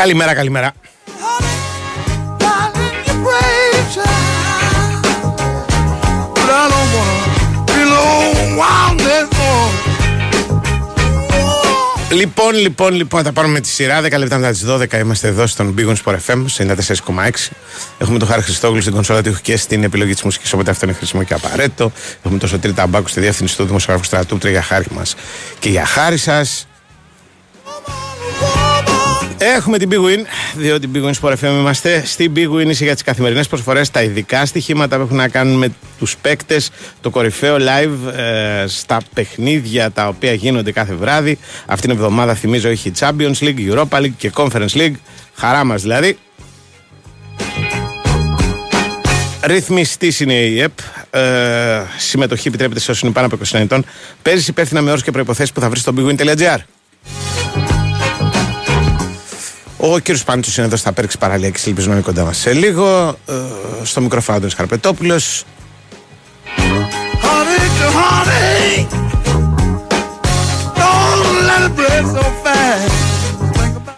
wild more. Λοιπόν, λοιπόν, λοιπόν, θα πάρουμε τη σειρά. 10 λεπτά μετά τις 12 είμαστε εδώ στον Big Wings Sport FM 94,6. Έχουμε τον Χάρη Χριστόγλου στην κονσόλα του και στην επιλογή της μουσικής, οπότε αυτό είναι χρήσιμο και απαραίτητο. Έχουμε τον Σωτήρη Ταμπάκου στη διεύθυνση του δημοσιογράφου στρατού, για χάρη μας και για χάρη σας. Έχουμε την Big Win, διότι Big Win Sport FM είμαστε. Στην Big Win είσαι για τις καθημερινές προσφορές, τα ειδικά στοιχήματα που έχουν να κάνουν με τους παίκτες, το κορυφαίο live ε, στα παιχνίδια τα οποία γίνονται κάθε βράδυ. Αυτήν την εβδομάδα θυμίζω έχει Champions League, Europa League και Conference League. Χαρά μας δηλαδή. Ρυθμιστής είναι η ΕΠ. Ε, συμμετοχή επιτρέπεται σε όσους είναι πάνω από 29 ετών. Παίζει υπεύθυνα με όρους και προποθέσει που θα βρεις στο bigwin.gr. Ο κύριος Πάντζο είναι εδώ στα Πέρξη Παραλία και ελπίζω να είναι κοντά μας σε λίγο. Ε, στο μικρόφωνο του Χαρπετόπουλο. Honey to honey, don't let it break so fast. Think about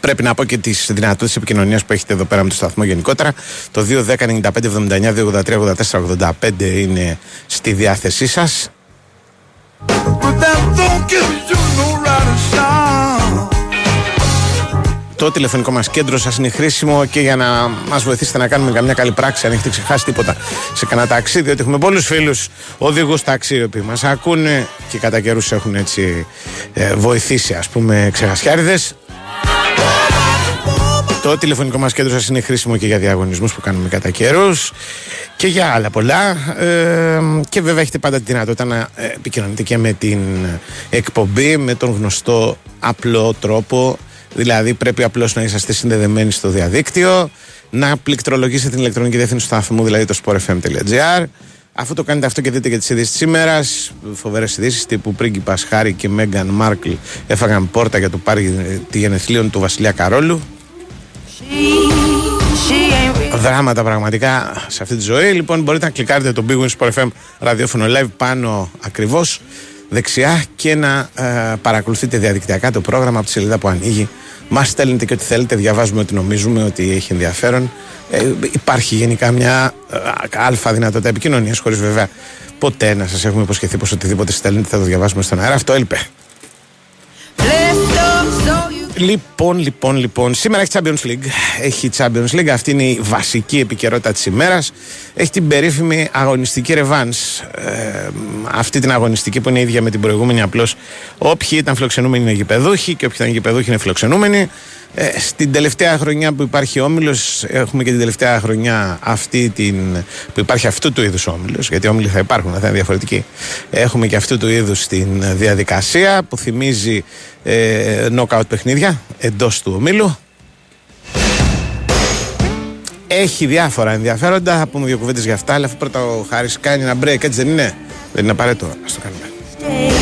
Πρέπει να πω και τις δυνατότητες επικοινωνίας που έχετε εδώ πέρα με το σταθμό γενικότερα. Το 210 95 79 283 84 85 είναι στη διάθεσή σας. Το τηλεφωνικό μας κέντρο σας είναι χρήσιμο και για να μας βοηθήσετε να κάνουμε καμιά καλή πράξη, αν έχετε ξεχάσει τίποτα σε κανένα ταξί, διότι έχουμε πολλούς φίλους οδηγούς ταξί οι οποίοι μας ακούνε και κατά καιρούς έχουν έτσι ε, βοηθήσει, ας πούμε, ξεχασιάριδες. Το τηλεφωνικό μας κέντρο σας είναι χρήσιμο και για διαγωνισμούς που κάνουμε κατά καιρούς και για άλλα πολλά. Ε, και βέβαια έχετε πάντα τη δυνατότητα να ε, επικοινωνείτε και με την εκπομπή με τον γνωστό απλό τρόπο. Δηλαδή πρέπει απλώς να είσαστε συνδεδεμένοι στο διαδίκτυο, να πληκτρολογήσετε την ηλεκτρονική διεύθυνση του σταθμού, δηλαδή το sportfm.gr. Αφού το κάνετε αυτό και δείτε και τις ειδήσεις της σήμερα, φοβερές ειδήσεις τύπου πρίγκιπας Χάρη και Μέγαν Μάρκλ έφαγαν πόρτα για το πάρει τη γενεθλίων του Βασιλιά Καρόλου. Δράματα πραγματικά σε αυτή τη ζωή. Λοιπόν, μπορείτε να κλικάρετε το Big Win Sport FM ραδιόφωνο live πάνω ακριβώς δεξιά και να ε, παρακολουθείτε διαδικτυακά το πρόγραμμα από τη σελίδα που ανοίγει. Μας στέλνετε και ό,τι θέλετε, διαβάζουμε ό,τι νομίζουμε ότι έχει ενδιαφέρον. Ε, υπάρχει γενικά μια ε, αλφα δυνατότητα επικοινωνίας, χωρίς βέβαια ποτέ να σας έχουμε υποσχεθεί πως οτιδήποτε στέλνετε θα το διαβάσουμε στον αέρα. Αυτό έλειπε. Λοιπόν, λοιπόν, λοιπόν. Σήμερα έχει Champions League. Έχει Champions League. Αυτή είναι η βασική επικαιρότητα της ημέρας. Έχει την περίφημη αγωνιστική revenge. Ε, αυτή την αγωνιστική που είναι ίδια με την προηγούμενη. Απλώς όποιοι ήταν φιλοξενούμενοι είναι γηπεδούχοι και όποιοι ήταν γηπεδούχοι είναι φιλοξενούμενοι. Ε, στην τελευταία χρονιά που υπάρχει όμιλος, έχουμε και την τελευταία χρονιά αυτή την, που υπάρχει αυτού του είδους όμιλος, γιατί όμιλοι θα υπάρχουν, θα είναι διαφορετικοί. Έχουμε και αυτού του είδους την διαδικασία που θυμίζει ε, knockout παιχνίδια εντός του ομίλου. Έχει διάφορα ενδιαφέροντα, θα πούμε δύο κουβέντες για αυτά, αλλά αφού πρώτα ο Χάρης κάνει ένα break, έτσι δεν είναι; Δεν είναι απαραίτητο να το κάνουμε.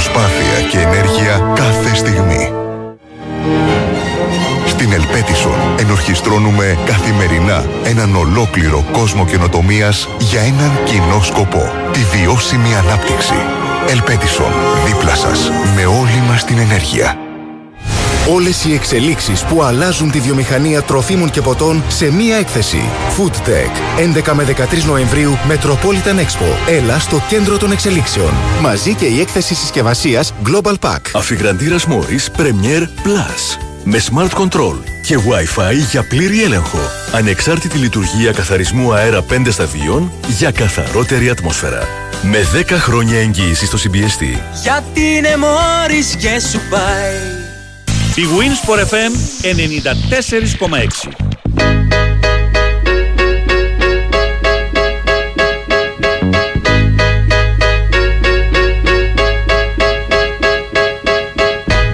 Προσπάθεια και ενέργεια κάθε στιγμή. Στην Ελπέτισον ενορχιστρώνουμε καθημερινά έναν ολόκληρο κόσμο καινοτομίας για έναν κοινό σκοπό. Τη βιώσιμη ανάπτυξη. Ελπέτισον, δίπλα σας, με όλη μας την ενέργεια. Όλες οι εξελίξεις που αλλάζουν τη βιομηχανία τροφίμων και ποτών σε μία έκθεση. Food Tech. 11 με 13 Νοεμβρίου Metropolitan Expo. Έλα στο κέντρο των εξελίξεων. Μαζί και η έκθεση συσκευασίας Global Pack. Αφιγραντήρας Morris Premier Plus. Με Smart Control και Wi-Fi για πλήρη έλεγχο. Ανεξάρτητη λειτουργία καθαρισμού αέρα 5 σταδίων για καθαρότερη ατμόσφαιρα. Με 10 χρόνια εγγύηση στο CBST. Γιατί είναι μόρις και σου πάει. Η Winsport FM 94,6.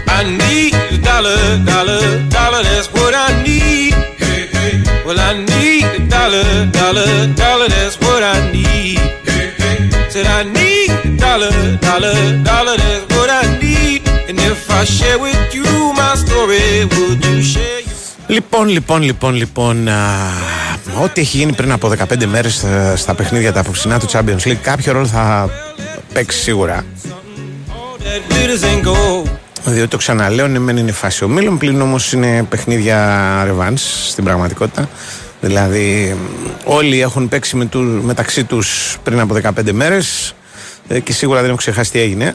I need a dollar, dollar, dollar, that's what I need. Hey, hey. Well, I need a dollar, dollar, dollar, that's what I need. Said I need a dollar, dollar, dollar, Λοιπόν, λοιπόν, λοιπόν, λοιπόν. α, ό,τι έχει γίνει πριν από 15 μέρες στα παιχνίδια τα απόψινά του Champions League, κάποιο ρόλο θα παίξει σίγουρα. that glitters and gold? Διότι το ξαναλέω, ναι, μεν είναι φάση ομίλων, πλην όμως είναι παιχνίδια revenge στην πραγματικότητα. Δηλαδή, μ, όλοι έχουν παίξει με του, μεταξύ τους πριν από 15 μέρες και σίγουρα δεν έχουν ξεχάσει τι έγινε.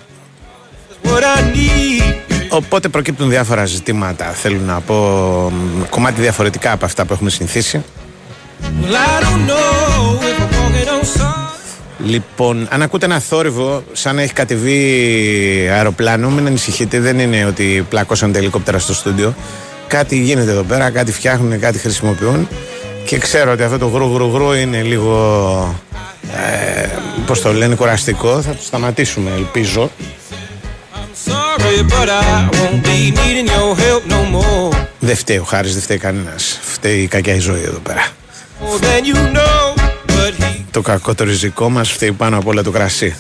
What I need. Οπότε προκύπτουν διάφορα ζητήματα. Θέλω να πω μ, κομμάτι διαφορετικά από αυτά που έχουμε συνηθίσει. Well, I don't know if I'm walking on sun. Λοιπόν, αν ακούτε ένα θόρυβο, σαν να έχει κατεβεί αεροπλάνο, μην ανησυχείτε, δεν είναι ότι πλάκωσαν τα ελικόπτερα στο στούντιο. Κάτι γίνεται εδώ πέρα, κάτι φτιάχνουν, κάτι χρησιμοποιούν. Και ξέρω ότι αυτό το γρου γρου γρου είναι λίγο. Ε, πώς το λένε, κουραστικό. Θα το σταματήσουμε, ελπίζω. Δεν φταίει ο Χάρης, δεν φταίει κανένας. Φταίει η κακιά η ζωή εδώ πέρα. More than you know, but he Το κακό το ριζικό μας φταίει πάνω απ' όλα το κρασί.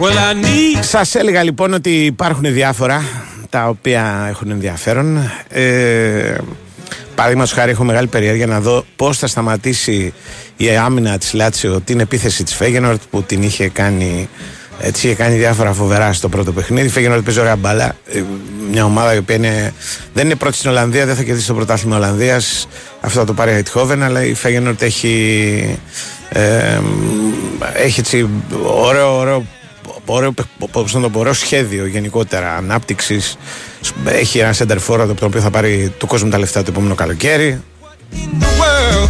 Well, I need Σας έλεγα λοιπόν ότι υπάρχουν διάφορα τα οποία έχουν ενδιαφέρον. Ε, Παραδείγματος χάρη, έχω μεγάλη περιέργεια να δω πώς θα σταματήσει η άμυνα της Λάτσιο την επίθεση της Φέγενορτ που την είχε κάνει. Έτσι είχε κάνει διάφορα φοβερά στο πρώτο παιχνίδι. Η Φέγενορτ παίζει ωραία μπάλα. Ε, Μια ομάδα η οποία είναι, δεν είναι πρώτη στην Ολλανδία, δεν θα κερδίσει το πρωτάθλημα Ολλανδίας. Αυτό θα το πάρει η Αιτχόβεν, αλλά η Φέγενορτ έχει. Ε, έχει έτσι ωραίο, ωραίο ωραίο, πώς να το πω, ωραίο σχέδιο γενικότερα ανάπτυξης. Έχει ένα center forward από το οποίο θα πάρει του κόσμου τα λεφτά το επόμενο καλοκαίρι. the world.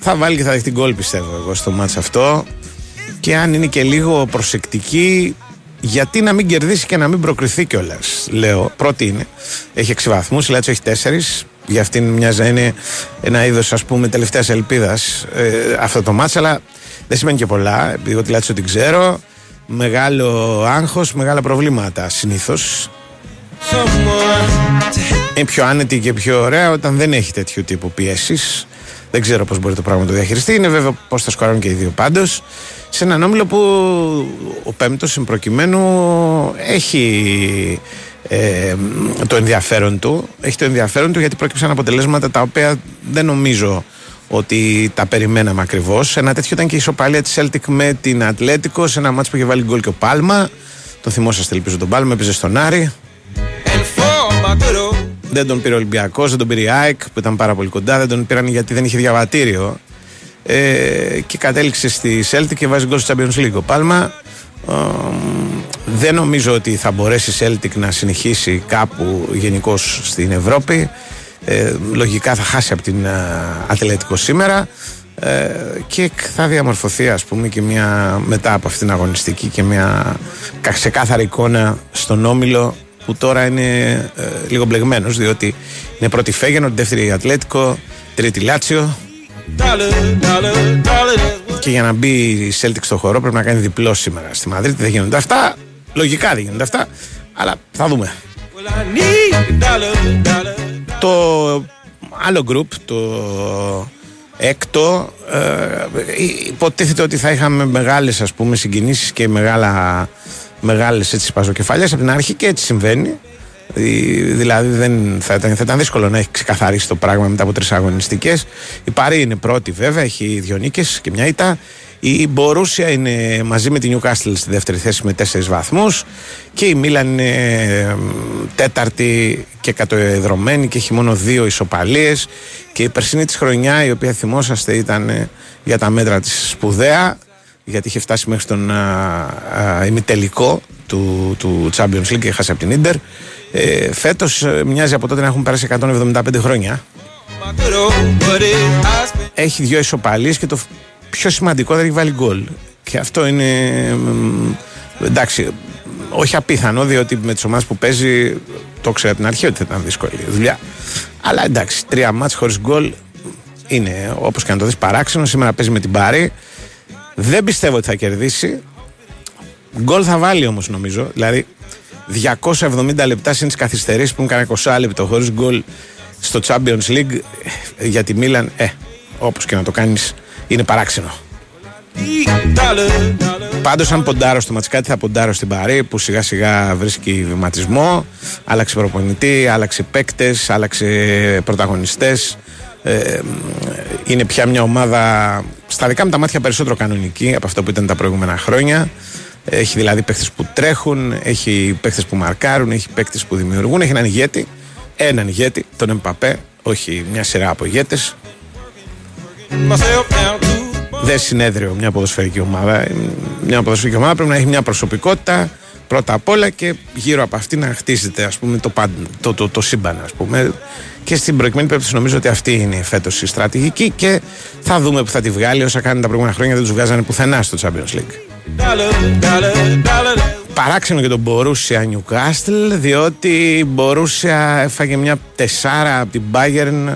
Θα βάλει και θα δεχτεί γκολ πιστεύω εγώ στο μάτς αυτό. Και αν είναι και λίγο προσεκτική, γιατί να μην κερδίσει και να μην προκριθεί κιόλας. Λέω, πρώτη είναι. Έχει 6 βαθμούς, η Λάτσο έχει 4. Για αυτήν μοιάζει να είναι ένα είδος ας πούμε τελευταίας ελπίδας ε, αυτό το μάτς αλλά δεν σημαίνει και πολλά. Επειδή εγώ τη Λάτσο την ξέρω. Μεγάλο άγχος, μεγάλα προβλήματα συνήθως. Someone to help. Είναι πιο άνετη και πιο ωραία όταν δεν έχει τέτοιου τύπου πιέσεις. Δεν ξέρω πώς μπορεί το πράγμα να το διαχειριστεί. Είναι βέβαιο πώς θα σκοράρουν και οι δύο πάντως. Σε έναν όμιλο που ο πέμπτος προκειμένου έχει ε, το ενδιαφέρον του. Έχει το ενδιαφέρον του γιατί πρόκειψαν αποτελέσματα τα οποία δεν νομίζω ότι τα περιμέναμε ακριβώς. Ένα τέτοιο ήταν και η ισοπαλία της Celtic με την Ατλέτικο σε ένα μάτσο που είχε βάλει γκολ και ο Πάλμα. Το θυμόσαστε, ελπίζω τον Πάλμα, έπαιζε στον Άρη. And for my good old Δεν τον πήρε ο Ολυμπιακός, δεν τον πήρε η ΑΕΚ που ήταν πάρα πολύ κοντά. Δεν τον πήραν γιατί δεν είχε διαβατήριο. Ε, και κατέληξε στη Celtic και βάζει γκολ στο Champions League. Ο Πάλμα ε, δεν νομίζω ότι θα μπορέσει η Celtic να συνεχίσει κάπου γενικώς στην Ευρώπη. Ε, λογικά θα χάσει από την Ατλέτικο σήμερα. ε, και θα διαμορφωθεί ας πούμε και μια μετά από αυτήν την αγωνιστική και μια ξεκάθαρη εικόνα στον Όμιλο που τώρα είναι ε, λίγο μπλεγμένος διότι είναι πρώτη Φέγενο, δεύτερη Ατλέτικο, τρίτη Λάτσιο και για να μπει η Celtic στο χώρο πρέπει να κάνει διπλό σήμερα στη Μαδρίτη. Δεν γίνονται αυτά. Λογικά δεν γίνονται αυτά. Αλλά θα δούμε. Το άλλο group, το έκτο, ε, υποτίθεται ότι θα είχαμε μεγάλες ας πούμε συγκινήσεις και μεγάλα, μεγάλες έτσι σπαζοκεφαλιές από την αρχή και έτσι συμβαίνει. Δηλαδή δεν θα ήταν, θα ήταν δύσκολο να έχει ξεκαθαρίσει το πράγμα μετά από τρεις αγωνιστικές. Η Παρή είναι πρώτη βέβαια, έχει δύο νίκες και μια ήττα. Η Μπορούσια είναι μαζί με την Newcastle στη δεύτερη θέση με τέσσερις βαθμούς. Και η Μίλαν είναι τέταρτη και κατοεδρωμένη και έχει μόνο δύο ισοπαλίες. Και η περσινή της χρονιά, η οποία θυμόσαστε ήταν ε, για τα μέτρα της σπουδαία, γιατί είχε φτάσει μέχρι τον ημιτελικό του, του Champions League και έχασε από την Ίντερ. Ε, Φέτος ε, μοιάζει από τότε να έχουν περάσει 175 χρόνια. Έχει δύο ισοπαλίες και το πιο σημαντικό δεν έχει βάλει γκολ. Και αυτό είναι. Εντάξει, όχι απίθανο, διότι με τις ομάδες που παίζει το ξέρω από την αρχή ότι θα ήταν δύσκολη δουλειά. Αλλά εντάξει, τρία μάτς χωρίς γκολ είναι όπως και να το δεις παράξενο. Σήμερα παίζει με την Πάρη. Δεν πιστεύω ότι θα κερδίσει. Γκολ θα βάλει όμως νομίζω. Δηλαδή 270 λεπτά συν τις καθυστερήσεις που είναι κανένα 20 λεπτό χωρίς γκολ στο Champions League ε, για τη Μίλαν, ε, όπως και να το κάνεις, είναι παράξενο. Πάντως, αν ποντάρω στο ματσικάτι, θα ποντάρω στην Παρή που σιγά σιγά βρίσκει βηματισμό. Άλλαξε προπονητή, άλλαξε παίκτες, άλλαξε πρωταγωνιστές. Ε, είναι πια μια ομάδα στα δικά μου τα μάτια περισσότερο κανονική από αυτό που ήταν τα προηγούμενα χρόνια. Έχει δηλαδή παίχτε που τρέχουν, έχει παίχτε που μαρκάρουν, έχει παίχτε που δημιουργούν. Έχει έναν ηγέτη, έναν ηγέτη, τον Εμπαπέ, όχι μια σειρά από ηγέτες. Δεν συνέδριο μια ποδοσφαιρική ομάδα. Μια ποδοσφαιρική ομάδα πρέπει να έχει μια προσωπικότητα πρώτα απ' όλα και γύρω από αυτή να χτίζεται ας πούμε, το, το, το, το σύμπαν. Ας πούμε. Και στην προηγούμενη περίπτωση νομίζω ότι αυτή είναι φέτος η στρατηγική και θα δούμε που θα τη βγάλει. Όσα κάνει τα προηγούμενα χρόνια δεν τους βγάζανε πουθενά στο Champions League. Παράξενο και τον Μπορούσια Newcastle διότι η Μπορούσια έφαγε μια τεσσάρα από την Bayern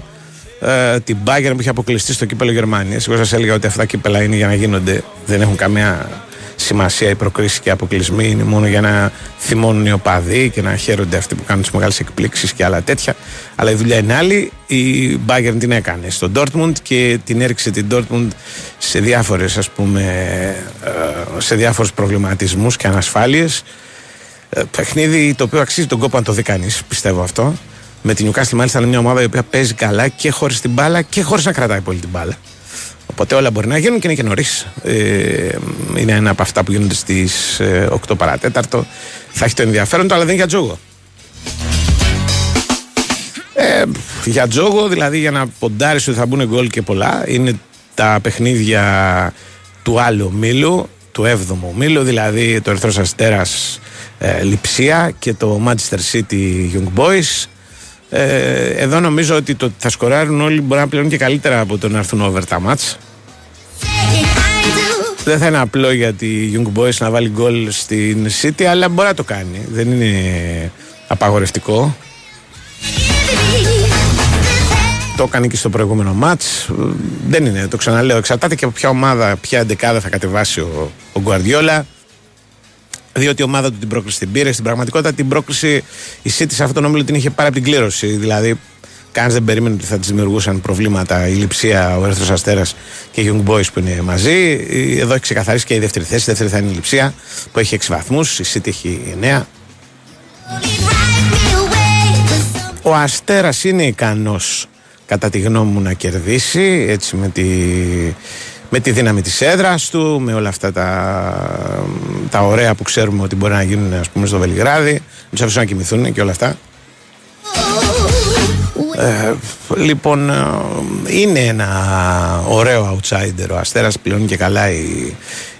ε, την Bayern που είχε αποκλειστεί στο κύπελο Γερμανίας. Εγώ σας έλεγα ότι αυτά τα κύπελα είναι για να γίνονται, δεν έχουν καμία σημασία οι προκρίσεις και οι αποκλεισμοί. Είναι μόνο για να θυμώνουν οι οπαδοί και να χαίρονται αυτοί που κάνουν τις μεγάλες εκπλήξεις και άλλα τέτοια. Αλλά η δουλειά είναι άλλη. Η Bayern την έκανε στο Dortmund και την έριξε την Dortmund σε διάφορες ας πούμε ε, σε διάφορους προβληματισμούς και ανασφάλειες ε, παιχνίδι το οποίο αξίζει τον κόπο να το δει κανείς, πιστεύω αυτό με την Newcastle μάλιστα είναι μια ομάδα η οποία παίζει καλά και χωρίς την μπάλα και χωρίς να κρατάει πολύ την μπάλα Οπότε όλα μπορεί να γίνουν και είναι και νωρίς. Ε, είναι ένα από αυτά που γίνονται στις 8 παρατέταρτο. Θα έχει το ενδιαφέρον του, αλλά δεν είναι για τζόγο. Ε, για τζόγο, δηλαδή για να ποντάρεις ότι θα μπουν γκολ και πολλά, είναι τα παιχνίδια του άλλου μήλου, του 7ου μήλου, δηλαδή το Ερθρό Αστέρας ε, Λιψία και το Manchester City Young Boys. Ε, εδώ νομίζω ότι το θα σκοράρουν όλοι μπορεί να πλέον και καλύτερα από το να έρθουν over τα μάτς. Δεν θα είναι απλό για τη Young Boys να βάλει γκολ στην City, αλλά μπορεί να το κάνει. Δεν είναι απαγορευτικό. Το έκανε και στο προηγούμενο μάτς. Δεν είναι, το ξαναλέω. Εξαρτάται και από ποια ομάδα, ποια εντεκάδα θα κατεβάσει ο, ο Γκουαρδιόλα. Διότι η ομάδα του την πρόκληση την πήρε. Στην πραγματικότητα την πρόκληση η City σε αυτόν τον όμιλο την είχε πάρει από την κλήρωση. Δηλαδή Κανείς δεν περίμενε ότι θα της δημιουργούσαν προβλήματα η Λιψία, ο Έρθρο Αστέρας και οι Young Boys που είναι μαζί. Εδώ έχει ξεκαθαρίσει και η δεύτερη θέση. Η δεύτερη θα είναι η Λιψία που έχει 6 βαθμούς. Η City έχει 9. Ο Αστέρας είναι ικανός κατά τη γνώμη μου να κερδίσει έτσι με τη, με τη δύναμη της έδρας του με όλα αυτά τα, τα ωραία που ξέρουμε ότι μπορεί να γίνουν ας πούμε στο Βελιγράδι. Τους αφήσουν να κοιμηθούν και όλα αυτά. Ε, λοιπόν, ε, είναι ένα ωραίο outsider. Ο Αστέρας πλέον και καλά η,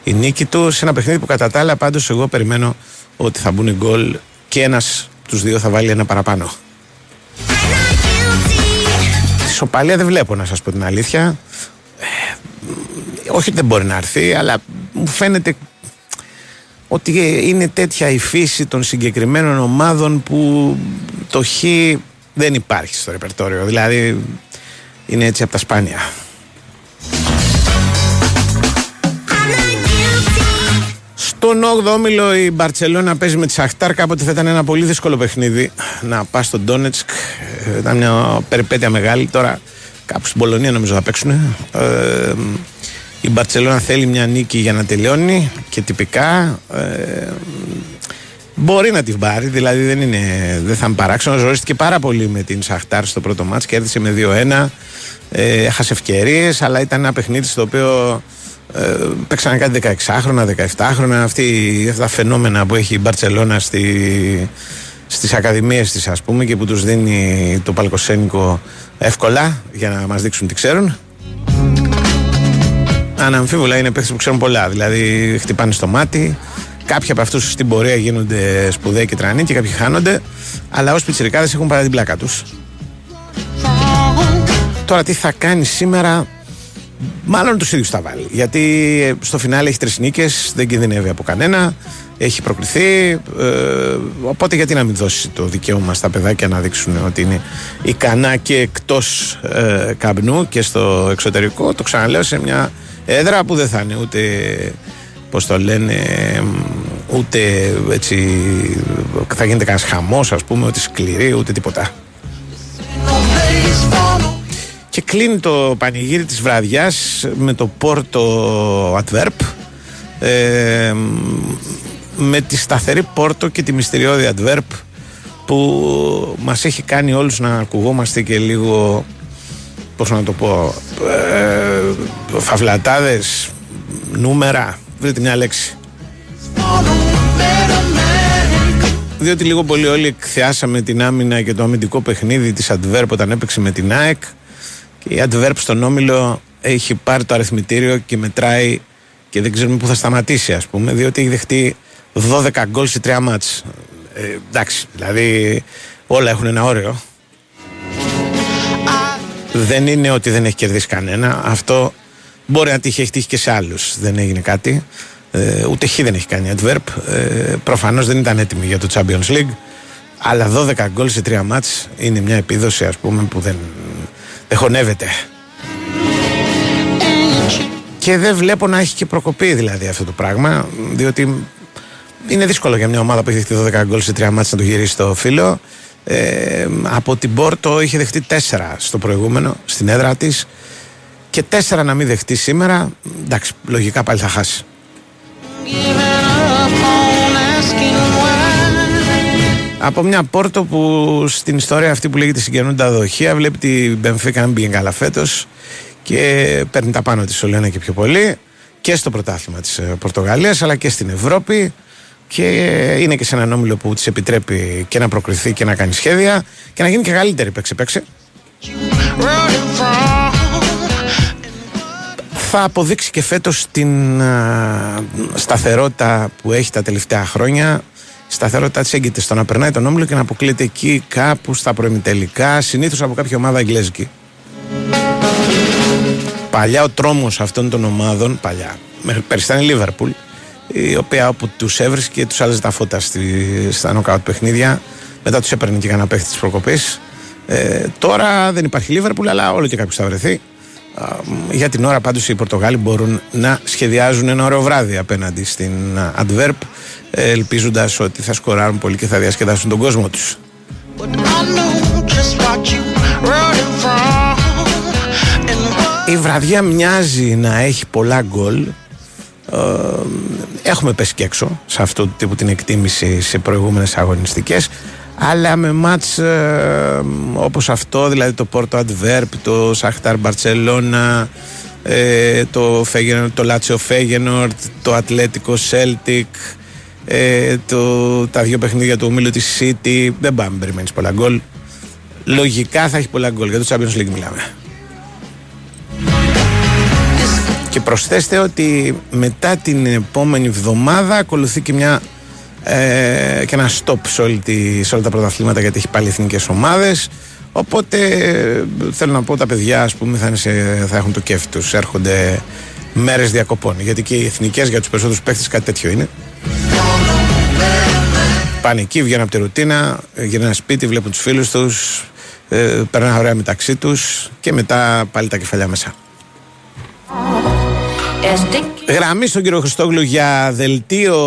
η νίκη του. Σε ένα παιχνίδι που κατά τα άλλα πάντως εγώ περιμένω ότι θα μπουν γκολ και ένας τους δύο θα βάλει ένα παραπάνω. Σοπαλία δεν βλέπω να σας πω την αλήθεια. Ε, όχι ότι δεν μπορεί να έρθει, αλλά μου φαίνεται ότι είναι τέτοια η φύση των συγκεκριμένων ομάδων που το χ δεν υπάρχει στο ρεπερτόριο. Δηλαδή είναι έτσι από τα σπάνια. Στον 8ο όμιλο η Μπαρτσελώνα παίζει με τη Σαχτάρ. Κάποτε θα ήταν ένα πολύ δύσκολο παιχνίδι να πας στον Ντόνετσκ. Ε, ήταν μια περιπέτεια μεγάλη. Τώρα κάπου στην Πολωνία νομίζω θα παίξουν. Ε, η Μπαρτσελώνα θέλει μια νίκη για να τελειώνει και τυπικά ε, μπορεί να την πάρει. Δηλαδή δεν, είναι, δεν θα είναι παράξενο. Ζωρίστηκε πάρα πολύ με την Σαχτάρ στο πρώτο μάτς. Κέρδισε με 2-1. Ε, έχασε ευκαιρίες, αλλά ήταν ένα παιχνίδι στο οποίο ε, παίξανε κάτι 16χρονα, 17χρονα. Αυτή, αυτά τα φαινόμενα που έχει η Μπαρτσελώνα στη, στις ακαδημίες της ας πούμε και που τους δίνει το παλκοσένικο εύκολα για να μας δείξουν τι ξέρουν αναμφίβολα είναι παίχτες που ξέρουν πολλά δηλαδή χτυπάνε στο μάτι κάποιοι από αυτούς στην πορεία γίνονται σπουδαίοι και τρανοί και κάποιοι χάνονται αλλά ως πιτσιρικάδες έχουν παρά την πλάκα τους τώρα τι θα κάνει σήμερα Μάλλον τους ίδιους θα βάλει. Γιατί στο φινάλε έχει τρεις νίκες, δεν κινδυνεύει από κανένα, έχει προκριθεί. Ε, οπότε γιατί να μην δώσει το δικαίωμα στα παιδάκια να δείξουν ότι είναι ικανά και εκτός ε, καμπνού και στο εξωτερικό. Το ξαναλέω σε μια έδρα που δεν θα είναι ούτε. Πώς το λένε, ούτε έτσι θα γίνεται κανένας χαμός, ας πούμε, ούτε σκληρή, ούτε τίποτα. Και κλείνει το πανηγύρι της βραδιάς με το Πόρτο Adverb ε, με τη σταθερή Πόρτο και τη μυστηριώδη Adverb που μας έχει κάνει όλους να ακουγόμαστε και λίγο πώς να το πω ε, φαυλατάδες νούμερα βρείτε μια λέξη. Διότι λίγο πολύ όλοι εκθιάσαμε την άμυνα και το αμυντικό παιχνίδι της Adverb όταν έπαιξε με την ΑΕΚ και η Adverb στον Όμιλο έχει πάρει το αριθμητήριο και μετράει και δεν ξέρουμε πού θα σταματήσει ας πούμε διότι έχει δεχτεί 12 γκολ σε 3 μάτς. Ε, εντάξει δηλαδή όλα έχουν ένα όριο δεν είναι ότι δεν έχει κερδίσει κανένα. Αυτό μπορεί να τύχει, έχει τύχει και σε άλλους. Δεν έγινε κάτι. Ε, ούτε χ δεν έχει κάνει Adverb. Ε, προφανώς δεν ήταν έτοιμη για το Champions League. Αλλά 12 γκολ σε 3 μάτς είναι μια επίδοση ας πούμε που δεν εχωνεύεται. Και δεν βλέπω να έχει και προκοπή δηλαδή αυτό το πράγμα, διότι είναι δύσκολο για μια ομάδα που έχει δεχτεί 12 γκολ σε τρία μάτια να το γυρίσει στο φίλο. Ε, από την Πόρτο είχε δεχτεί 4 στο προηγούμενο, στην έδρα της. Και 4 να μην δεχτεί σήμερα, εντάξει, λογικά πάλι θα χάσει. Από μια πόρτο που στην ιστορία αυτή που λέγεται συγγενούντα δοχεία βλέπει την Μπενφίκα να πήγε καλά φέτος και παίρνει τα πάνω της Ολένα και πιο πολύ και στο πρωτάθλημα της ε, Πορτογαλίας αλλά και στην Ευρώπη και είναι και σε έναν όμιλο που της επιτρέπει και να προκριθεί και να κάνει σχέδια και να γίνει και καλύτερη. Παίξε παίξε. Θα αποδείξει και φέτος την σταθερότητα που έχει τα τελευταία χρόνια. Σταθερότητα της έγκυται στο να περνάει τον όμιλο και να αποκλείεται εκεί κάπου στα προημιτελικά, συνήθως από κάποια ομάδα εγγλέζικη. Παλιά ο τρόμος αυτών των ομάδων, παλιά, πέρυσι ήταν η Λίβερπουλ, η οποία όπου τους έβρισκε τους άλλαζε τα φώτα στη, στα νοκάουτ παιχνίδια, μετά τους έπαιρνε και κανένα παίχτη της προκοπής. Ε, τώρα δεν υπάρχει Λίβερπουλ, αλλά όλο και κάποιος θα βρεθεί. Για την ώρα πάντως οι Πορτογάλοι μπορούν να σχεδιάζουν ένα ωραίο βράδυ απέναντι στην Adverb ελπίζοντας ότι θα σκοράρουν πολύ και θα διασκεδάσουν τον κόσμο τους. Η βραδιά μοιάζει να έχει πολλά γκολ Έχουμε πέσει και έξω σε αυτό το τύπο την εκτίμηση σε προηγούμενες αγωνιστικές αλλά με ματς ε, όπως αυτό, δηλαδή το Πόρτο Αντβέρπ, το Σαχτάρ Μπαρτσελόνα, ε, το, το Λάτσιο Φέγενορντ, το Ατλέτικο Σέλτικ, ε, το, τα δύο παιχνίδια του ομίλου της City, δεν πάμε περιμένεις πολλά γκολ. Λογικά θα έχει πολλά γκολ, για το Champions League μιλάμε. Και προσθέστε ότι μετά την επόμενη εβδομάδα ακολουθεί και μια ε, και ένα stop σε, όλη τη, σε όλα τα πρωταθλήματα γιατί έχει πάλι εθνικές ομάδες οπότε θέλω να πω τα παιδιά ας πούμε θα, θα έχουν το κέφι τους έρχονται μέρες διακοπών. Γιατί και οι εθνικές για τους περισσότερους παίχτες κάτι τέτοιο είναι. Πάνε εκεί, βγαίνουν από τη ρουτίνα, γυρνάνε σπίτι, βλέπουν τους φίλους τους, ε, περνάνε ωραία μεταξύ τους και μετά πάλι τα κεφαλιά μέσα. Γραμμή στον κύριο Χριστόγλου για δελτίο,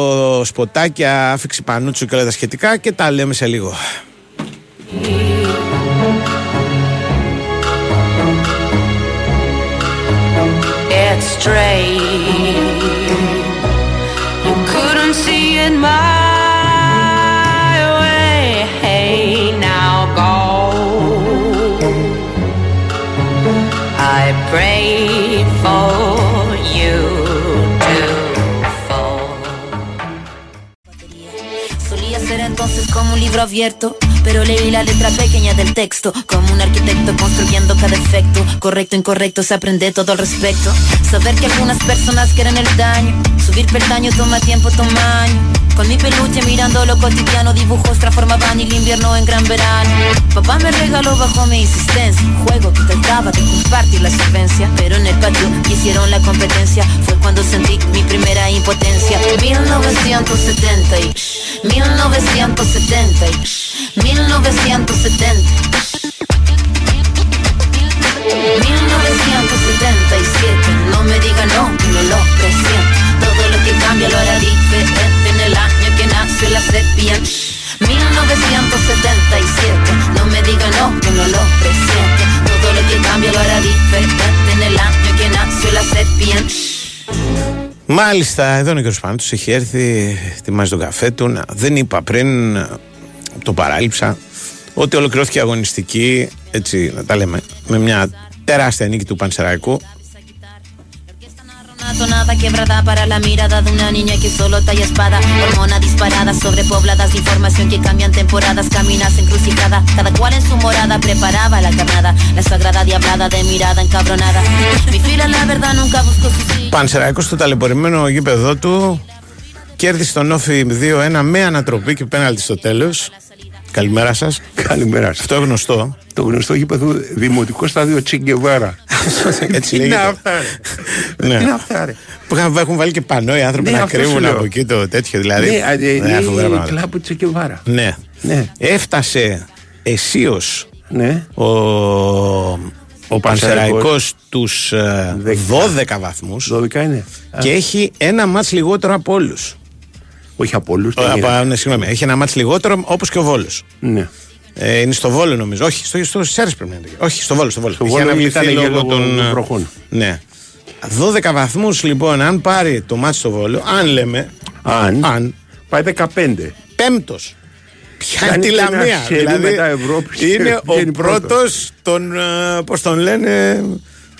σποτάκια, άφηξη πανούτσου και όλα τα σχετικά και τα λέμε σε λίγο. It's straight. You couldn't see it my libro abierto, pero leí la letra pequeña del texto, como un arquitecto construyendo cada efecto. Correcto, incorrecto, se aprende todo al respecto. Saber que algunas personas quieren el daño, subir peldaño toma tiempo, toma años. Con mi peluche mirando lo cotidiano, dibujos transformaban el invierno en gran verano. Papá me regaló bajo mi insistencia un juego que trataba de compartir la solvencia, pero en el patio hicieron la competencia. Fue cuando sentí mi primera impotencia. 1970 y 1970 y 1970. 1977, no me diga no, no lo presiento. Todo lo que cambia lo hará diferente en el año que nació la sepia. 1977, no me diga no, que no lo presiento. Todo lo que cambia lo hará diferente en el año que nació la sepia. Μάλιστα, εδώ είναι ο κ. Πάνος, έχει έρθει, ετοιμάζει τον καφέ του. Να, δεν είπα πριν, το παράλειψα, ότι ολοκληρώθηκε η αγωνιστική, έτσι να τα λέμε, με μια τεράστια νίκη του Πανσεραϊκού. Una tonada quebrada para la mirada de una niña que solo talla espada. Hormona disparada, sobrepobladas de información que cambian temporadas. Caminas encrucijada, cada cual en su morada preparaba la carnada. La sagrada diablada de mirada encabronada. Mi fila, la verdad, nunca buscó su silla. Πανσεραϊκός στο ταλαιπωρημένο γήπεδο του κέρδισε τον Όφη 2-1 με ανατροπή και πέναλτι στο τέλος. Καλημέρα σας. Καλημέρα σας. Αυτό γνωστό. Το γνωστό γήπεδο Δημοτικό Στάδιο Τσιγκεβάρα. Έτσι Τι είναι λέγεται. αυτά, ρε. Ναι. Τι είναι αυτά, ρε. Που είχαν- έχουν βάλει και πανό οι άνθρωποι Ναι, να αυτό σου κρύβουν λέω. από εκεί το τέτοιο. Δηλαδή. Ναι, α, ε, Ναι, φοβερά είναι πράγματα. κλαμπ Τσιγκεβάρα. Ναι. Ναι. Έφτασε αισίω Ναι. ο, ο Πανσεραϊκός τους ε, Δέκα. 12 βαθμούς 12 είναι. και έχει ένα μάτς λιγότερο από όλους. Όχι από όλους. Από, ναι, συγγνώμη, έχει ένα μάτς λιγότερο όπως και ο Βόλος. Ναι. Ε, είναι στο Βόλο νομίζω. Όχι, στο, στο Σέρες πρέπει να είναι. Όχι, στο Βόλο. Στο Βόλο, Στο Είχε Βόλο αναβληθεί ήταν για λόγω λόγω των των ε, βροχών. Ναι. 12 βαθμούς λοιπόν, αν πάρει το μάτς στο Βόλο, αν λέμε, Αν; αν Πάει 15. πέμπτος. Πιάνει Κάνει τη και ένα Λαμία. σερί Δηλαδή μετά Ευρώπης και είναι ο βγαίνει πρώτος. πρώτος τον, ε, πώς τον λένε,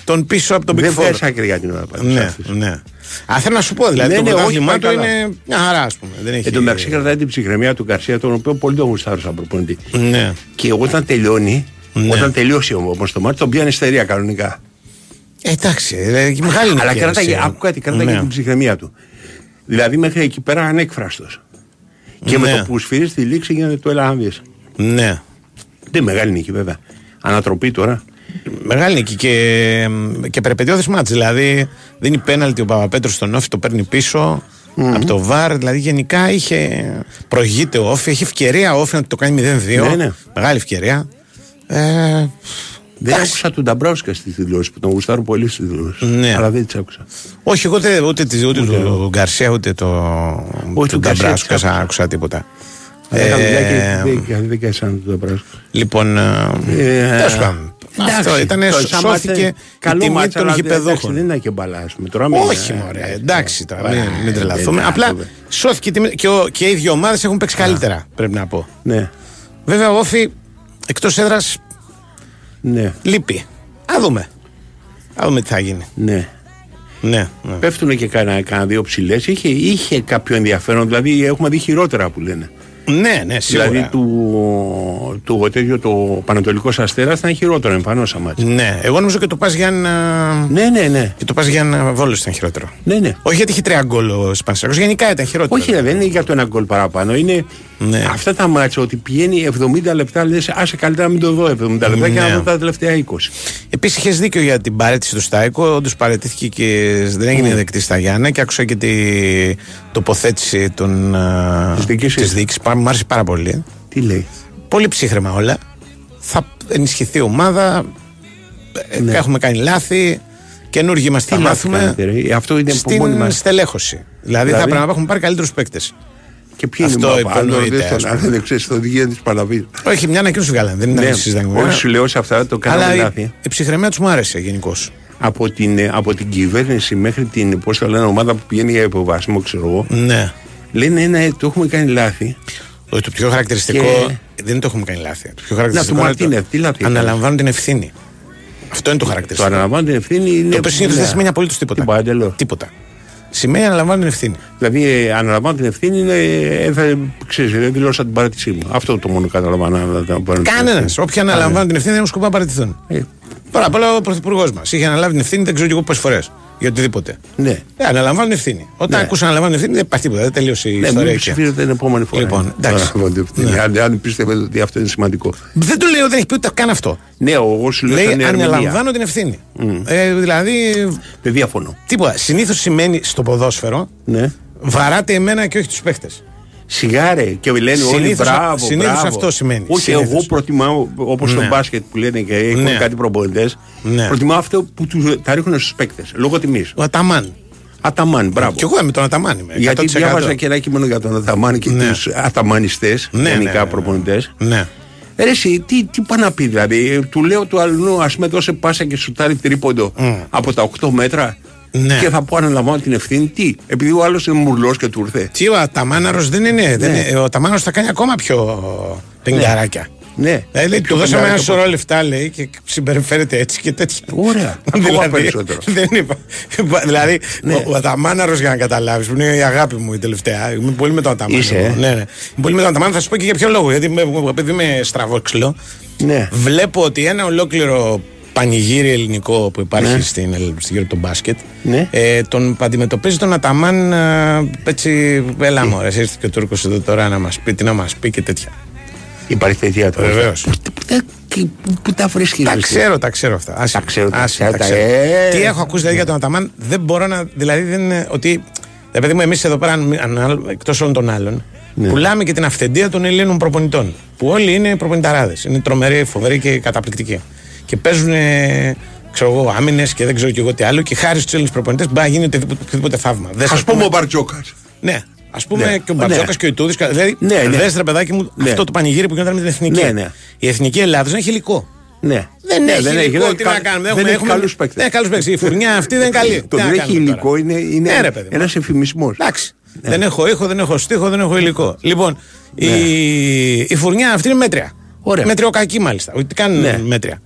τον πίσω από τον Big Δεν Four. βγάζει άκρη για την ώρα. πάντως, Ναι, αυτής. ναι. Α, θέλω να σου πω, δηλαδή Ναι, το ναι, όχι, πρωτάθλημά πάει του καλά. είναι μια χαρά, ας πούμε. Δεν έχει... Εν τω μεταξύ κρατάει την ψυχραιμία του Γκαρσία, τον οποίο πολύ τον γουστάρω σαν προπονητή. Ναι. Και όταν τελειώνει, Ναι. όταν τελειώσει όμως το μάτι, τον πιάνει στερεία κανονικά. Ε, εντάξει, ε, και μεγάλη Αλλά νίκη, κρατάει, έτσι. άκου κάτι, κρατάει Ναι. και την ψυχραιμία του. Δηλαδή μέχρι εκεί πέρα ανέκφραστος. Και με Ναι. το που σφυρίζει τη λήξη γίνεται το έλα να δεις. Ναι. Δεν μεγάλη νίκη βέβαια. Ανατροπή τώρα. Μεγάλη νίκη και, και περπετειώδης μάτς. Δηλαδή δίνει πέναλτι ο Παπαπέτρος στον Όφη, το παίρνει πίσω από το ΒΑΡ. Δηλαδή γενικά είχε προηγείται ο Όφη, έχει ευκαιρία ο Όφη να το κάνει 0-2. Ναι, ναι. Μεγάλη ευκαιρία. Ε, Δεν άκουσα τον Νταμπράουσκα στη δηλώση που τον γουστάρω πολύ στη δηλώση. Ναι. Αλλά δεν τις άκουσα. όχι, εγώ ούτε, ούτε, ούτε, ούτε του Γκαρσία ούτε το, Όχι, του του Γκαρσία Νταμπράσκου τις άκουσα. άκουσα τίποτα. Αλλά Ε, έκανα δουλειά και δεν- δεν κάνει σαν τον Νταμπράουσκα. Λοιπόν, ε, Ε, τέλος πάντων. Αυτό Εντάξει, ήταν, το- σαν μάτς, σώθηκε η καλό τιμή μάτς, των αλλά δεν- εντάξει, γηπεδούχων. Δεν είναι και μπαλάς, ας πούμε. Τώρα μην- Όχι, ε, μωρέ, ε, εντάξει τώρα, ε, μην, μην ε, τρελαθούμε. ε, Απλά ε, σώθηκε η τιμή και, ο, και οι δύο ομάδες έχουν παίξει καλύτερα, πρέπει να πω. Ναι, Βέβαια, ο Όφη εκτός έδρας ναι, λείπει. Α δούμε. Α δούμε τι θα γίνει. ναι. Ναι, ναι. Πέφτουν και κανένα, κανένα δύο ψηλές. Είχε, είχε κάποιο ενδιαφέρον. Δηλαδή έχουμε δει χειρότερα που λένε. Ναι, ναι, σίγουρα. Δηλαδή του, του τέτοιο, το Πανατολικό Αστέρας ήταν χειρότερο εμφανώς σαν μάτς. Ναι, εγώ νομίζω και το πας Γιάννα. Ναι, ναι, ναι. Και το πας Γιάννα Βόλο ήταν χειρότερο. ναι, ναι. Όχι γιατί είχε τρία γκολ ο Σπανσέρος, γενικά ήταν χειρότερο. Όχι, ρε, δεν είναι για το ένα γκολ παραπάνω. Είναι Ναι. Αυτά τα μάτσα ότι πηγαίνει 70 λεπτά, λες, άσε καλύτερα να μην το δω 70 λεπτά και Ναι. να δω τα τελευταία 20. Επίσης, είχες δίκιο για την παρέτηση του Στάικο. Όντως παρετήθηκε και δεν έγινε Ναι. δεκτή στα Γιάννα και άκουσα και τη τοποθέτηση των, Της διοίκησης. της διοίκησης. Πά- Μ' άρεσε πάρα πολύ. Τι λέει; Πολύ ψύχρεμα όλα. Θα ενισχυθεί η ομάδα. Ε, Ναι. Έχουμε κάνει λάθη. Καινούργοι μας θα Τι λάθη μάθουμε. κάνετε, ρε; Αυτό είναι από μόνοι Στην μας. στελέχωση. Δηλαδή, θα Δηλαδή; πρέπει να έχουμε πάρει καλύτερους παίκτες. Και ποιοι είναι Αυτό οι μάπα, αν υπονοείται, δεν ας τον- αν πούμε. δεν ξέρεις το οδηγία της Παλαβή. Όχι, μια ανακοίνωση βγάλανε. Δεν ήταν Ναι, συζηταγμένη. όχι, σου λέω σε αυτά το κάναμε Αλλά η, λάθη. η ψυχραιμία τους μου άρεσε γενικώς. Από την, ε, από την κυβέρνηση μέχρι την πώς το λένε, ομάδα που πηγαίνει για υποβάσιμο, ξέρω εγώ, Ναι. λένε ένα, ε, το έχουμε κάνει λάθη. Όχι, το πιο χαρακτηριστικό Και- δεν το έχουμε κάνει λάθη. Το πιο Να, χαρακτηριστικό του είναι το- Μαρτίνεθ, τι λάθη έκανε; Αναλαμβάνουν την ευθύνη. Αυτό είναι το Το χαρακτηριστικό. αναλαμβάνω την ευθύνη είναι. Το οποίο συνήθως ναι. δεν σημαίνει απολύτως τίποτα. Τίποτα, εντελώς. Τίποτα. Σημαίνει αναλαμβάνουν την ευθύνη. Δηλαδή, ε, αναλαμβάνω την ευθύνη είναι. Ε, θα, ξέρεις, δεν δηλώσα την παράτησή μου. Αυτό το μόνο καταλαβαίνω. να- να- να πάρω την Κανένας. ευθύνη. Όποιοι αναλαμβάνουν την ευθύνη δεν έχουν σκοπό να παραιτηθούν. Ε, Τώρα απ' όλα ο πρωθυπουργός μας είχε αναλάβει την ευθύνη δεν ξέρω και εγώ πόσες φορές. Για οτιδήποτε. Ναι. Ε, αναλαμβάνουν ευθύνη. Όταν Ναι. ακούσαν αναλαμβάνουν ευθύνη δεν υπάρχει τίποτα. Δεν τελείωσε η Ναι, ιστορία. μην εκεί. ψηφίζετε την επόμενη φορά. Λοιπόν, εντάξει. Αναλαμβάνω την ευθύνη. Ναι. Αν, αν πιστεύετε ότι αυτό είναι σημαντικό. Δεν το λέω, δεν έχει πει ούτε καν αυτό. Ναι, εγώ σου λέω Λέει σαν ερμηνεία. αναλαμβάνω την ευθύνη. Ε, δηλαδή Δεν διαφωνώ. τίποτα. Συνήθως σημαίνει στο ποδόσφαιρο Ναι. βαράτε εμένα και όχι τους παίχτες. Σιγάρε και λένε όλοι Συνήθως- μπράβο. συνήθως μπράβο. αυτό σημαίνει. Όχι, Συνήθως. εγώ προτιμάω όπως Ναι. στο μπάσκετ που λένε και έχουν Ναι. κάτι προπονητές. Ναι. Προτιμάω αυτό που τους, τα ρίχνουν στους παίκτες λόγω τιμής. Ο Αταμάν. Αταμάν, μπράβο. Κι εγώ με τον Αταμάν είμαι. Γιατί 100%. διάβαζα και ένα κείμενο για τον Αταμάν και Ναι. τους αταμανιστές, Ναι, γενικά ναι, ναι. προπονητές. Ναι. Ρε εσύ, τι, τι πάει να πει δηλαδή, ε, του λέω του αλλού, ας πούμε, δώσε πάσα και σουτάρει τρίποντο από τα 8 μέτρα Ναι. και θα πω αναλαμβάνω την ευθύνη. Τι, επειδή ο άλλος είναι μουρλός και του ήρθε. Τι ο Αταμάναρος δεν είναι. Δεν Ναι. είναι ο Αταμάναρος θα κάνει ακόμα πιο πενγκαράκια. Ναι, Δηλαδή, λέει, Πιο του δώσαμε ένα πεντάρικο. σωρό λεφτά, λέει, και συμπεριφέρεται έτσι και τέτοια. Ωραία. Ακόμα περισσότερο. δεν είπα. δηλαδή, Ναι. ο, ο Αταμάναρος, για να καταλάβεις, που είναι η αγάπη μου η τελευταία. Είμαι πολύ με τον Αταμάναρο. Είσαι, ε; Ναι, ναι. Είμαι πολύ με τον Αταμάναρο, θα σου πω και για ποιο λόγο. Γιατί με- επειδή είμαι στραβόξυλο, Ναι. βλέπω ότι ένα ολόκληρο πανηγύρι ελληνικό που υπάρχει Ναι. στην, στην γύρω από τον μπάσκετ Ναι. ε, τον αντιμετωπίζει τον Αταμάν ε, έτσι έλα μωρέ ήρθε και ο Τούρκος εδώ τώρα να μας πει τι να μας πει και τέτοια Υπάρχει τέτοια ατομία. Βεβαίως. Πού, πού, τα- και- πού τα βρίσκει, τα ρε, ξέρω, τα ξέρω αυτά. Άσε, Τα ξέρω, τα άσε, ξέρω, τα τα- ξέρω. ε. Τι έχω ακούσει δηλαδή για τον Αταμάν, δεν μπορώ να. Δηλαδή δεν είναι ότι. Ρε παιδί μου, εμείς εδώ πέρα, εκτός όλων των άλλων, Ναι. πουλάμε και την αυθεντία των Ελλήνων προπονητών. Που όλοι είναι προπονηταράδες. Είναι τρομεροί, φοβεροί και καταπληκτικοί. Και παίζουν, ε, ξέρω εγώ, άμυνες και δεν ξέρω και εγώ τι άλλο. Και χάρη στους Έλληνες προπονητές μπορεί να γίνει οτιδήποτε, οτιδήποτε θαύμα. Δες, Α ας πούμε ο Μπαρτζόκας. Ναι. Α πούμε Ναι. και ο Ναι. Μπαρτζόκα και ο Ιτούδης. Δηλαδή, Ναι, ναι. δες, ρε παιδάκι μου, Ναι. αυτό το πανηγύρι που γινόταν με την εθνική. Ναι, ναι. Η εθνική Ελλάδα δεν έχει υλικό. Ναι. Δεν Ναι, έχει υλικό, δεν τι κα- να κάνουμε. Δεν έχουμε- έχει έχουμε- καλούς παίκτες. Δεν έχει καλούς παίκτες. Η φουρνιά αυτή δεν είναι καλή. Το Τι να δεν έχει κάνουμε τώρα. υλικό είναι, είναι Ναι, ρε παιδί μου. ένας εφημισμός. Εντάξει. Ναι. Δεν έχω ήχο, δεν έχω στίχο, δεν έχω υλικό. Λοιπόν, η, η φουρνιά αυτή είναι μέτρια. Ωραία. Μετριοκακή μάλιστα. Ότι κάνουν Ναι. μέτρια.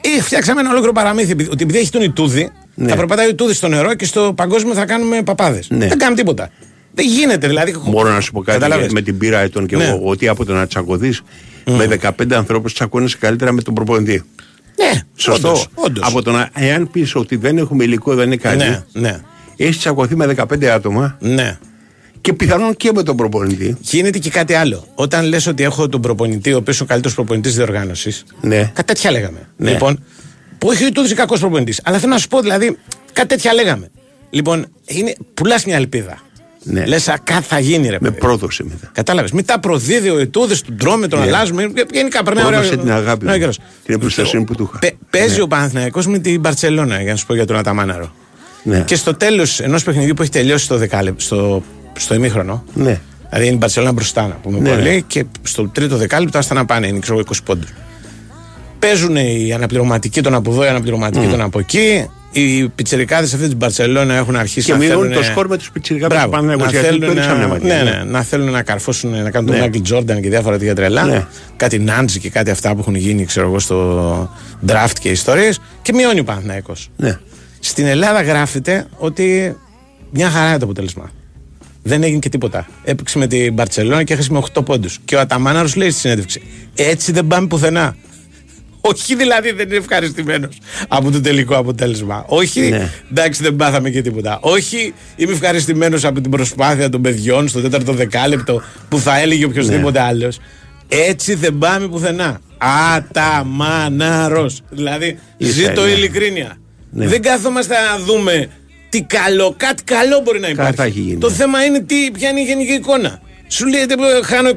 Ε, φτιάξαμε ένα ολόκληρο παραμύθι. επειδή- Ότι επειδή έχει τον Ιτούδη, Ναι. θα περπατάει ο Ιτούδης στο νερό και στο παγκόσμιο θα κάνουμε παπάδες. Ναι. Δεν κάνουμε τίποτα. Δεν γίνεται. Δηλαδή, Μπορώ να σου πω κάτι Καταλάβες. με την πείρα ετών και Ναι. εγώ ότι από το να τσακωθείς με 15 ανθρώπους τσακώνεσαι καλύτερα με τον προπονητή. Ναι, Σωστό. όντως, όντως. Από το να, εάν πεις ότι δεν έχουμε υλικό, δεν είναι καλή, Ναι, ναι, έχεις τσακωθεί με 15 άτομα ναι. Και πιθανόν και με τον προπονητή. Γίνεται και κάτι άλλο. Όταν λες ότι έχω τον προπονητή, ο οποίος είναι ο καλύτερος προπονητής διοργάνωσης. Ναι. Κάτι τέτοια λέγαμε. Ναι. Λοιπόν, που έχει ο κακός προπονητής. Αλλά θέλω να σου πω, δηλαδή, κάτι τέτοια λέγαμε. Λοιπόν, είναι, πουλάς μια ελπίδα. Ναι. Λες, κάτι θα γίνει, ρε Με παιδί. πρόδοση μετά. Κατάλαβες. Μετά προδίδει ο Ετούδη, τον τρώμε, τον Ναι. αλλάζουμε. Γενικά περνάει ωραία. Πρόδωσε την αγάπη Ναι, μου. καιρός. Την εμπιστοσύνη που του είχα. Πε- παίζει Ναι. ο Παναθηναϊκός με την Μπαρσελόνα, για να σου πω για τον Αταμάναρο. Ναι. Και στο τέλος ενός παιχνιδιού που έχει τελειώσει στο, δεκάλεπτο, στο, στο ημίχρονο, Ναι. Δηλαδή είναι η Μπαρσελόνα μπροστά, να πούμε Ναι, πολύ, ναι. και στο τρίτο δεκάλεπτο άστα να πάνε, είναι ξέρω, εγώ, 20 πόντους. Παίζουν οι αναπληρωματικοί τον από εδώ, οι αναπληρωματικοί τον από εκεί. Οι πιτσερικάδε αυτή της Μπαρσελόνα έχουν αρχίσει Και να μειώνουν θέλουν. το σκορ με τους πιτσιρικάδες Μπράβο, του Παναγιώτη. να Γιατί θέλουν το έριξαν μια να, ματιά. ναι, ναι, να θέλουν να καρφώσουν, να κάνουν Ναι. τον Μάικλ Τζόρνταν και διάφορα τέτοια τρελά. Ναι. Κάτι Νάντζι και κάτι αυτά που έχουν γίνει, ξέρω εγώ, στο draft και ιστορίες. Και μειώνει ο Παναθηναϊκός. Ναι. Στην Ελλάδα γράφεται ότι μια χαρά είναι το αποτέλεσμα. Δεν έγινε και τίποτα. Έπαιξε με την Μπαρσελόνα και έχασε με 8 πόντους. Και ο Αταμάναρος λέει στη συνέντευξη: Έτσι δεν πάμε πουθενά. Όχι δηλαδή δεν είναι ευχαριστημένος από το τελικό αποτέλεσμα. Όχι, Ναι. εντάξει δεν πάθαμε και τίποτα. Όχι, είμαι ευχαριστημένος από την προσπάθεια των παιδιών στο τέταρτο δεκάλεπτο που θα έλεγε οποιοδήποτε Ναι. άλλος. Έτσι δεν πάμε πουθενά. Αταμανάρο. Δηλαδή, Ίσα ζήτω η είναι. ειλικρίνεια. Ναι. Δεν κάθομαστε να δούμε τι καλό, κάτι καλό μπορεί να υπάρχει. Κατά έχει γίνει. Το θέμα είναι τι, ποια είναι η γενική εικόνα. Σου λέει «Δεν μπορώ, χάνω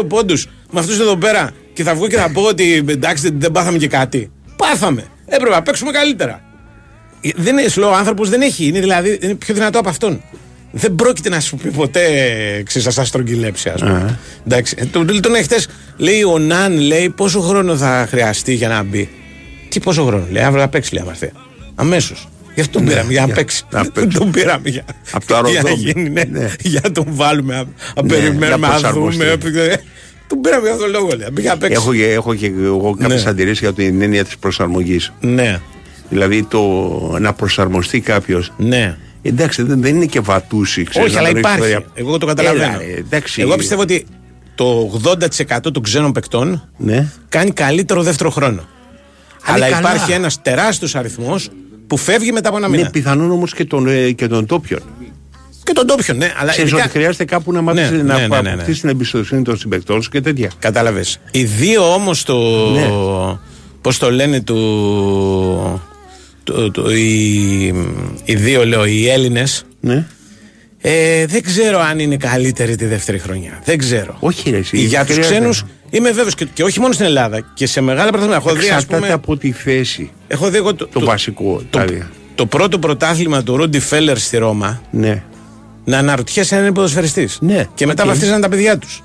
21-22 πόντους με αυτούς εδώ πέρα και θα βγω και θα πω ότι εντάξει δεν, δεν πάθαμε και κάτι. Πάθαμε. Έπρεπε να παίξουμε καλύτερα. Ε, Δεν είναι slow άνθρωπος, δεν έχει. Είναι δηλαδή είναι πιο δυνατό από αυτόν. Δεν πρόκειται να σου πει ποτέ ξέρεις, θα σας στρογγυλέψει, ας πούμε. Εντάξει. Ε, Τον, τον εχθέ λέει ο Ναν, λέει πόσο χρόνο θα χρειαστεί για να μπει. Τι πόσο χρόνο, λέει, αύριο θα παίξει, λέει, άμα έρθει. Αμέσως. Γι' αυτό τον Ναι, πήραμε, για να για- παίξει. να Δεν παίξει. τον πήραμε για, Απ' το για να αεροδρόμιο. γίνει, ναι, Ναι. για να τον βάλουμε, να να Ναι, περιμένουμε, για να προσαρμοστεί. δούμε. ε, Τον πήραμε για αυτόν τον λόγο, λέει, να μπει για να παίξει. Έχω, και- έχω και εγώ κάποιες Ναι. αντιρρήσεις για την έννοια της προσαρμογής. Ναι, Δηλαδή το να προσαρμοστεί κάποιος ναι. Εντάξει, δεν, δεν είναι και βατούσι, ξέρεις, Όχι, να αλλά τον έχεις υπάρχει. φέρει απ- Εγώ το καταλαβαίνω. Έλα, ρε, εντάξει. Εγώ πιστεύω ότι το 80% των ξένων παικτών Ναι. κάνει καλύτερο δεύτερο χρόνο. Αλλά καλά. υπάρχει ένας τεράστιος αριθμός που φεύγει μετά από ένα μήνα. Είναι πιθανόν όμως και των, ε, και των τόπιων. Και τον τόπιον, ναι. Αλλά Ξέρεις ειδικά- ότι χρειάζεται κάπου να μάθεις Ναι, να ναι, ναι, ναι, ναι. αποκτήσεις την εμπιστοσύνη των συμπεκτών σου και τέτοια. Κατάλαβες. Οι δύο όμως το. Ναι. Πώς το λένε του. το- το- οι, οι δύο λέω, οι Έλληνες. Ναι. Ε, δεν ξέρω αν είναι καλύτερη τη δεύτερη χρονιά. Δεν ξέρω. Όχι, ρε, εσύ, Για τους χρειάζεται. ξένους είμαι βέβαιος και, και όχι μόνο στην Ελλάδα και σε μεγάλα πρωταθλήματα. Έχω δει, ας Εξαρτάται πούμε, από τη θέση. έχω δει εγώ το, Το, βασικό. το, δηλαδή. το πρώτο πρωτάθλημα του Ρούντι Φέλλερ στη Ρώμα Ναι. να αναρωτιέσαι αν είναι ποδοσφαιριστής. Ναι, Και μετά οκ. βαφτίζαν τα παιδιά τους.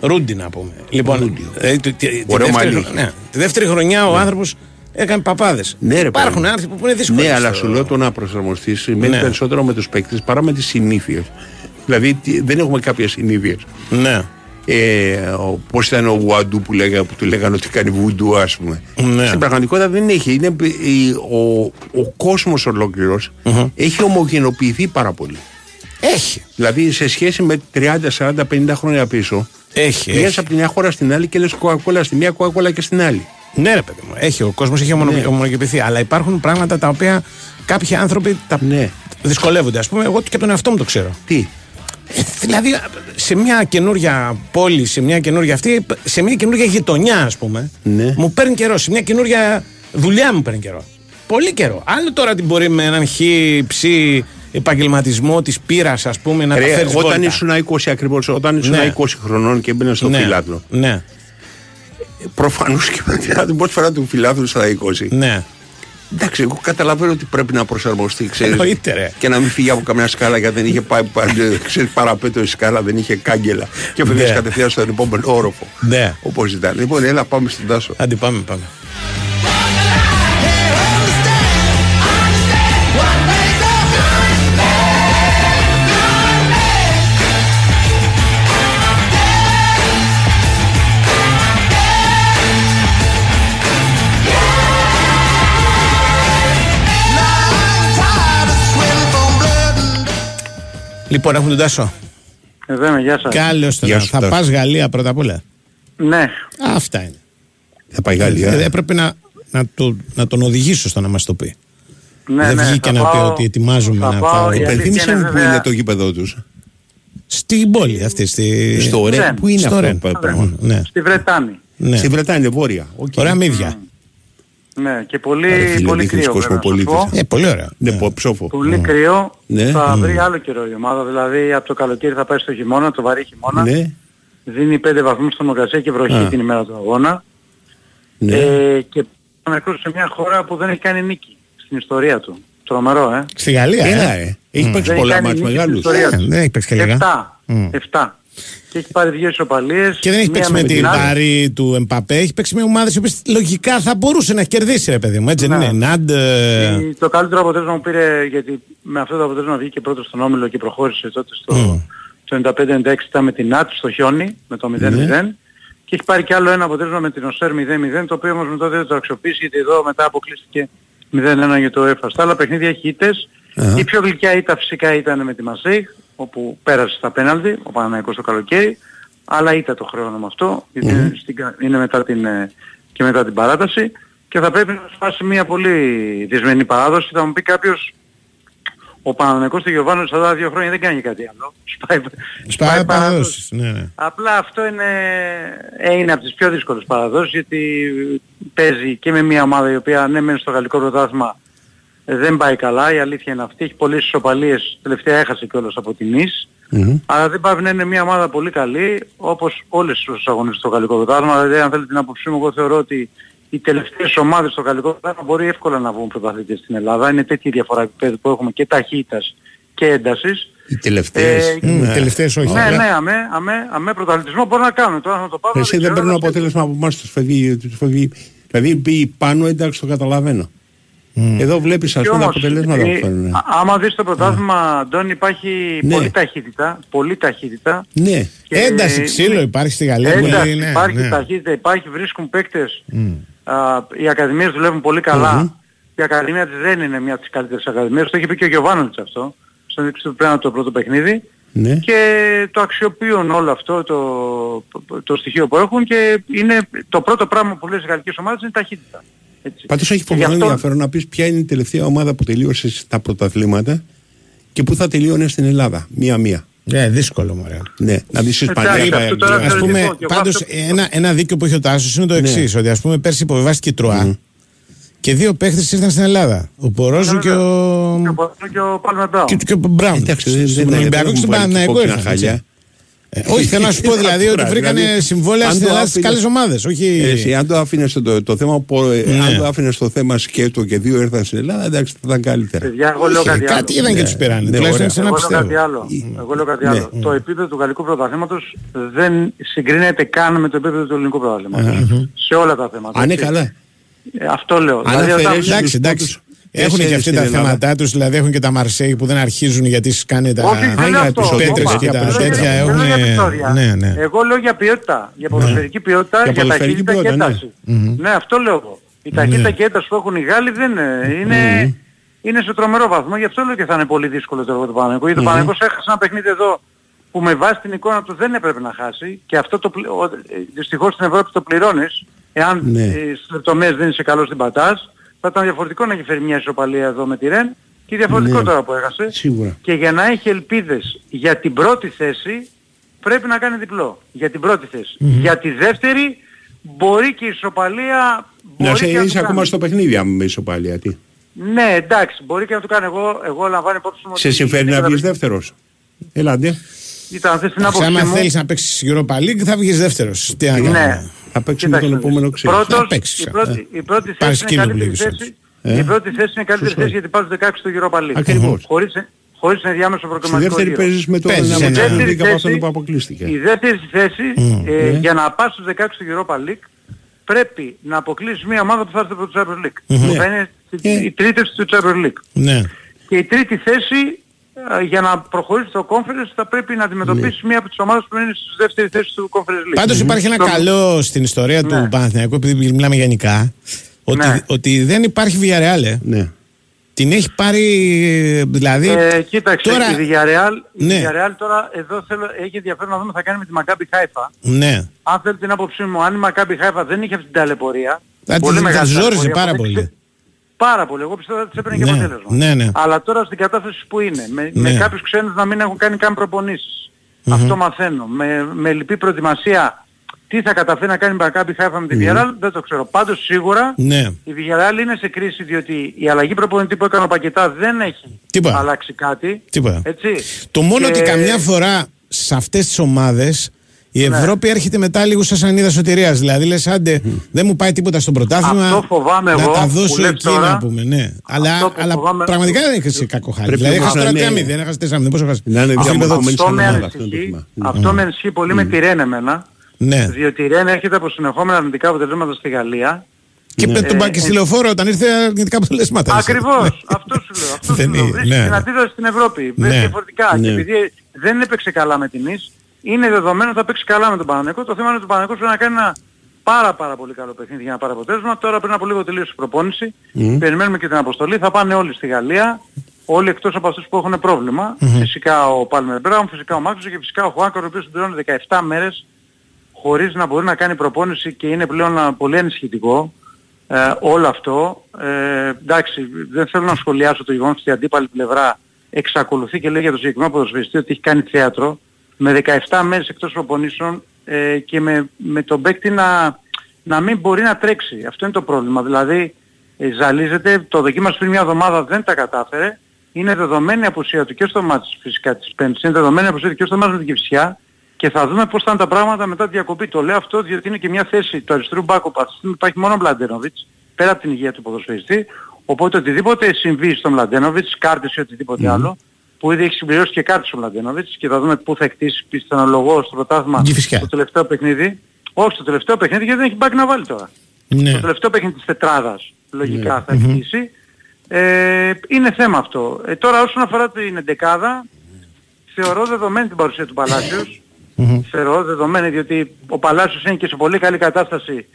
Ρούντι να πούμε. Λοιπόν, Ρούντι. ε, τη, τη- τη Ωραίο δεύτερη, μαλλί. χρονιά- ναι, τη δεύτερη χρονιά ο άνθρωπος έκανε παπάδες. Ναι, ρε, Υπάρχουν παιδί. άνθρωποι που είναι δύσκολοι. Ναι, αλλά στο- σου λέω το να προσαρμοστείς σημαίνει Ναι. περισσότερο με τους παίκτες παρά με τις συνήθειες. Δηλαδή τι- δεν έχουμε κάποιες συνήθειες. Ναι. Ε, Πώς ήταν ο Γουαντού που, λέγα, που του λέγανε ότι κάνει βουντού, ας πούμε. Ναι. Στην πραγματικότητα δεν έχει. Είναι, η- ο ο κόσμος ολόκληρος έχει ομογενοποιηθεί πάρα πολύ. Έχει. Δηλαδή σε σχέση με 30, 40, 50 χρόνια πίσω, Έχει. πηγαίνει έχει. από τη μια χώρα στην άλλη και λες κοκακόλα στη μία, κοκακόλα και στην άλλη. Ναι, ρε παιδί μου. Έχει. Ο κόσμος έχει ομονο- Ναι. ομονοκηπηθεί. Αλλά υπάρχουν πράγματα τα οποία κάποιοι άνθρωποι τα Ναι. δυσκολεύονται. Α πούμε, εγώ και τον εαυτό μου το ξέρω. Τι; Ε, δηλαδή, σε μια καινούρια πόλη, σε μια καινούρια αυτή, σε μια καινούρια γειτονιά, ας πούμε, Ναι. μου παίρνει καιρό. Σε μια καινούρια δουλειά μου παίρνει καιρό. Πολύ καιρό. Άλλο τώρα την μπορεί με έναν χ, ψ, επαγγελματισμό της πείρας, ας πούμε, να Ρε, τα φέρεις όταν ήσουν 20 ακριβώς, όταν ήσουν Ναι. 20 χρονών και έμπαινε στο ναι, φιλάθλο. Ναι, Προφανώς και με την πρώτη φορά του φιλάθλου στα 20. ναι. Εντάξει, εγώ καταλαβαίνω ότι πρέπει να προσαρμοστεί, ξέρεις, Εννοείται, ρε. Και να μην φύγει από καμιά σκάλα γιατί δεν είχε πάει πα- ξέρεις, παραπέτω η σκάλα, δεν είχε κάγκελα. Και έφευγε Ναι. κατευθείαν στον επόμενο όροφο. Ναι. Όπως ήταν. Λοιπόν, έλα, πάμε στον Τάσο. Άντε πάμε, πάμε. Λοιπόν, έχουμε τον Τάσο. Εδώ είμαι, γεια σας. Καλώ Γεια τον σου, Θα Τάσο. πας Γαλλία πρώτα απ' όλα. Ναι, Αυτά είναι. Θα πάει Γαλλία. Ε, έπρεπε να, να, το, να τον οδηγήσω στο να μας το πει. ναι, Δεν ναι, βγήκε θα να πει πάω- ότι ετοιμάζουμε θα να πάω, πάω. η αλήθεια Υπενθύμησε είναι μου που βέβαια- είναι το γήπεδο τους. Στην πόλη αυτή. Στη... Στο Ρεν. Ρεν. Πού είναι Στο αυτό Ρεν. το πράγμα. Ναι. Στη Βρετάνη. ναι. Στη Βρετάνια, βόρεια. Οκ. Ωραία μύδια. Ναι, και πολύ, Ρε φίλε, πολύ δείχνεις κρύο. βέβαια, να σου κοσμοπολίτης. πω. Ε, πολύ ωραία. Ναι, Ναι. πω, ψόφο. Πολύ κρύο. Ναι. Θα Μμ. βρει άλλο καιρό η ομάδα. Δηλαδή από το καλοκαίρι θα πάει στο χειμώνα, το βαρύ χειμώνα. Ναι, Δίνει 5 βαθμούς θερμοκρασία και βροχή Α. την ημέρα του αγώνα. ναι. Ε, και να σε μια χώρα που δεν έχει κάνει νίκη στην ιστορία του. Τρομερό, ε. Στη Γαλλία. Έλα, ε. ε. Έχει παίξει Δεν πολλά κάνει μάτς νίκη μεγάλους. στην ιστορία Ε, του. δεν έχει παίξει και λίγα. 7. Μμ. 7. Και έχει πάρει δύο ισοπαλίες. Και δεν έχει μία παίξει με την την άλλη. Παρή του Εμπαπέ. Έχει παίξει με ομάδες οι οποίες λογικά θα μπορούσε να κερδίσει, ρε παιδί μου. Έτσι δεν Ναι. είναι. Ναντ. ε, Η- Το καλύτερο αποτέλεσμα που πήρε, γιατί με αυτό το αποτέλεσμα βγήκε πρώτος στον Όμιλο και προχώρησε τότε στο, στο 95-96 ήταν με την ΝΑΤ στο χιόνι, με το 0-0. Και έχει πάρει κι άλλο ένα αποτέλεσμα με την ΟΣΕΡ 0-0, το οποίο όμως μετά δεν το αξιοποιήσει, γιατί εδώ μετά αποκλείστηκε 0-1 για το ΕΦΑ. Στα άλλα παιχνίδια έχει ήττες. Η πιο γλυκιά ήττα φυσικά ήταν με τη Μασέιχ, όπου πέρασε στα πέναλτι, ο Παναναϊκός το καλοκαίρι. Αλλά ήττα το χρόνο με αυτό, γιατί είναι, στην κα- είναι μετά την, ε, και μετά την παράταση και θα πρέπει να σπάσει μια πολύ δυσμενή παράδοση. Θα μου πει κάποιος ο Παναθηναϊκός του Γιωβάνου στα δύο χρόνια δεν κάνει κάτι άλλο. Σπάει, Σπάει παράδοση. παραδόσεις. Ναι, ναι. Απλά αυτό είναι, ε, είναι από τις πιο δύσκολες παραδόσεις γιατί παίζει και με μια ομάδα η οποία ναι μένει στο γαλλικό πρωτάθλημα ε, δεν πάει καλά, η αλήθεια είναι αυτή, έχει πολλές ισοπαλίες, τελευταία έχασε κιόλας από την Ις, αλλά δεν πάει να είναι μια ομάδα πολύ καλή όπως όλες τους αγωνίες στο γαλλικό πρωτάθλημα, δηλαδή αν θέλετε την άποψή μου εγώ θεωρώ ότι οι τελευταίες ομάδες στο γαλλικό πρωτάθλημα μπορεί εύκολα να βγουν πρωταθλητές στην Ελλάδα, είναι τέτοια η διαφορά επίπεδου που έχουμε και ταχύτητας και έντασης. Οι τελευταίες. Ε, Μμ, ναι. Τελευταίες όχι. Ναι, αλλά- ναι, αμέ, αμέ, αμέ πρωταθλητισμό μπορεί να κάνουν. Τώρα να το πάρουν. Εσύ δεν ξέρω, παίρνουν να αποτέλεσμα από εμάς τους φεύγει. τους φεύγει. Δηλαδή πει πάνω εντάξει το καταλαβαίνω. Εδώ βλέπεις ας Και πούμε τα όμως, αποτελέσματα ε, που φέρνουν. α- άμα δεις το πρωτάθλημα, Αντώνη, υπάρχει Ναι. πολλή ταχύτητα, πολλή ταχύτητα. Ναι. Και- Ένταση ξύλο υπάρχει στη Γαλλία. Ένταση, πολύ, ναι, υπάρχει ναι. ταχύτητα, υπάρχει, βρίσκουν παίκτες. Μμ. Α, οι ακαδημίες δουλεύουν πολύ καλά. Η Ακαδημία της δεν είναι μια από τις καλύτερες ακαδημίες. Το έχει πει και ο Γιωβάνοβιτς αυτό. Στον δείξη του πέραν το πρώτο παιχνίδι. Ναι. Και το αξιοποιούν όλο αυτό το, το στοιχείο που έχουν και είναι το πρώτο πράγμα που λες οι γαλλικές ομάδες είναι η ταχύτητα. Έτσι. Πάντως έχει Και γι' φοβερό αυτό- ενδιαφέρον να πεις ποια είναι η τελευταία ομάδα που τελείωσες στα πρωταθλήματα και πού θα τελείωνε στην Ελλάδα. Μία-μία. Ναι, δύσκολο μωρέ. Ναι, να δεις Ισπανία. Εντάξει, πάει- αυτό τώρα Ας θεωρητικό πούμε, και εγώ πάντως αυτό- ένα, ένα δίκιο που έχει ο Τάσος είναι το εξής ότι ας πούμε πέρσι υποβιβάστηκε η Τρουά και δύο παίχτες ήρθαν στην Ελλάδα. Ο Πορόζου και ο... Και ο Πορόζου και ο Πάλμε Μπράουν. και, και ο Μπράουν. Εντάξει, δεν- Στον δεν- Ολυμπιακό δεν και στον έχουν βάλει Παναθηναϊκό κόκκινα ήρθαν. Χαλιά. έτσι. Ε, όχι, θέλω να σου πω δηλαδή ότι Τώρα, βρήκανε δηλαδή, συμβόλαια αν στην το Ελλάδα στις άφηνες- καλές ομάδες. Όχι... Εσύ, αν το άφηνες το, το θέμα, που, ε, Ναι. αν το άφηνες το θέμα σκέτο και δύο ήρθαν στην Ελλάδα, εντάξει, θα ήταν καλύτερα. Παιδιά, εγώ λέω Όχι, κάτι άλλο. κάτι είδαν και Ναι. τους πήρανε. Ναι, Τουλάχιστον ωραία. σε ένα Εγώ λέω πιστεύω. κάτι άλλο. Εγώ λέω κάτι Ναι. άλλο. Το επίπεδο του γαλλικού πρωταθλήματος δεν συγκρίνεται καν με το επίπεδο του ελληνικού πρωταθλήματος. Σε όλα τα θέματα. Αν είναι έτσι. καλά. Ε, αυτό λέω. Αν Δηλαδή, όταν- αφαιρέσεις Εντάξει, τους εντάξει. Πόντους, Έχουν και τέσσερις αυτοί τα στην Ελλάδα. θέματα τους, δηλαδή έχουν και τα Μαρσέη που δεν αρχίζουν γιατί σκάνε τα Όχι, δεν λέω για αυτό. τους όπα. πέτρες όπα. και τα Δεν λέω για- τέτοια δεν λέω έχουν. για επεισόδια. Ναι, ναι. Εγώ λέω για ποιότητα. Για ποδοσφαιρική ποιότητα, Για για, ποδοσφαιρική ταχύτητα και ποιότητα, ναι. ένταση. Ναι, αυτό λέω εγώ. Η ταχύτητα και ένταση που έχουν οι Γάλλοι δεν είναι. Είναι, είναι σε τρομερό βαθμό. Γι' αυτό λέω και θα είναι πολύ δύσκολο το έργο του Παναγικού. Γιατί ο Παναγικός έχασε ένα παιχνίδι εδώ που με βάση την εικόνα του δεν έπρεπε να χάσει. Και αυτό το, πλη- ο- ε, δυστυχώς στην Ευρώπη το πληρώνεις. Εάν Ναι. ε, στις λεπτομέρειες δεν είσαι καλός στην πατάς. Θα ήταν διαφορετικό να έχει φέρει μια ισοπαλία εδώ με τη Ρεν. Και διαφορετικό Ναι. τώρα που έχασε. Σίγουρα. Και για να έχει ελπίδες για την πρώτη θέση πρέπει να κάνει διπλό. Για την πρώτη θέση. Για τη δεύτερη μπορεί και η ισοπαλία μπορεί Να σε και να το είσαι κάνει. ακόμα στο παιχνίδι, αν με ισοπαλία. Τι; Ναι, εντάξει, μπορεί και να το κάνει. Εγώ, εγώ λαμβάνω υπόψη μου Σε ότι συμφέρει να ήταν- βγεις δεύτερος; Ελάτε. Ήταν αυτή την Εντάξει, άποψη άμα μου. θέλεις να παίξεις Europa League θα βγεις δεύτερος. Τι να Ναι. Κάνουμε. Θα παίξουμε τον Κοίταξε, επόμενο ξέρεις. Πρώτος, Θα παίξεις, η, ε. πρώτη, η πρώτη Πάρεις θέση είναι σκύλο καλύτερη που λέγεις θέση. Ε. Η πρώτη θέση είναι καλύτερη Σωστό. θέση γιατί πας 16 στο Europa League. Ακριβώς. Χωρίς, χωρίς ενδιάμεσο Στη προκριματικό δεύτερη γύρο. παίζεις με το Παίζεις, ένα ναι. μάτσο Δεύτερη Λίγκα από θέση- αυτόν που αποκλείστηκε. Η δεύτερη θέση, ε, Ναι. για να πας στους 16 του Europa League, πρέπει να αποκλείσεις μια ομάδα που θα έρθει από το Champions League. Που θα είναι Ε. η τρίτη του Champions League. Ναι. Και η τρίτη θέση, ε, για να προχωρήσει στο Conference, θα πρέπει να αντιμετωπίσει Ναι. μια από τις ομάδες που είναι στις δεύτερη θέση του Conference League. Πάντως υπάρχει ένα Στο- καλό στην ιστορία του Ναι. Παναθηναϊκού, επειδή μιλάμε γενικά, ότι, Ναι. ότι δεν υπάρχει Villarreal. ε. Ναι. Την έχει πάρει, δηλαδή... Ε, κοίταξε, τώρα- η Villarreal, η Ναι. Villarreal τώρα εδώ θέλω, έχει ενδιαφέρον να δούμε τι θα κάνει με τη Maccabi Haifa. Ναι. Αν θέλει την άποψή μου, αν η Maccabi Haifa δεν είχε αυτή την ταλαιπωρία, Θα πολύ τη- θα μεγάλη ζόριζε ταλαιπωρία, πάρα που δεν πολύ. Ξε- Πάρα πολύ. Εγώ πιστεύω ότι της έπαιρνε και Ναι, αποτέλεσμα. ναι, ναι. Αλλά τώρα στην κατάσταση που είναι, με, Ναι. με κάποιους ξένους να μην έχουν κάνει καν προπονήσεις. Αυτό μαθαίνω. Με, με λυπή προετοιμασία τι θα καταφέρει να κάνει η Maccabi Haifa με τη Villarreal δεν το ξέρω. Πάντως σίγουρα Ναι. η Villarreal είναι σε κρίση διότι η αλλαγή προπονητή που έκανε ο Πακετά δεν έχει Τίποτα. αλλάξει κάτι. Τίποτα. Έτσι. Το μόνο Και- ότι καμιά φορά σε αυτές τις ομάδες η Ναι. Ευρώπη έρχεται μετά λίγο σαν σανίδα σωτηρίας. Δηλαδή λες άντε δεν μου πάει τίποτα στο πρωτάθλημα Αυτό φοβάμαι να εγώ τα που δώσω λες εκεί τώρα. να πούμε. Ναι. Αλλά, Αυτό που αλλά φοβάμαι- πραγματικά δεν έχασε κακό χάρη. Πρέπει Δηλαδή όμως έχασε να τώρα είναι- 3-0, έχασε 4-0. Πόσο έχασε; Να είναι Στο διαμορφωμένη επίπεδο- σαν Αυτό με ομάδα, αυτό είναι το ανησυχεί, θέμα. αυτό με ανησυχεί πολύ με τη Ρεν εμένα. Ναι. Διότι η Ρεν έρχεται από συνεχόμενα αρνητικά αποτελέσματα στη Γαλλία. Και με τον Ε, Πάκη στη λεωφόρο όταν ήρθε αρνητικά αποτελέσματα. Ναι. Ακριβώς. αυτό σου λέω. Αυτό Δεν σου λέω. είναι, Βρίσκει ναι. την αντίδραση στην Ευρώπη. Ναι. Ναι. διαφορετικά. Ναι. Και επειδή δεν έπαιξε καλά με την Ις, είναι δεδομένο ότι θα παίξει καλά με τον Παναγενικό. Το θέμα είναι ότι ο Παναγενικός πρέπει να κάνει ένα πάρα πάρα πολύ καλό παιχνίδι για να πάρει αποτέλεσμα. Τώρα πριν από λίγο τελείωσε η προπόνηση. Περιμένουμε και την αποστολή. Θα πάνε όλοι στη Γαλλία. Όλοι εκτός από αυτούς που έχουν πρόβλημα. Φυσικά ο Πάλμερ Μπράουν, φυσικά ο Μάξος και φυσικά ο Χουάνκαρ ο οποίος συμπληρώνει 17 μέρες χωρίς να μπορεί να κάνει προπόνηση και είναι πλέον α, πολύ ανησυχητικό ε, όλο αυτό. Ε, εντάξει, δεν θέλω να σχολιάσω το γεγονός ότι η αντίπαλη πλευρά εξακολουθεί και λέει για το συγκεκριμένο ποδοσφαιριστή ότι έχει κάνει θέατρο με 17 μέρες εκτός προπονήσεων ε, και με, με τον παίκτη να, να μην μπορεί να τρέξει. Αυτό είναι το πρόβλημα. Δηλαδή ε, ζαλίζεται, το δοκίμασε πριν μια εβδομάδα δεν τα κατάφερε. Είναι δεδομένη η απουσία του και στο μάτς φυσικά της Πέμπτης, είναι δεδομένη η απουσία του και στο μάτς με την Κυψιά και θα δούμε πώς θα είναι τα πράγματα μετά τη διακοπή. Το λέω αυτό διότι είναι και μια θέση του αριστερού μπάκου που αυτή τη στιγμή υπάρχει μόνο ο Μλαντένοβιτς πέρα από την υγεία του ποδοσφαιριστή. Οπότε οτιδήποτε συμβεί στον Μλαντένοβιτς, κάρτες ή οτιδήποτε άλλο, που ήδη έχει συμπληρώσει και κάρτες ο Μλαντένοβιτς και θα δούμε πού θα εκτίσει πιθανολογώ στο πρωτάθλημα Κηφισιά. στο τελευταίο παιχνίδι. Όχι, στο τελευταίο παιχνίδι γιατί δεν έχει μπάκι να βάλει τώρα. Ναι. Στο τελευταίο παιχνίδι της τετράδας λογικά θα εκτίσει. Ε, είναι θέμα αυτό. Ε, τώρα όσον αφορά την εντεκάδα, θεωρώ δεδομένη την παρουσία του Παλάσιος. Θεωρώ δεδομένη διότι ο Παλάσιος είναι και σε πολύ καλή κατάσταση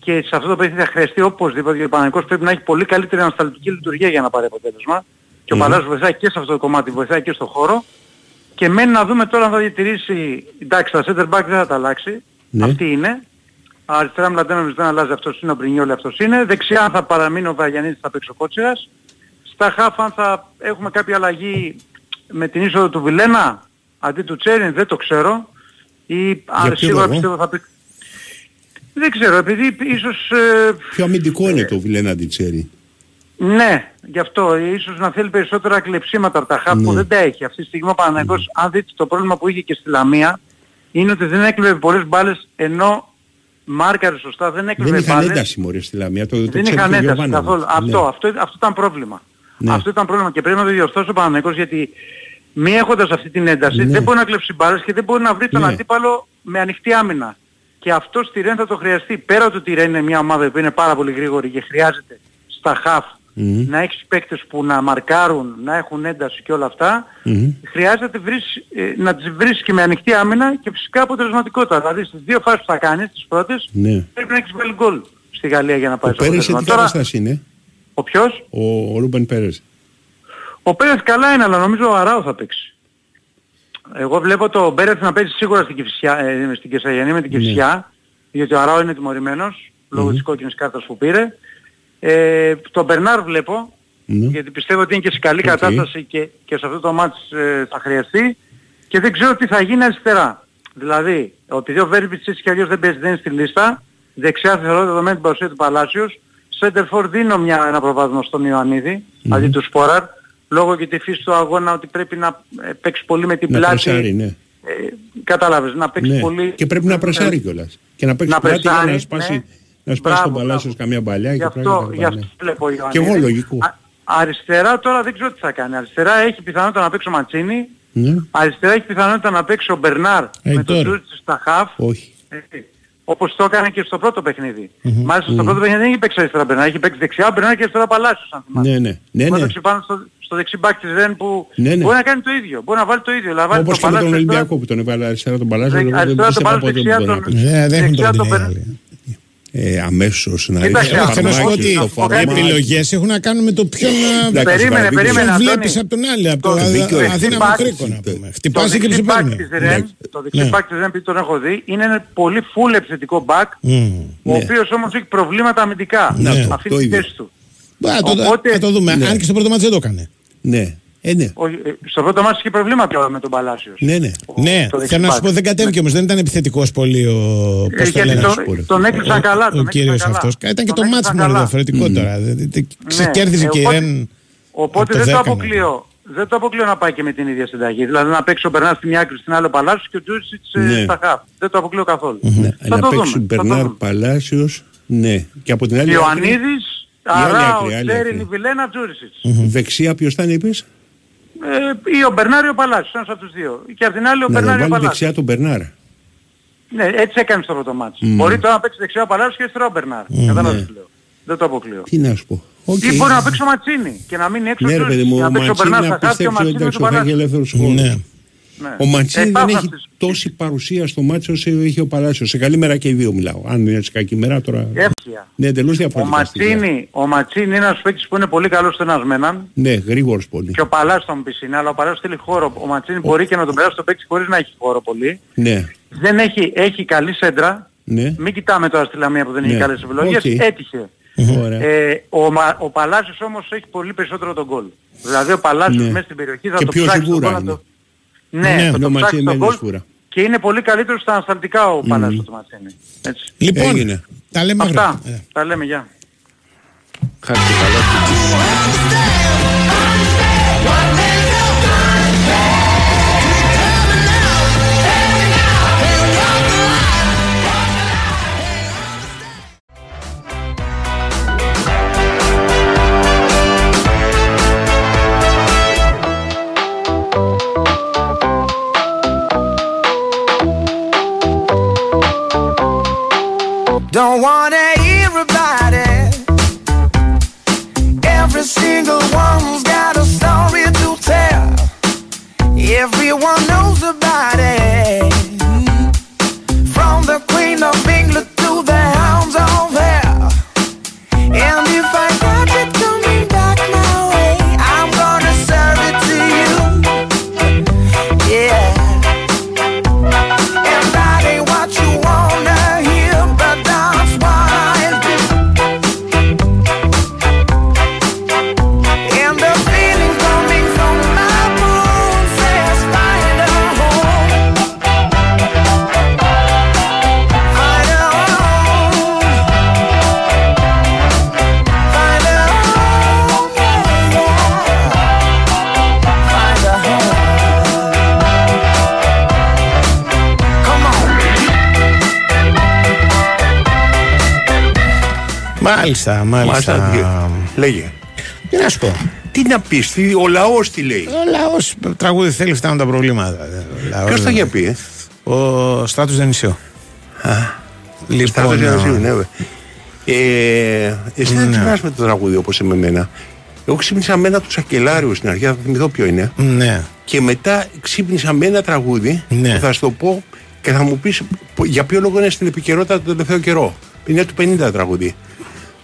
και σε αυτό το παιχνίδι θα χρειαστεί οπωσδήποτε γιατί ο Παναγικός πρέπει να έχει πολύ καλύτερη ανασταλτική λειτουργία για να πάρει αποτέλεσμα. Και ο Παλάσιος βοηθάει και σε αυτό το κομμάτι, βοηθάει και στο χώρο. Και μένει να δούμε τώρα αν θα διατηρήσει, εντάξει τα center back δεν θα τα αλλάξει, Ναι. αυτή είναι. Αριστερά Μλαντένοβιτς δεν αλλάζει, αυτός είναι ο Μπρινιόλη, αυτός είναι. Δεξιά αν θα παραμείνει ο Βαγιανίδης θα παίξει ο Κότσιρας. Στα χαφ αν θα έχουμε κάποια αλλαγή με την είσοδο του Βιλένα αντί του Τσέριν δεν το ξέρω. Ή αν ποιο σίγουρα λόγο; πιστεύω θα πει... Δεν ξέρω, επειδή ίσως... ε, Πιο αμυντικό είναι το Βιλένα Τιτσέρι. Ναι, γι' αυτό. Ίσως να θέλει περισσότερα κλεψίματα από τα χάπ που Ναι. δεν τα έχει. Αυτή τη στιγμή ο Παναγικός, αν δείτε το πρόβλημα που είχε και στη Λαμία, είναι ότι δεν έκλεβε πολλές μπάλες ενώ μάρκαρε σωστά, δεν έκλεβε Δεν είχαν μπάλες. ένταση μωρέ στη Λαμία. Το, το Δεν ξέρει είχαν και ο ένταση Γιωβάνοβιτς. καθόλου. Ναι. Αυτό, αυτό, αυτό ήταν πρόβλημα. Ναι. Αυτό ήταν πρόβλημα και πρέπει να το διορθώσει ο Παναγικός γιατί μη έχοντας αυτή την ένταση Ναι. δεν μπορεί να κλέψει μπάλες και δεν μπορεί να βρει τον Ναι. αντίπαλο με ανοιχτή άμυνα. Και αυτό στη Ρεν θα το χρειαστεί. Πέρα του ότι η Ρεν είναι μια ομάδα που είναι πάρα πολύ γρήγορη και χρειάζεται στα χαφ Μμμ. να έχεις παίκτες που να μαρκάρουν, να έχουν ένταση και όλα αυτά, Μμμ. χρειάζεται να, τη βρεις, ε, να τις βρεις και με ανοιχτή άμυνα και φυσικά αποτελεσματικότητα. Δηλαδή στις δύο φάσεις που θα κάνεις, τις πρώτες, Ναι. πρέπει να έχεις βάλει γκολ στη Γαλλία για να πάει Ο στο Πέρες σε αποτέλεσμα. τι Τώρα, κατάσταση είναι; ο ποιος; Ο, ο Ρούμπεν Πέρες. Ο Πέρες καλά είναι, αλλά νομίζω ο Αράου θα παίξει. Εγώ βλέπω το Πέρες να παίζει σίγουρα στην, Κηφισιά, ε, στην Καισαριανή με την Ναι. Κηφισιά, γιατί ο Αράου είναι τιμωρημένος, λόγω της κόκκινης κάρτας που πήρε. Ε, τον Μπερνάρ βλέπω, Ναι. γιατί πιστεύω ότι είναι και σε καλή Οκ. κατάσταση και, και σε αυτό το ματς ε, θα χρειαστεί και δεν ξέρω τι θα γίνει αριστερά. Δηλαδή, επειδή ο Βέρμπιτς έτσι κι αλλιώς δεν παίζει, δεν είναι στη λίστα, δεξιά θεωρώ δεδομένη την παρουσία του Παλάσιος, Σέντερφορ δίνω μια, ένα προβάδισμα στον Ιωαννίδη, αντί του Σπόραρ, λόγω και τη φύση του αγώνα ότι πρέπει να ε, παίξει πολύ με την Να πλάτη. πρεσάρει, ναι. Ε, κατάλαβες, να παίξει ναι. πολύ... Και πρέπει να πρεσάρει κιόλας. Και να παίξει Να πλάτη για να πρεσάρει, σπάσει, ναι. Να σπάσει τον Μπράβο, Παλάσιος καμία παλιά Γι' και αυτό, πράγματα γι' τέτοια, αυτό ναι. βλέπω ο Και Ιωαννίδης. εγώ λογικό. Α- αριστερά τώρα δεν ξέρω τι θα κάνει. Αριστερά έχει πιθανότητα να παίξει ο Μαντσίνη. Ναι. Αριστερά έχει πιθανότητα να παίξει ο Μπερνάρ Ε, με τον τώρα. Τζούτσι στα χαφ. Όχι. Έτσι. Όπως το έκανε και στο πρώτο παιχνίδι. Μάλιστα στο πρώτο παιχνίδι δεν έχει παίξει αριστερά Μπερνάρ. Έχει παίξει δεξιά Μπερνάρ και αριστερά Παλάσιος αν θυμάσαι. Ναι, ναι. Ναι, Που ναι. έπαιξε πάνω στο, στο δεξί μπακ της Ρεν που Ναι, ναι. μπορεί να κάνει το ίδιο. Μπορεί να βάλει το ίδιο. Να βάλει Όπως το και με τον Παλάσιο αριστερά. Ολυμπιακό που τον έβαλε αριστερά τον Παλάσιο. Δεξ- εγώ δεν αριστερά τον πίστευα Παλάσιο, ποτέ ότι δεξιά μπορεί να τον- παίξει. Ε, δεν έχουν Δεξιά τον το την Μπερ- άλλη. Ε, αμέσως να Κοίταξε, έχει αυτό Θέλω να σου πω φαρμάκι, ότι το φαρμάκι. οι επιλογές έχουν να κάνουν με το ποιον Εντάξει, Περίμενε, Καραβίκος. περίμενε. ποιον Αντώνη. βλέπεις από τον άλλη, από το Το δίκιο αδ- έχει. αδύναμο Δεξί κρίκο να μπακ. πούμε. Το Χτυπάσει και δεξί μπακ ψηφέρνει. της Ρεν, το δεξί Ναι. μπακ της Ρεν επειδή τον έχω δει, είναι ένα πολύ full επιθετικό μπακ, ο οποίος όμως έχει προβλήματα αμυντικά. Να το, Αυτή το τη ίδιο. θέση του. Θα το δούμε. Ναι. Αν και στο πρώτο μάτι δεν το έκανε. Ναι. Ε, ναι. Όχι, ε, Στο πρώτο μάτι είχε προβλήματα με τον Παλάσιος. Ναι, ναι. Ναι, το δεξί θέλω να σου μπακ. πω δεν κατέβηκε όμως, δεν ήταν επιθετικός πολύ ο... Ε, Πώς το γιατί λένε, τον- ας πούμε. τον έκλεισαν Ο- καλά, Ο τον κύριος έκλεισαν καλά. αυτός. Ήταν και Τον το μάτς έκλεισαν μόνο καλά. διαφορετικό τώρα. Δεν- δεν- δεν- Ναι. Ξεκέρδισε Ε, και η οπότε- Ρεν... Οπότε από το δεν το 10 να αποκλείω. Δεν το αποκλείω να πάει και με την ίδια συνταγή. Δηλαδή να παίξει ο Μπερνάρ στη μια άκρη στην άλλη ο Παλάσιος και ο Τζούρισιτς ε, Ναι. στα χαφ. Δεν το αποκλείω καθόλου. Ναι, Θα να το παίξει δούμε. θα το Μπερνάρ δούμε. Παλάσιος. Ναι. Και από την άλλη άκρη, Ιωαννίδης, άλλη Αράο, άκρη, άλλη Τσέριν, άκρη. Βιλένα, Τζούρισιτς. δεξιά ποιος θα είναι είπες; Ε, ή ο Μπερνάρ ή ο Παλάσιος, ένας από τους δύο. Και από την άλλη ο Να Μπερνάρ τον ή ο βάλει Παλάσιος. δεξιά τον Μπερνάρ. Ναι, έτσι έκανες στο πρώτο μάτς. Μπορεί τώρα να παίξει δεξιά ο Παλάσιος και αριστερά ο Μπερνάρ. Κατάλαβες τι λέω. Δεν το αποκλείω. Τι να σου πω. Οκ. Ή μπορεί να παίξει ο Ματσίνη και να μείνει έξω Ναι ρε ο παιδί Τζούρισιτς. μου, Και ο να παίξει ο Μαντσίνη Μπερνάρ να στα χαφ και ο πιστέψει ότι Ματσίνη με εντάξει Ναι. Ναι. Ο Μαντσίνη Ε, δεν υπάρχουν έχει αυτές- τόση παρουσία στο μάτσο όσο έχει ο Παλάσιος. Σε καλή μέρα και οι δύο μιλάω. Αν είναι σε κακή μέρα τώρα. Εύκαια. Ναι, εντελώς Ο διαφορετικά. στοιχεία. Ματσίνη, ο Ματσίνη είναι ένας παίκτης που είναι πολύ καλός στον έναν Ναι, γρήγορος πολύ. και ο Παλάς θα μου πεις είναι, αλλά ο Παλάς θέλει χώρο. Ο Ματσίνη μπορεί και να τον περάσει το παίκτη χωρίς να έχει χώρο πολύ. Ναι, Δεν έχει, έχει καλή σέντρα. ναι. Μην κοιτάμε τώρα στη Λαμία που δεν έχει Ναι. καλές επιλογές. Οκ. Έτυχε. Ωραία. Ε, ο, Μα- ο Παλάσιος όμως έχει πολύ περισσότερο τον γκολ. Δηλαδή ο Παλάσιος Ναι. μέσα στην περιοχή θα Και το πιο ψάξει τον σίγουρα γκολ να είναι. το... Ναι, Ναι, θα ναι, το ο ψάξει Ματσίνη τον είναι γκολ σίγουρα. και είναι πολύ καλύτερος στα ανασταλτικά ο Παλάσιος του Ματσίνη. Έτσι. Λοιπόν, Έγινε. τα λέμε αύριο. Αυτά. Ε. Τα λέμε, γεια. Χάρη Μάλιστα, μάλιστα. Μάλιστα. τι- Λέγε. Τι να σου πω. Τι να πεις, ο λαός τι λέει; Ο λαός τραγούδι θέλει, φτάνουν τα προβλήματα. Ο λαός- Ποιος τα είχε πει, ε; Ο Στράτος Δενησιό. Λοιπόν, Στράτος Διονυσίου, ναι, βέβαια. Ε, εσύ δεν Ναι. ξυπνάς με το τραγούδι όπως με εμένα. Εγώ ξύπνησα με ένα του Σακελάριου στην αρχή, θα θυμηθώ ποιο είναι. Ναι. Και μετά ξύπνησα με ένα τραγούδι Ναι. που θα σου το πω και θα μου πεις πο- για ποιο λόγο είναι στην επικαιρότητα τον τελευταίο καιρό. Είναι του 50 τραγούδι.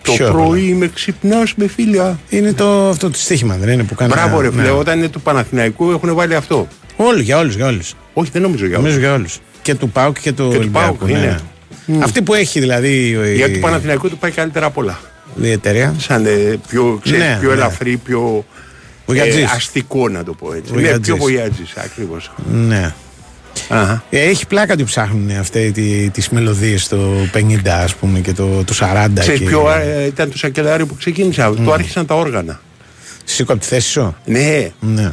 Το Ποιο, πρωί με ξυπνάς με φίλια. Είναι το, αυτό το στοίχημα, δεν είναι που κάνει. Μπράβο ρε ναι. φίλε, όταν είναι του Παναθηναϊκού έχουν βάλει αυτό. Όλου, για όλους, για όλους. Όχι δεν νομίζω για Νομίζω όλους. για όλους. Και του Πάουκ και του του Ολυμπιακού. ΠΑΟΚ, ναι, είναι. ναι. Αυτή που έχει δηλαδή η, Για του Παναθηναϊκού του πάει καλύτερα απ' όλα. η εταιρεία. Σαν ε, πιο, ξέρεις, Ναι, πιο ναι. ελαφρύ, πιο ε, Βοιατζής. αστικό να το πω έτσι. Βοιατζής. Ναι, πιο βοιάτζης ακριβώς. Ναι. Αχα. Ε, Έχει πλάκα ότι ψάχνουν αυτέ τι, τις μελωδίες το 50 ας πούμε και το, το 40 Ξέρεις και... ποιο ε, ήταν το σακελάριο που ξεκίνησα; Το άρχισαν τα όργανα. Σήκω από τη θέση σου; Ναι, Ναι.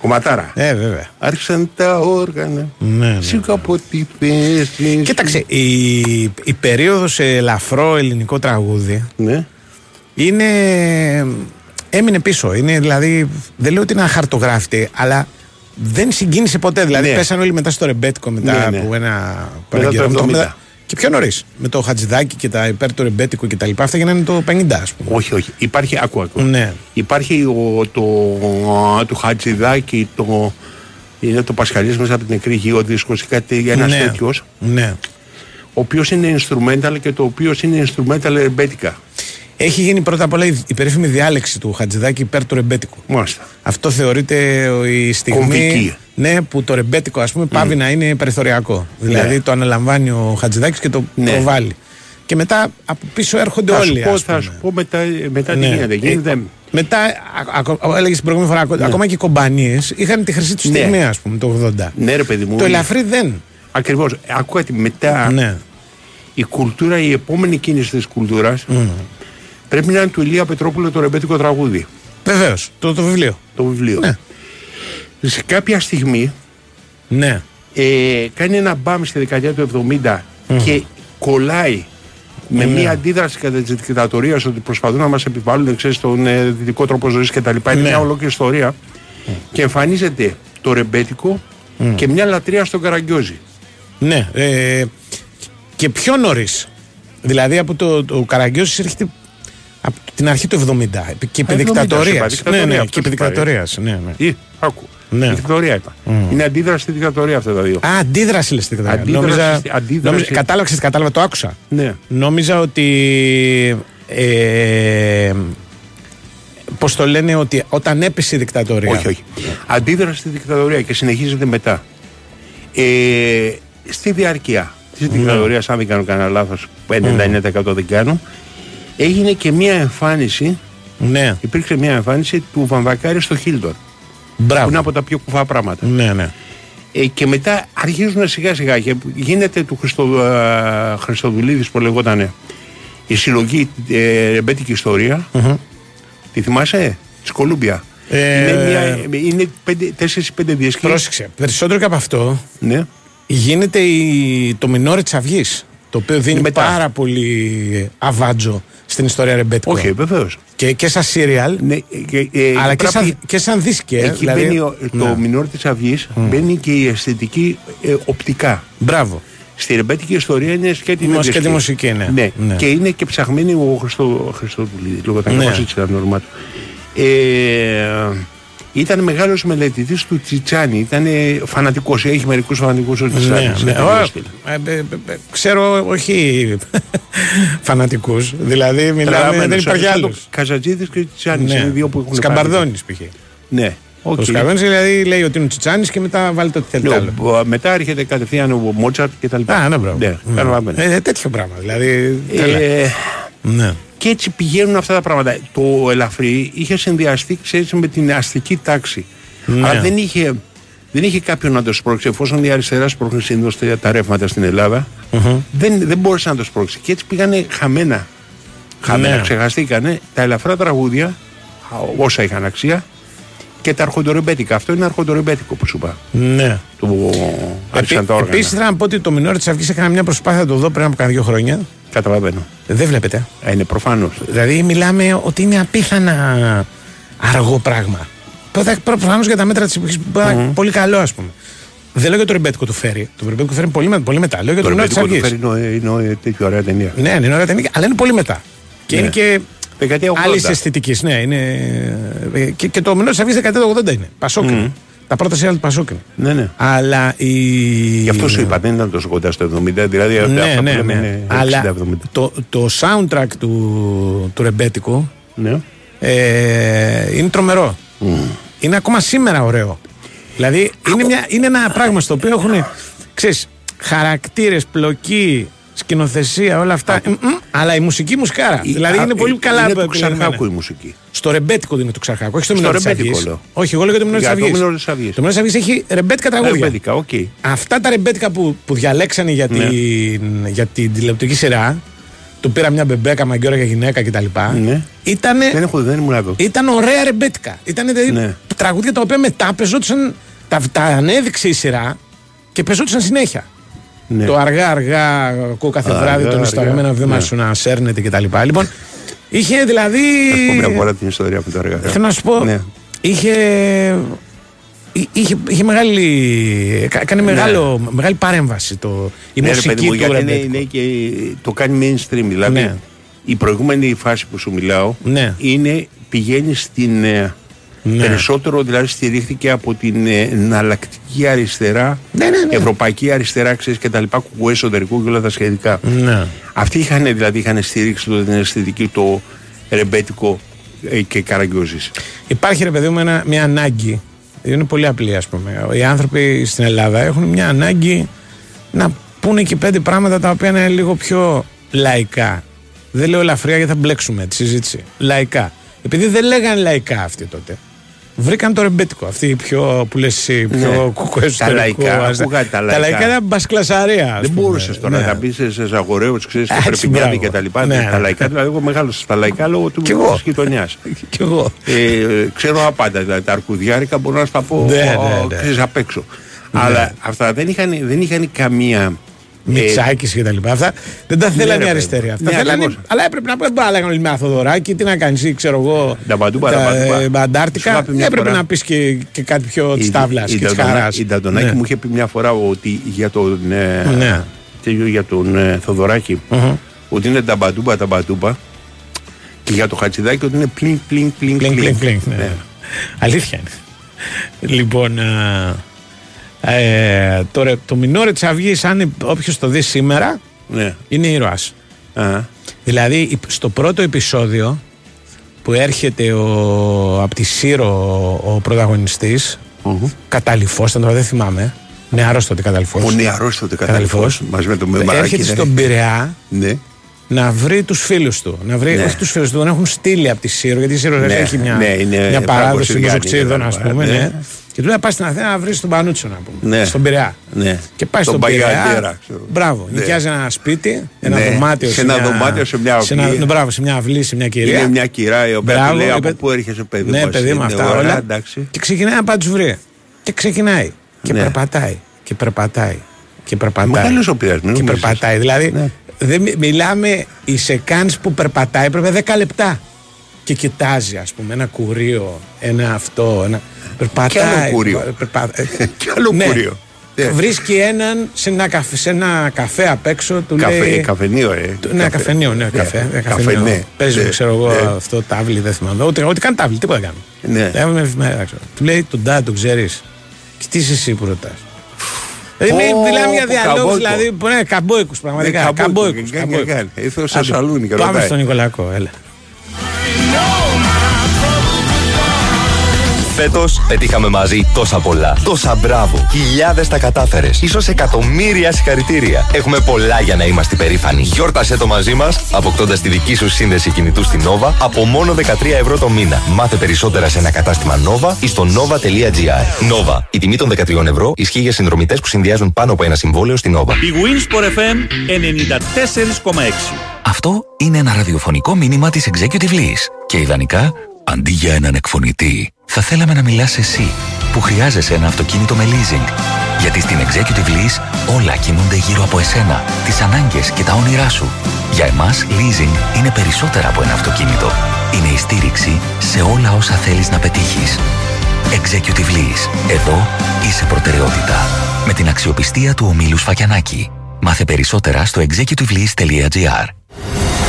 κομματάρα. Ε, βέβαια. Άρχισαν τα όργανα. Ναι, ναι. Σήκω από τη θέση. σου. Κοίταξε, η, η περίοδος σε ελαφρό ελληνικό τραγούδι Ναι. είναι. έμεινε πίσω. Είναι δηλαδή. Δεν λέω ότι είναι αχαρτογράφητη, αλλά δεν συγκίνησε ποτέ. Δηλαδή Ναι. πέσαν όλοι μετά στο ρεμπέτικο μετά Ναι, ναι. από ένα το παραγγελμό. 70. Και πιο νωρίς. Με το Χατζηδάκι και τα υπέρ του ρεμπέτικου και τα λοιπά. Αυτά γίνανε το 50, ας πούμε. Όχι, όχι. Υπάρχει, άκου, άκου. Ναι. Υπάρχει ο, το, το Χατζηδάκι, το, είναι το Πασχαλής μέσα από την νεκρή γη, ο δίσκος, κάτι, ένας ναι. τέτοιος, ναι. ο οποίος είναι instrumental και το οποίος είναι instrumental ρεμπέτικα. Έχει γίνει πρώτα απ' όλα η, η περίφημη διάλεξη του Χατζηδάκη υπέρ του ρεμπέτικου. Μάλιστα. Αυτό θεωρείται ο- η στιγμή Κομβική. ναι, που το ρεμπέτικο ας πούμε πάβει να είναι περιθωριακό. Δηλαδή το αναλαμβάνει ο Χατζηδάκης και το Ναι. προβάλλει. Και μετά από πίσω έρχονται Θα σου, όλοι. πω, ας θα πούμε. σου πω μετά, μετά Ναι. τι γίνεται. γίνεται Ε, μετά, έλεγες την προηγούμενη φορά, ακο- ακόμα και οι κομπανίες είχαν τη χρυσή τους Ναι. στιγμή, ας πούμε, το 80. ναι ρε παιδί μου. Το ελαφρύ δεν. Ακριβώς. Ακούγατε μετά Ναι. η κουλτούρα, η επόμενη κίνηση της κουλτούρας πρέπει να είναι του Ηλία Πετρόπουλου το ρεμπέτικο τραγούδι. Βεβαίως. Το, το βιβλίο. Το βιβλίο. Ναι. Σε κάποια στιγμή Ναι. ε, κάνει ένα μπαμ στη δεκαετία του 70 και κολλάει με Ναι. μια αντίδραση κατά της δικτατορίας ότι προσπαθούν να μας επιβάλλουν ξέρεις, τον ε, δυτικό τρόπο ζωής κτλ. Είναι Ναι. μια ολόκληρη ιστορία. Και εμφανίζεται το ρεμπέτικο και μια λατρεία στον Καραγκιόζη. Ναι. Ε, και πιο νωρίς. Δηλαδή από το, το Καραγκιόζης έρχεται από την αρχή του 70 και επί Α, 70 δικτατορίας. σου είπα, Ναι, δικτατορία, ναι, αυτό και επί σου είπα, ε. δικτατορία. Ναι, ναι. Ή, άκου. Ναι. Δικτατορία είπα. Είναι αντίδραση στη δικτατορία αυτά τα δύο. Α, αντίδραση λες στην κατάλαβα. Αντίδραση Νόμιζα, στη- αντίδραση- νόμιζα, κατάλαβα, ξέρεις, κατάλαβα, το άκουσα. Ναι. Νόμιζα ότι. Ε, Πώς το λένε, ότι όταν έπεσε η δικτατορία. Όχι, όχι. Αντίδραση στη δικτατορία και συνεχίζεται μετά. Ε, στη διάρκεια της Ναι. δικτατορίας, αν δεν κάνω κανένα λάθος, 59% δεν κάνω, έγινε και μία εμφάνιση. Ναι. Υπήρξε μία εμφάνιση του Βαμβακάρη στο Χίλτον. Μπράβο. Που είναι από τα πιο κουφά πράγματα. Ναι, ναι. Ε, και μετά αρχίζουν σιγά σιγά και γίνεται του Χριστο, ε, Χριστοδουλίδης που λεγόταν η συλλογή ε, ρεμπέτικη ιστορία. Τη θυμάσαι, της Κολούμπια. Ε, είναι μια, είναι πέντε, τέσσερις ή πέντε διασκευές. Πρόσεξε. Περισσότερο και από αυτό Ναι. γίνεται η, το μινόρι της Αυγής. Το οποίο δίνει μετά. πάρα πολύ αβάτζο στην ιστορία Ρεμπέτικο. Όχι, βεβαίως. Και, και σαν σύριαλ, Ναι, και, ε, αλλά και πρέπει- σαν, και σαν δίσκε. Εκεί δηλαδή- μπαίνει ο- το Ναι. μινόρ της Αυγής, μπαίνει και η αισθητική ε, οπτικά. Μπράβο. Στη ρεμπέτικη ιστορία είναι σκέτη με Μα και τη διασκευή. μουσική, ναι. Ναι. Και είναι και ψαχμένη ο Χριστό, Χριστοδουλίδη, λόγω τα Ναι. ναι. έτσι ήταν το όνομά του. Ε, ήταν μεγάλος μελετητής του Τσιτσάνι, ήταν φανατικός, έχει μερικούς φανατικούς ο Ναι, Τσιτσάνης. ναι. είναι Ω, τέτοιο στυλ. ε, ε, ε, ε, ξέρω, όχι φανατικούς. Δηλαδή, μιλάμε, δεν Τρελαμένος. υπάρχει Σαν το άλλος. Καζατζίδης και ο Τσιτσάνης Ναι. είναι δύο που έχουν Σκαμπαρδόνης π.χ. Ναι. Ο οκ. Σκαμπαρδόνης δηλαδή λέει ότι είναι ο Τσιτσάνης και μετά βάλει το ότι θέλει Ναι, άλλο. ο- μετά έρχεται κατευθείαν ο Μότσαρτ και τα λοιπά. Α, ναι, μπράβο. Ναι, καταλαβαίνω. Ε, τέτοιο πράγμα. Δηλαδή. τρελά. Ε, ναι. Και έτσι πηγαίνουν αυτά τα πράγματα. Το ελαφρύ είχε συνδυαστεί, ξέρεις, με την αστική τάξη. Ναι. Αλλά δεν είχε, δεν είχε κάποιον να το σπρώξει. Εφόσον η αριστερά σπρώχνει συνήθως τα- τα ρεύματα στην ελλαδα δεν, δεν μπόρεσε να το σπρώξει. Και έτσι πήγανε χαμένα. Χαμένα, Ναι. ξεχαστήκανε τα ελαφρά τραγούδια, α, όσα είχαν αξία, και τα αρχοντορεμπέτικα. Αυτό είναι αρχοντορεμπέτικο που σου είπα. Ναι. Του άρχισαν τα όργανα. Επίσης, θέλω να πω ότι το μινόρι της Αυγής έκανα μια προσπάθεια να το δω πριν από κάνα δύο χρόνια. Καταλαβαίνω. Δεν βλέπετε. Ε, είναι προφανώς. Δηλαδή, μιλάμε ότι είναι απίθανα αργό πράγμα. Προφανώς για τα μέτρα της εποχής πολύ καλό, ας πούμε. Δεν λέω για το ρεμπέτικο του φέρει. Το ρεμπέτικο του φέρει πολύ, με- πολύ μετά. Λέω για Το το μινόρι της ρεμπέτικο του Αυγής. φέρει είναι, είναι, είναι τέτοια ωραία ταινία. Ναι, είναι ωραία ταινία, αλλά είναι πολύ μετά. Και Ναι. είναι και Δεκαετία 80. άλλης αισθητικής. Ναι, είναι. ε, Και, και το μηνός της Αυγής δεκαετία του 80 είναι. Πασόκ είναι. Τα πρώτα σειρά του Πασόκ είναι. Ναι, ναι. Αλλά η. Γι' αυτό σου είπα, δεν ήταν τόσο κοντά στο 70, δηλαδή αυτά Ναι, που ναι, λέμε ναι. είναι Αλλά 60-70. το, το soundtrack του, του ρεμπέτικου Ναι. ε, είναι τρομερό. Είναι ακόμα σήμερα ωραίο. Δηλαδή είναι, μια, είναι ένα πράγμα στο οποίο έχουν ξέρεις, χαρακτήρες, πλοκή, σκηνοθεσία, όλα αυτά. Μ, μ, αλλά η μουσική μουσκάρα. Η- δηλαδή α, είναι πολύ ε, καλά Είναι του επιλεγμένα. Ξαρχάκου η μουσική. Στο ρεμπέτικο είναι του Ξαρχάκου, όχι στο Στο Μινόρι της ρεμπέτικο Αυγής. λέω. Όχι, εγώ λέω για το Μινόρι της Για το Αυγής. Μινόρι της Αυγής. Το Μινόρι της Αυγής έχει ρεμπέτικα τραγούδια. Ρεμπέτικα, οκ. Αυτά τα ρεμπέτικα που, που διαλέξανε για, Ναι. την, για την τηλεοπτική σειρά, του πήρα μια μπεμπέκα, μαγκιόρα για γυναίκα κτλ. Ναι. Ήτανε, Δεν έχω, δεν ήμουν εδώ. ήταν ωραία ρεμπέτικα. Ήταν δηλαδή Ναι. τραγούδια τα οποία μετά πεζόντουσαν, τα, τα ανέδειξε η σειρά και πεζόντουσαν συνέχεια. Ναι. Το αργά-αργά, ακούω κάθε Αργά, βράδυ τον αργά, ισταγμένο βήμα ναι. σου να σέρνεται κτλ. Λοιπόν, είχε δηλαδή. Θα σου πω μια φορά την ιστορία που το έργα. Θέλω να σου πω, Ναι. είχε, εί- είχε, είχε μεγάλη, κα- κάνει μεγάλο, μεγάλη παρέμβαση το, η Ναι, ρε μουσική παιδί μου, του γιατί είναι, ρεμπέτικου. είναι και το κάνει mainstream. Δηλαδή, Ναι. η προηγούμενη φάση που σου μιλάω Ναι. είναι πηγαίνει στην. Ε, Ναι. Περισσότερο δηλαδή στηρίχθηκε από την ε, εναλλακτική αριστερά, Ναι, ναι, ναι. ευρωπαϊκή αριστερά, ξέρεις και τα λοιπά, κουκουέ εσωτερικού και όλα τα σχετικά. Ναι. Αυτοί είχαν δηλαδή είχαν στηρίξει το, την αισθητική το ρεμπέτικο ε, και καραγκιόζης. Υπάρχει ρε παιδί μου ένα, μια ανάγκη. Είναι πολύ απλή, ας πούμε. Οι άνθρωποι στην Ελλάδα έχουν μια ανάγκη να πούνε και πέντε πράγματα τα οποία είναι λίγο πιο λαϊκά. Δεν λέω ελαφριά γιατί θα μπλέξουμε τη συζήτηση. Λαϊκά. Επειδή δεν λέγανε λαϊκά αυτοί τότε. Βρήκαν το ρεμπέτικο. Αυτοί οι πιο που λες εσύ, πιο Ναι. κουκουές Τα εσωτερικού, λαϊκά, ας- ακούγα τα Τα λαϊκά. λαϊκά ήταν μπασκλασαρία. ας Δεν πούμε. μπορούσες τώρα Ναι. να μπεις σε ζαγορέου, ξέρεις, και Έτσι, Περπινιάδη μπράβο. και τα λοιπά. Ναι, τα ναι. λαϊκά, δηλαδή, εγώ μεγάλωσα στα λαϊκά λόγω του Κι εγώ. της γειτονιάς. Κι εγώ. Ε, ξέρω απάντα. Δηλαδή, τα αρκουδιάρικα μπορώ να στα πω Ναι, ναι, ναι, ναι. ξέρεις, απ' έξω. Αλλά αυτά δεν είχαν, δεν είχαν καμία. Μιτσάκης και τα λοιπά. Αυτά δεν τα θέλανε ρε οι παιδί. αριστεροί. Αυτά Ναι, θέλανε, ακριβώς. αλλά έπρεπε να πει: Μπα, λέγανε με Θοδωράκη, τι να κάνεις, ξέρω εγώ. Τα μπαντούμπα, τα, τα μπαντούμπα. ε, Σου Αντάρτικα. είχα πει μια Έπρεπε φορά- να πεις και, και κάτι πιο της τάβλας και της Νταντονα- χαράς. Η Νταντονάκη μου είχε πει μια φορά ότι για τον, ε, Ναι. τέτοιο, για τον ε, θοδωρακη ότι είναι τα μπαντούμπα τα μπαντούμπα και για το Χατσιδάκι ότι είναι πλινγκ πλινγκ πλινγκ Πλινγκ, πλινγκ, πλινγκ. ναι. Ναι. Αλήθεια είναι. λοιπόν, ε, ε, τώρα, το Μινόρε της Αυγής, αν όποιος το δει σήμερα, Ναι. είναι ήρωας. Δηλαδή, στο πρώτο επεισόδιο που έρχεται ο, από τη Σύρο ο, ο πρωταγωνιστής, καταληφός, ήταν τώρα δεν θυμάμαι, νεαρός τότε καταληφός. Ο νεαρός τότε καταληφός, μαζί με το Μεμαράκη, Έρχεται ναι. στον Πειραιά Ναι. Να βρει τους φίλους του. Να βρει, Ναι. όχι τους φίλους του, να έχουν στείλει από τη Σύρο, γιατί η Σύρο Ναι, έχει μια, ναι, είναι μια παράδοση Φραγκοσυριανή μεζοξίδων, ας κτλ. πούμε. Ναι. Ναι. Και του λέει: Πάει στην Αθήνα να βρεις τον Πανούτσο, να πούμε. Ναι. Στον Πειραιά. Ναι. Και πάει Τον στον Πειραιά. Παγιαντέρα, ξέρω. Μπράβο. Ναι. Νοικιάζει ένα σπίτι, ένα Ναι. δωμάτιο. Σε ένα δωμάτιο, σε μια σε ένα- αυλή. ναι, Μπράβο, σε μια αυλή, σε μια κυρία. Είναι μια κυρά η οποία Μπράβο, του λέει από είπε- πού έρχεσαι παιδί Ναι, μας, παιδί μου, είναι αυτά ωραία, όλα. εντάξει. Και ξεκινάει να πάει του βρει. Και ξεκινάει. Και Ναι. περπατάει. Και περπατάει. Και περπατάει. Μεγάλος ο πειρασμός, Και νομίζεις. περπατάει. Δηλαδή, Ναι. Δεν μι- μιλάμε οι σεκάνς που περπατάει πρέπει 10 λεπτά. Και κοιτάζει, ας πούμε, ένα κουρίο, ένα αυτό. Ένα... Περπατάει. Κι άλλο κουρίο. Περπα... Κι άλλο Ναι. κουρίο. Ναι. Βρίσκει έναν σε ένα, καφέ, σε ένα καφέ απ' έξω, του Καφέ, λέει. καφενείο, ε. Του- Ναι, καφενείο, ναι, καφέ. ναι, καφενείο. καφενέ. Παίζει, Ναι, ξέρω εγώ, ναι. αυτό τάβλι, δεν θυμάμαι. Ούτε, ούτε καν τάβλι, τίποτα δεν κάνει. Ναι. Έβαμε εφημερίδα, ξέρω. Του λέει τον Ντά, τον ξέρεις. Και τι είσαι εσύ που ρωτάς. Δηλαδή, Πω, μη- μιλάμε για πω, διαλόγους, καμπόικο. δηλαδή. που Ναι, καμπόικους πραγματικά. Ναι, καμπόικο, Καμπόικους, και κάνει, καμπόικους. κάνει. Ήρθε στο Άντε, σαλούνι και Πάμε ρωτάει. στον Νικολακό, έλα. Φέτος πετύχαμε μαζί τόσα πολλά. Τόσα μπράβο. Χιλιάδες τα κατάφερες. σω εκατομμύρια συγχαρητήρια. Έχουμε πολλά για να είμαστε περήφανοι. Γιόρτασέ το μαζί μας, αποκτώντας τη δική σου σύνδεση κινητού στην Nova από μόνο 13 ευρώ το μήνα. Μάθε περισσότερα σε ένα κατάστημα Nova ή στο nova.gr. Nova. Η τιμή των 13 ευρώ ισχύει για συνδρομητές που συνδυάζουν πάνω από ένα συμβόλαιο στην Nova. Η Winsport FM 94,6. Αυτό είναι ένα ραδιοφωνικό μήνυμα της Executive Lease. Και ιδανικά, αντί για έναν εκφωνητή, θα θέλαμε να μιλάς εσύ, που χρειάζεσαι ένα αυτοκίνητο με leasing. Γιατί στην Executive Lease όλα κινούνται γύρω από εσένα, τις ανάγκες και τα όνειρά σου. Για εμάς, leasing είναι περισσότερα από ένα αυτοκίνητο. Είναι η στήριξη σε όλα όσα θέλεις να πετύχεις. Executive Lease. Εδώ είσαι προτεραιότητα. Με την αξιοπιστία του ομίλου Σφακιανάκη. Μάθε περισσότερα στο executivelease.gr.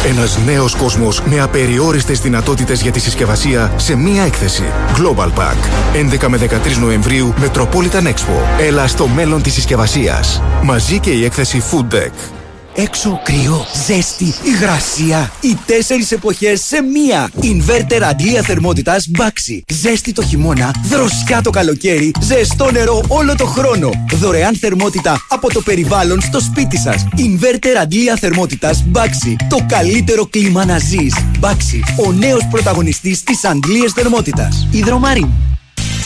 Ένας νέος κόσμος με απεριόριστες δυνατότητες για τη συσκευασία σε μία έκθεση. Global Pack. 11 με 13 Νοεμβρίου Metropolitan Expo. Έλα στο μέλλον της συσκευασίας. Μαζί και η έκθεση Food Deck. Έξω κρύο, ζέστη, υγρασία. Οι τέσσερις εποχές σε μία. Ινβέρτερ αντλία θερμότητας Baxi. Ζέστη το χειμώνα, δροσιά το καλοκαίρι, ζεστό νερό όλο το χρόνο. Δωρεάν θερμότητα από το περιβάλλον στο σπίτι σας. Ινβέρτερ αντλία θερμότητας Baxi. Το καλύτερο κλίμα να ζεις. Baxi, ο νέος πρωταγωνιστής της αντλίας θερμότητας. Ιδρομάριν.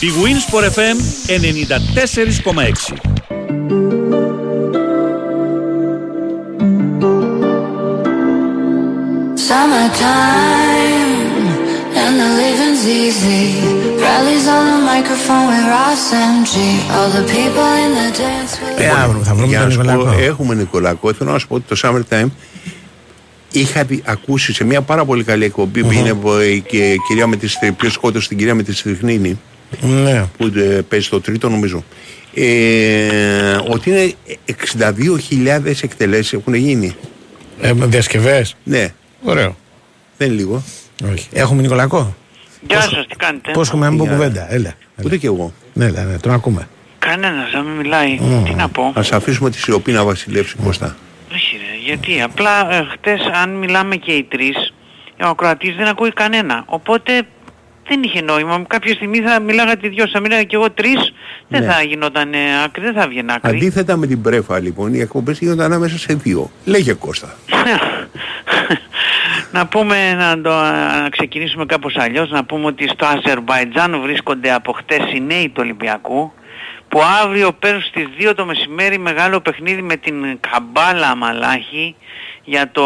Η Winsport FM 94,6. Summertime and the living's easy. Rallies on the microphone with Ross MG. All the people in the dance with Ε, αύριο θα βρούμε Για τον να σου πω, Νικολακό. έχουμε Νικολακό. Θέλω να σου πω ότι το Summertime είχα δει- ακούσει σε μια πάρα πολύ καλή εκπομπή που είναι από η και η κυρία με τη στρι- ποιος σκότωσε την κυρία με τη στριχνίνη Ναι. που ε, παίζει το τρίτο νομίζω ε, ότι είναι 62.000 εκτελέσεις έχουν γίνει Ε, Διασκευές. ναι Ωραίο. δεν είναι λίγο Όχι. Έχουμε Νικολακό. Γεια σας, τι κάνετε; Πώ έχουμε να πω Για- κουβέντα. Έλα. ούτε και εγώ Ναι, έλα, ναι, τον ακούμε. Κανένας δεν με μιλάει. Τι να πω; ας αφήσουμε τη σιωπή να βασιλεύσει Κώστα Όχι ρε, γιατί; Απλά ε, χτες αν μιλάμε και οι τρεις, ο ακροατής δεν ακούει κανένα. Οπότε δεν είχε νόημα. Κάποια στιγμή θα μιλάγατε δυο, θα μιλάγα και εγώ τρεις, δεν Ναι. θα γινόταν ε, άκρη, δεν θα βγαίνει άκρη. αντίθετα με την πρέφα λοιπόν οι εκπομπές γίνονται ανάμεσα σε δύο λέγε Κώστα να πούμε, να, το, να ξεκινήσουμε κάπως αλλιώς, να πούμε ότι στο Αζερβαϊτζάν βρίσκονται από χτες οι νέοι του Ολυμπιακού, που αύριο παίρνουν στις 2 το μεσημέρι μεγάλο παιχνίδι με την Καμπάλα Μαλάχη για το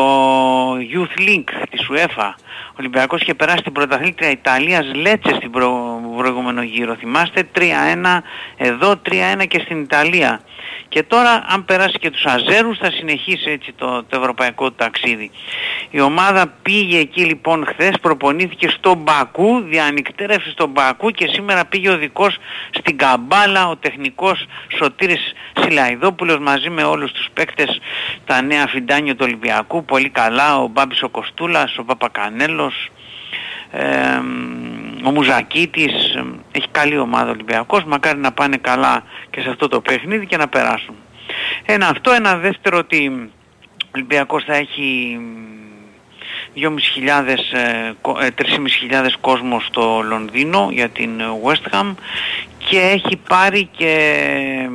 Youth Link της UEFA. Ο Ολυμπιακός είχε περάσει την πρωταθλήτρια Ιταλίας Λέτσε στην προ... προηγούμενο γύρο. Θυμάστε 3-1 εδώ, 3-1 και στην Ιταλία. Και τώρα αν περάσει και τους Αζέρους θα συνεχίσει έτσι το, το ευρωπαϊκό ταξίδι. Η ομάδα πήγε εκεί λοιπόν χθες, προπονήθηκε στο Μπακού, διανυκτέρευσε στο Μπακού και σήμερα πήγε ο δικός στην Καμπάλα, ο τεχνικός Σωτήρης Σιλαϊδόπουλος μαζί με όλους τους παίκτες, τα νέα φιντάνιο του Ολυμπιακού, πολύ καλά, ο Μπάμπης ο Κοστούλας, ο Παπακανέλος, ε, ο Μουζακίτης, ε, έχει καλή ομάδα ο Ολυμπιακός, μακάρι να πάνε καλά και σε αυτό το παιχνίδι και να περάσουν. Ένα αυτό, ένα δεύτερο ότι ο Ολυμπιακός θα έχει 2.500, ε, κο- ε, 3.500 κόσμος στο Λονδίνο για την ε, West Ham και έχει πάρει και ε,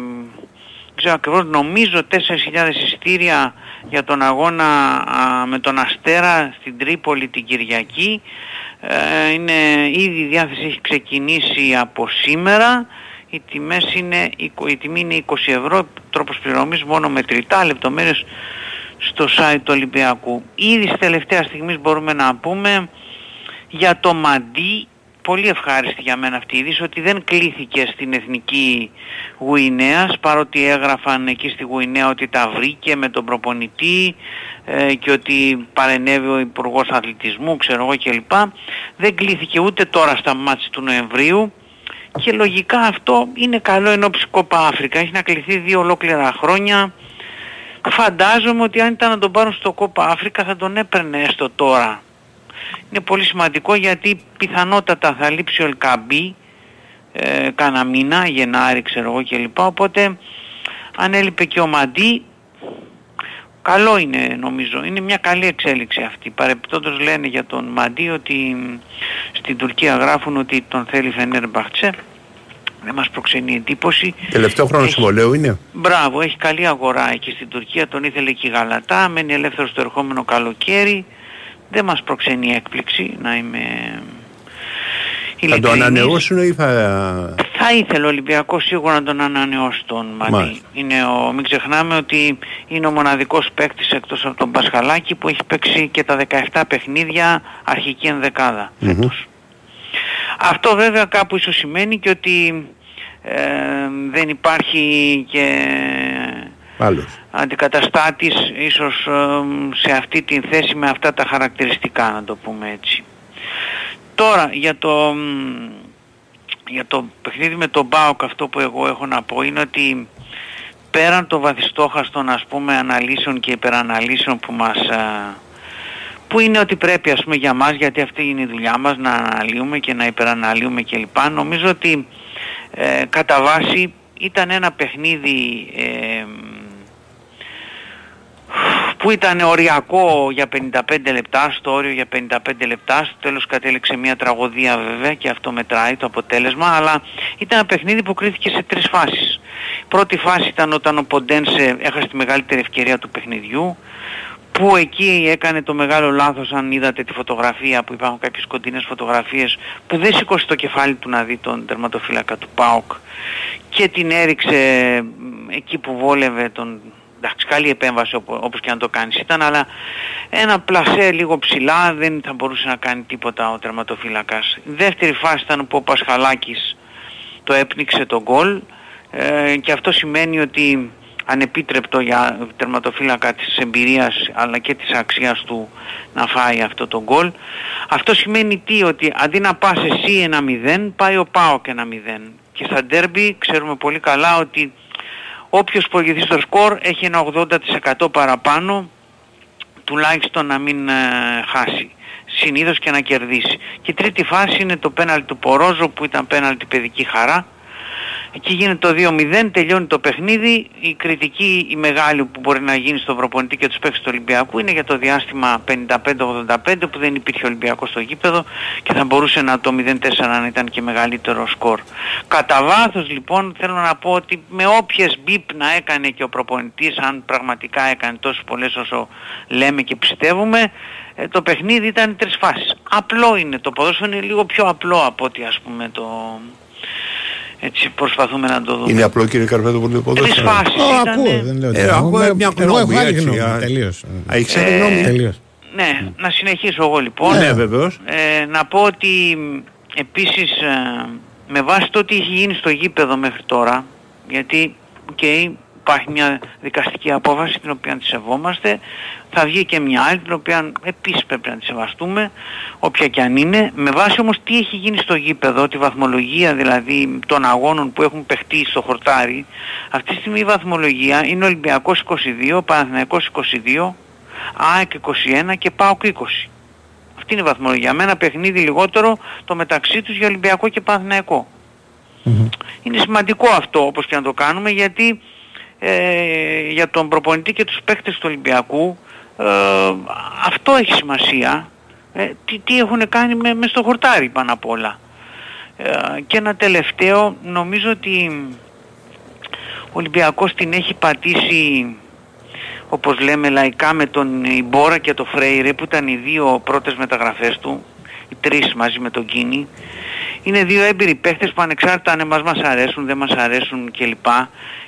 δεν ξέρω ακριβώς νομίζω 4.000 εισιτήρια για τον αγώνα α, με τον Αστέρα στην Τρίπολη την Κυριακή ε, είναι, ήδη η διάθεση έχει ξεκινήσει από σήμερα οι τιμές είναι, εικο- η τιμή είναι 20 ευρώ τρόπος πληρωμής μόνο μετρητά λεπτομέρειες στο site του Ολυμπιακού. Ήδη στη τελευταία στιγμή μπορούμε να πούμε για το Μαντί, πολύ ευχάριστη για μένα αυτή η είδηση, ότι δεν κλήθηκε στην Εθνική Γουινέας, παρότι έγραφαν εκεί στη Γουινέα ότι τα βρήκε με τον προπονητή ε, και ότι παρενέβη ο Υπουργός Αθλητισμού, ξέρω εγώ κλπ. Δεν κλήθηκε ούτε τώρα στα μάτια του Νοεμβρίου και λογικά αυτό είναι καλό ενώ Κόπα Αφρικα. Έχει να κληθεί δύο ολόκληρα χρόνια. Φαντάζομαι ότι αν ήταν να τον πάρουν στο Κόπα Αφρικα θα τον έπαιρνε έστω τώρα. Είναι πολύ σημαντικό γιατί πιθανότατα θα λείψει ο Ελκαμπή ε, κάνα μήνα, Γενάρη ξέρω εγώ κλπ. Οπότε αν έλειπε και ο Μαντί καλό είναι νομίζω. Είναι μια καλή εξέλιξη αυτή. Παρεπιπτόντως λένε για τον Μαντί ότι μ, στην Τουρκία γράφουν ότι τον θέλει Φενέρμπαχτσε. Δεν μας προξενεί εντύπωση. Τελευταίο χρόνο Έχει- συμβολέου είναι. Μπράβο, έχει καλή αγορά εκεί στην Τουρκία, τον ήθελε και η Γαλατά, μένει ελεύθερος το ερχόμενο καλοκαίρι. Δεν μας προξενεί έκπληξη, να είμαι Θα το ειλικρινής. ανανεώσουν ή θα... Θα ήθελε ο Ολυμπιακός σίγουρα να τον ανανεώσει τον Μαντί. Μάλιστα. Είναι ο, μην ξεχνάμε ότι είναι ο μοναδικός παίκτης εκτός από τον Πασχαλάκη που έχει παίξει και τα 17 παιχνίδια αρχική ενδεκάδα. Αυτό βέβαια κάπου ίσως σημαίνει και ότι ε, δεν υπάρχει και Άλλος. αντικαταστάτης ίσως ε, σε αυτή την θέση με αυτά τα χαρακτηριστικά να το πούμε έτσι. Τώρα για το, μ, για το παιχνίδι με τον Μπάουκ αυτό που εγώ έχω να πω είναι ότι πέραν των βαθιστόχαστων ας πούμε αναλύσεων και υπεραναλύσεων που μας α, που είναι ότι πρέπει ας πούμε για μας γιατί αυτή είναι η δουλειά μας να αναλύουμε και να υπεραναλύουμε κλπ. Νομίζω ότι ε, κατά βάση ήταν ένα παιχνίδι ε, που ήταν οριακό για 55 λεπτά, στο όριο για 55 λεπτά, στο τέλος κατέληξε μια τραγωδία βέβαια και αυτό μετράει το αποτέλεσμα, αλλά ήταν ένα παιχνίδι που κρίθηκε σε τρεις φάσεις. Η πρώτη φάση ήταν όταν ο Ποντένσε έχασε τη μεγαλύτερη ευκαιρία του παιχνιδιού, που εκεί έκανε το μεγάλο λάθος αν είδατε τη φωτογραφία που υπάρχουν κάποιες κοντινές φωτογραφίες που δεν σήκωσε το κεφάλι του να δει τον τερματοφύλακα του ΠΑΟΚ και την έριξε μ, εκεί που βόλευε τον εντάξει καλή επέμβαση οπο- όπως και να το κάνεις ήταν αλλά ένα πλασέ λίγο ψηλά δεν θα μπορούσε να κάνει τίποτα ο τερματοφύλακας. Η δεύτερη φάση ήταν που ο Πασχαλάκης το έπνιξε το γκολ ε, και αυτό σημαίνει ότι ανεπίτρεπτο για τερματοφύλακα της εμπειρίας αλλά και της αξίας του να φάει αυτό το γκολ. Αυτό σημαίνει τι, ότι αντί να πας εσύ 1-0 πάει ο ΠΑΟΚ 1-0 και στα ντέρμπι ξέρουμε πολύ καλά ότι όποιος προηγηθεί στο σκορ έχει ένα 80% παραπάνω τουλάχιστον να μην ε, χάσει συνήθως και να κερδίσει. Και η τρίτη φάση είναι το πέναλτι του Πορόζο που ήταν πέναλτι παιδική χαρά. Εκεί γίνεται το 2-0, τελειώνει το παιχνίδι. Η κριτική η μεγάλη που μπορεί να γίνει στον προπονητή και τους παίκτες του Ολυμπιακού είναι για το διάστημα 55-85 που δεν υπήρχε Ολυμπιακός στο γήπεδο και θα μπορούσε να το 0-4 να ήταν και μεγαλύτερο σκορ. Κατά βάθος λοιπόν θέλω να πω ότι με όποιες μπιπ να έκανε και ο προπονητής αν πραγματικά έκανε τόσες πολλές όσο λέμε και πιστεύουμε ε, το παιχνίδι ήταν τρεις φάσεις. Απλό είναι το ποδόσφαιρο είναι λίγο πιο απλό από ότι ας πούμε το έτσι προσπαθούμε να το δούμε. Είναι απλό κύριε Καρπέτο το ποδόσφαιρο. Τρεις φάσεις Ω, ήτανε. ακούω, δεν λέω. Ε, τίποτα. ακούω Εγώ- μια Εγώ έχω γνώμη, άλλη έτσι, γνώμη. α. Τελείως. Α, έχεις άλλη γνώμη; Τελείως. Ναι, να συνεχίσω εγώ λοιπόν. Ναι, βεβαίως. Ε, να πω ότι μ, επίσης ε, με βάση το τι έχει γίνει στο γήπεδο μέχρι τώρα, γιατί okay, υπάρχει μια δικαστική απόφαση την οποία τη σεβόμαστε, θα βγει και μια άλλη την οποία επίσης πρέπει να τη σεβαστούμε, όποια και αν είναι. Με βάση όμως τι έχει γίνει στο γήπεδο, τη βαθμολογία δηλαδή των αγώνων που έχουν παιχτεί στο χορτάρι, αυτή τη στιγμή η βαθμολογία είναι Ολυμπιακός 22, Παναθηναϊκός 22, ΑΕΚ 21 και ΠΑΟΚ 20. Αυτή είναι η βαθμολογία. Με ένα παιχνίδι λιγότερο το μεταξύ τους για Ολυμπιακό και Παναθηναϊκό. Είναι σημαντικό αυτό όπως και να το κάνουμε γιατί ε, για τον προπονητή και τους παίκτες του Ολυμπιακού ε, αυτό έχει σημασία. Ε, τι, τι έχουν κάνει με, μες στο χορτάρι πάνω απ' όλα. Ε, και ένα τελευταίο, νομίζω ότι ο Ολυμπιακός την έχει πατήσει όπως λέμε λαϊκά με τον Ιμπόρα και το Φρέιρε που ήταν οι δύο πρώτες μεταγραφές του, οι τρεις μαζί με τον Κίνη. Είναι δύο έμπειροι παίχτες που ανεξάρτητα αν εμάς μας αρέσουν, δεν μας αρέσουν κλπ.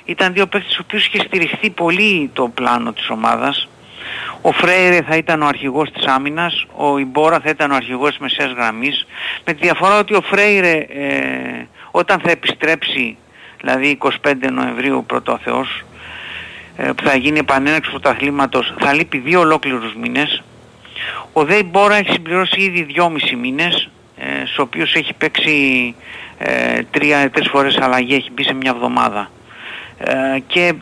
Ήταν δύο παίχτες στους οποίους είχε στηριχθεί πολύ το πλάνο της ομάδας. Ο Φρέιρε θα ήταν ο αρχηγός της άμυνας, ο Ιμπόρα θα ήταν ο αρχηγός της μεσαίας γραμμής. Με τη διαφορά ότι ο Φρέιρε ε, όταν θα επιστρέψει, δηλαδή 25 Νοεμβρίου πρώτο ο Θεός, ε, που θα γίνει επανέναξη πρωταθλήματος θα λείπει δύο ολόκληρους μήνες. Ο Δέι Μπόρα έχει συμπληρώσει ήδη δυόμισι μήνες, ε, στους οποίους έχει παίξει ε, τρία, τρεις φορές αλλαγή, έχει μπει σε μια εβδομάδα. Ε, και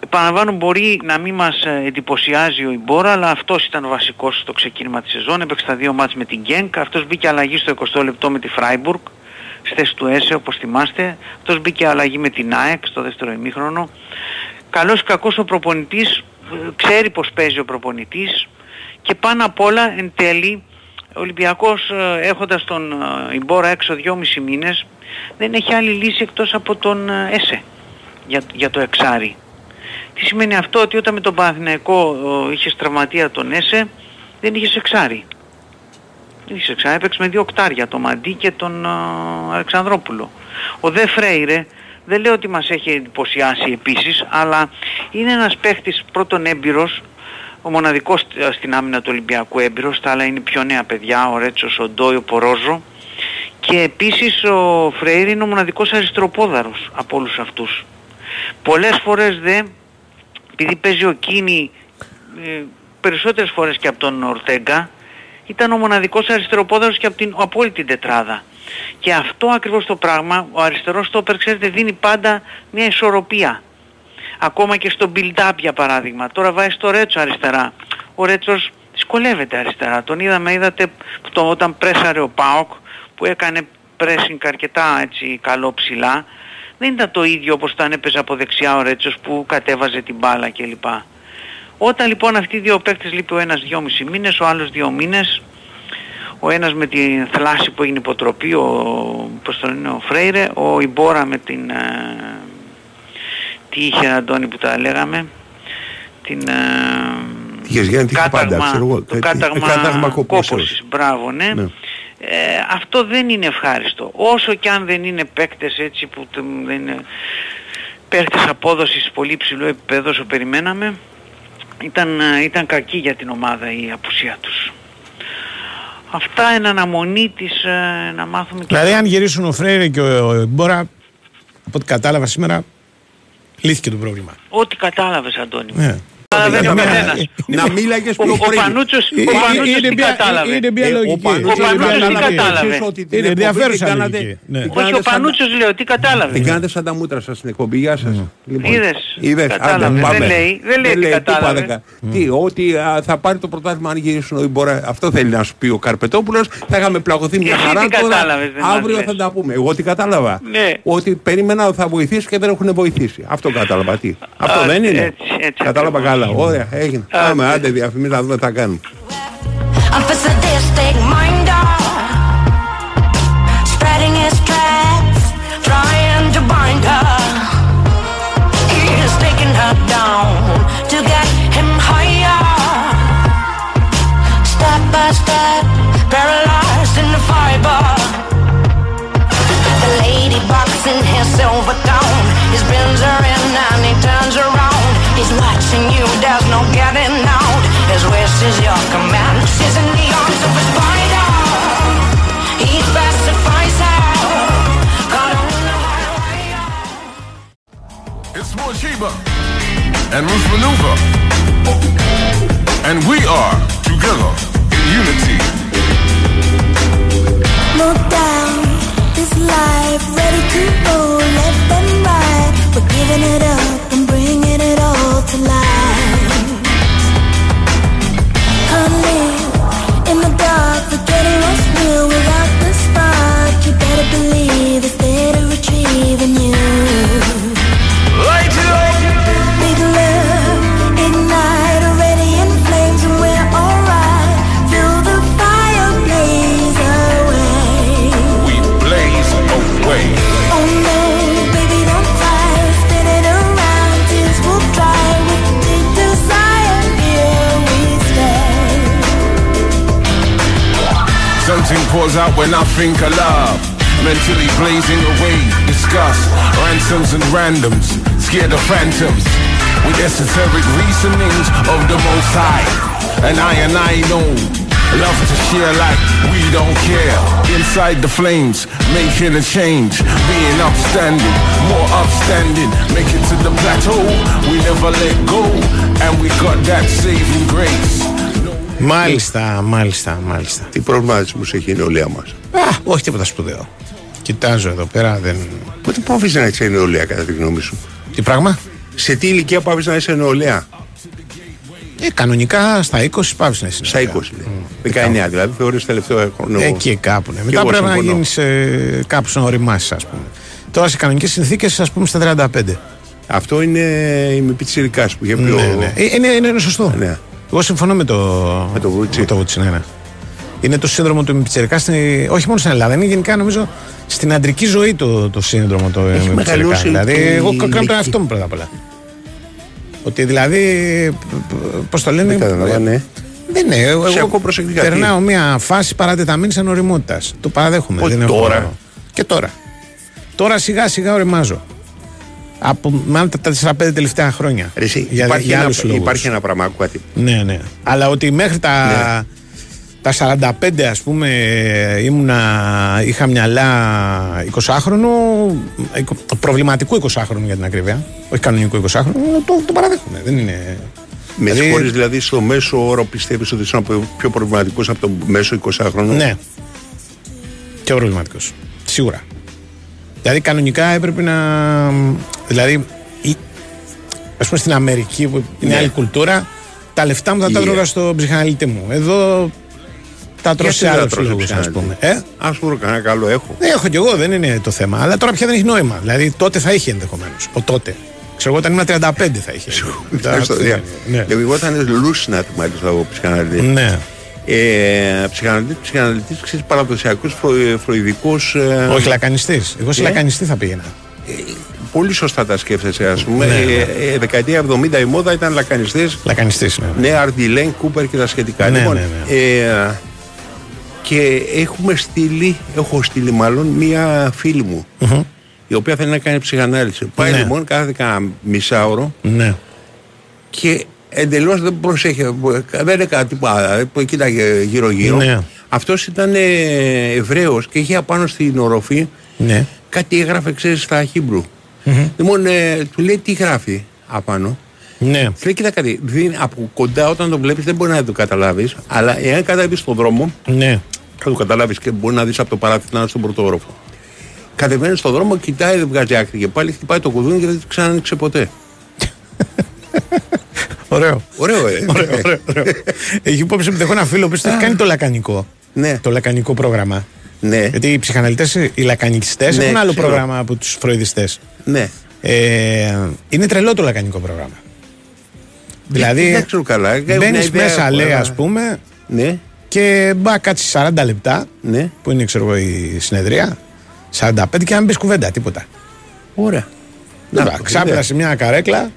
επαναλαμβάνω μπορεί να μην μας ε, εντυπωσιάζει ο Ιμπόρα, αλλά αυτός ήταν ο βασικός στο ξεκίνημα της σεζόν, έπαιξε τα δύο μάτς με την Γκένκ, αυτός μπήκε αλλαγή στο 20 λεπτό με τη Φράιμπουργκ, στη θέση του Έσε όπως θυμάστε, αυτός μπήκε αλλαγή με την ΑΕΚ στο δεύτερο ημίχρονο. Καλός ή κακός ο προπονητής ε, ξέρει πως παίζει ο προπονητής. Και πάνω απ' όλα εν τέλει ο Ολυμπιακός ε, έχοντας τον ε, Ιμπόρα έξω δυόμισι μήνες δεν έχει άλλη λύση εκτός από τον ΕΣΕ για, για το εξάρι. Τι σημαίνει αυτό ότι όταν με τον Παναθηναϊκό είχες τραυματία τον ΕΣΕ δεν είχες εξάρι. Δεν είχες εξάρι, έπαιξες με δύο οκτάρια, τον Μαντί και τον Αλεξανδρόπουλο. Ο Δε Φρέιρε δεν λέω ότι μας έχει εντυπωσιάσει επίσης, αλλά είναι ένας παίχτης πρώτον έμπειρος, ο μοναδικός στην άμυνα του Ολυμπιακού έμπειρος, τα άλλα είναι πιο νέα παιδιά, ο Ρέτσος, ο Ντόι, ο Πορόζο. Και επίσης ο Φρέιρ είναι ο μοναδικός αριστροπόδαρος από όλους αυτούς. Πολλές φορές δε, επειδή παίζει ο Κίνη ε, περισσότερες φορές και από τον Ορτέγκα, ήταν ο μοναδικός αριστεροπόδαρος και από την απόλυτη τετράδα. Και αυτό ακριβώς το πράγμα, ο αριστερός στόπερ ξέρετε δίνει πάντα μια ισορροπία. Ακόμα και στο build-up για παράδειγμα. Τώρα βάζει το Ρέτσο αριστερά. Ο Ρέτσος δυσκολεύεται αριστερά. Τον είδαμε, είδατε το, όταν πρέσαρε ο Πάοκ που έκανε pressing αρκετά έτσι καλό ψηλά. Δεν ήταν το ίδιο όπως όταν έπαιζε από δεξιά ο Ρέτσος που κατέβαζε την μπάλα κλπ. Όταν λοιπόν αυτοί οι δύο παίκτες λείπει ο ένας δυόμισι μήνες, ο άλλος δύο μήνες, ο ένας με την θλάση που έγινε υποτροπή, ο, πώς τον είναι, ο Φρέιρε, ο Ιμπόρα με την, ε, τι είχε Αντώνη που τα λέγαμε, την ε, Είχες Γιάννη, τι είχε πάντα, ξέρω εγώ. το κάταγμα, κάταγμα κόπωσης, μπράβο, ναι. Ναι. Ε, αυτό δεν είναι ευχάριστο. Όσο και αν δεν είναι παίκτες έτσι που τ- δεν είναι παίκτες απόδοσης πολύ ψηλού επίπεδου όσο περιμέναμε, ήταν, ε, ήταν κακή για την ομάδα η απουσία τους. Αυτά εν αναμονή της ε, να μάθουμε και Δηλαδή, αν γυρίσουν ο Φρέιρε και ο ο Μπόρα, από ό,τι κατάλαβα σήμερα, λύθηκε το πρόβλημα. ό,τι κατάλαβες Αντώνη. Ναι. Καταλαβαίνει ο Είναι μια- καθένας. Να μίλαγες Ο, πιο ο πριν. Πανούτσος, Ε, ο ε, Πανούτσος είναι τι μια- κατάλαβε. είναι μια Ε, ο λογική. Πανούτσος Είναι μια τι λογική. κατάλαβε. Εσείς ότι την Είναι εκπομπή ενδιαφέρουσα την κάνατε- λογική. Ναι. την Όχι, ο κάνατε σαν- Πανούτσος λέω, τι κατάλαβε. Την κάνετε σαν τα μούτρα σας στην εκπομπή; Γεια σας. Λοιπόν, Είδες, είδες. κατάλαβε. Άντε, Δεν πάμε. λέει, δεν λέει τι τι κατάλαβε. πάνε κα- Τι, ότι α, θα πάρει το πρωτάθλημα αν γυρίσουν ο Ιμπόρα. Αυτό θέλει να σου πει ο Καρπετόπουλος. Θα είχαμε πλαγωθεί μια Εσύ χαρά τι τώρα. κατάλαβες, δεν μας Αύριο λες. θα τα πούμε. Εγώ τι κατάλαβα. Ναι. Ότι περίμενα ότι θα βοηθήσει και δεν έχουν βοηθήσει. Αυτό κατάλαβα. Τι. Αυτό Α, δεν είναι. έτσι, έτσι Κατάλαβα ακριβώς. Καλά. Ωραία, έγινε. Πάμε, άντε διαφημίσεις να δούμε τι θα κάνουμε. Is your command. She's in the arms of a spider. He pacifies her. Caught on the highway. It's Morchiba and Ruth Maneuver. And we are together in unity. No doubt, this life ready to go left and right. We're giving it up pours out when I think of love. Mentally blazing away, disgust, ransoms and randoms, scared of phantoms. With esoteric reasonings of the most high. And I and I know, love to share like we don't care. Inside the flames, making a change, being upstanding, more upstanding. Make it to the plateau, we never let go. And we got that saving grace. Μάλιστα, μάλιστα, μάλιστα. Τι προβληματισμού έχει η νεολαία μας; Α, όχι τίποτα σπουδαίο. Κοιτάζω εδώ πέρα, δεν. Πότε που άφησε να είσαι νεολαία, κατά τη γνώμη σου; Τι πράγμα; Σε τι ηλικία που άφησε να είσαι νεολαία; Ε, κανονικά στα 20 πάω να είσαι. Στα 20 λέει. 19 δηλαδή, θεωρείς τελευταίο χρόνο. Εκεί κάπου. Ναι. Και Μετά εγώ πρέπει να συμφωνώ. γίνεις ε, κάπου να οριμάσει, ας πούμε. Τώρα σε κανονικές συνθήκες, ας πούμε, στα 35. Αυτό είναι η μη πιτσιρικάς που είχε πει Ναι, ο... ναι. Ε, Είναι, είναι, είναι σωστό. Ναι. Εγώ συμφωνώ με το, Με το Βούτσι. με το Βούτσι, ναι, ναι. Είναι το σύνδρομο του Μιπιτσερικά, στην, όχι μόνο στην Ελλάδα, είναι γενικά νομίζω στην αντρική ζωή το, το σύνδρομο του Μιπιτσερικά. μεγαλώσει Δηλαδή, η εγώ κάνω τον ηλικία. εαυτό μου πρώτα απ' όλα. Ότι δηλαδή, πώς το λένε; Δεν κατάλαβα, ναι. Δεν είναι. Εγώ Σε ακούω προσεκτικά, τι; περνάω μια φάση παρατεταμένη ανοριμότητα. Το παραδέχομαι. Όχι δεν έχω- τώρα. Και τώρα. Τώρα σιγά σιγά οριμάζω. Από μάλλον τα 4-5 τελευταία χρόνια. Ρε εσύ, για, υπάρχει, για ένα, άλλους λόγους. υπάρχει ένα πράγμα, ακούγατε. Ναι, ναι. Αλλά ότι μέχρι τα, Ναι. τα 45 ας πούμε ήμουνα, είχα μυαλά 20χρονο, εικο- προβληματικού 20χρονου για την ακρίβεια, όχι κανονικού 20χρονου, το, το παραδέχομαι. Δεν είναι... Με Δηλαδή- συγχωρείς δηλαδή στο μέσο όρο πιστεύεις ότι είσαι πιο προβληματικός από το μέσο 20χρονο. Ναι. Πιο προβληματικός. Σίγουρα. Δηλαδή κανονικά έπρεπε να. Δηλαδή. η- ας πούμε στην Αμερική που είναι Ναι. άλλη κουλτούρα, τα λεφτά μου θα τα Yeah. τρώγα στο ψυχαναλίτη μου. Εδώ τα τρώω Γιατί σε δεν άλλου τα τρως λόγου, ας ψυχαναλίτη; πούμε. Ε; Ας βρω κανένα καλό έχω. Δεν έχω κι εγώ, δεν είναι το θέμα. Αλλά τώρα πια δεν έχει νόημα. Δηλαδή τότε θα είχε ενδεχομένως. Ο τότε. Ξέρω εγώ όταν ήμουν 35 θα είχε. Ευχαριστώ, Ναι, δια. ναι. Δηλαδή, εγώ ήταν Λούσνατ μάλιστα ο ψυχαναλυτής. Ναι. Ε, ψυχαναλυτής, ψυχαναλυτής, ξέρεις, παραδοσιακός φρο, φροηδικός... ε, Όχι λακανιστής. Εγώ σε Ε; λακανιστή θα πήγαινα. Πολύ σωστά τα σκέφτεσαι, ας πούμε. Ναι, ναι. Ε, ε, δεκαετία 70 η μόδα ήταν λακανιστές. Λακανιστής, ναι. Ναι, Αρντιλέν, Κούπερ και τα σχετικά. Ναι, λοιπόν, ναι, Ε, και έχουμε στείλει, έχω στείλει μάλλον, μία φίλη μου, η οποία θέλει να κάνει ψυχανάλυση. Πάει Ναι. λοιπόν κάθε κανένα μισάωρο Ναι. και εντελώς δεν προσέχει, δεν έκανε τίποτα, ε, κοίταγε γύρω-γύρω. Ναι. Αυτός ήταν ε, Εβραίος και είχε απάνω στην οροφή Ναι. κάτι έγραφε, ξέρεις, στα Χίμπρου. Λοιπόν, ε, του λέει τι γράφει απάνω. Ναι. Του λέει, κοίτα κάτι, δεν- από κοντά όταν το βλέπεις δεν μπορεί να το καταλάβεις, αλλά εάν κατέβεις στον δρόμο, Ναι. θα το καταλάβεις και μπορεί να δεις από το παράθυρο να είναι στον πρώτο όροφο. Κατεβαίνεις στον δρόμο, κοιτάει, δεν βγάζει άκρη και πάλι χτυπάει το κουδούνι και δεν τη ξανανοίξε ποτέ. Ωραίο. Ωραίο, ε. Ωραίο, ωραίο, ωραίο. Έχει υπόψη μου ότι έχω ένα φίλο που έχει κάνει το λακανικό. Ναι. Το λακανικό πρόγραμμα. Ναι. Γιατί οι ψυχαναλυτές, οι λακανικιστές Ναι, έχουν άλλο ξέρω. πρόγραμμα από τους φροηδιστές. Ναι. Ε, είναι τρελό το λακανικό πρόγραμμα. Δηλαδή, Δεν ξέρω καλά. έχω μια μπαίνεις ιδέα, μέσα, έχω, λέει, αλλά- ας πούμε, Ναι. και μπα κάτσεις 40 λεπτά, Ναι. που είναι ξέρω εγώ η συνεδρία, 45 και να μην πει κουβέντα, τίποτα. Ωραία. Να, το, ξάπλα ιδέα. σε μια καρέκλα,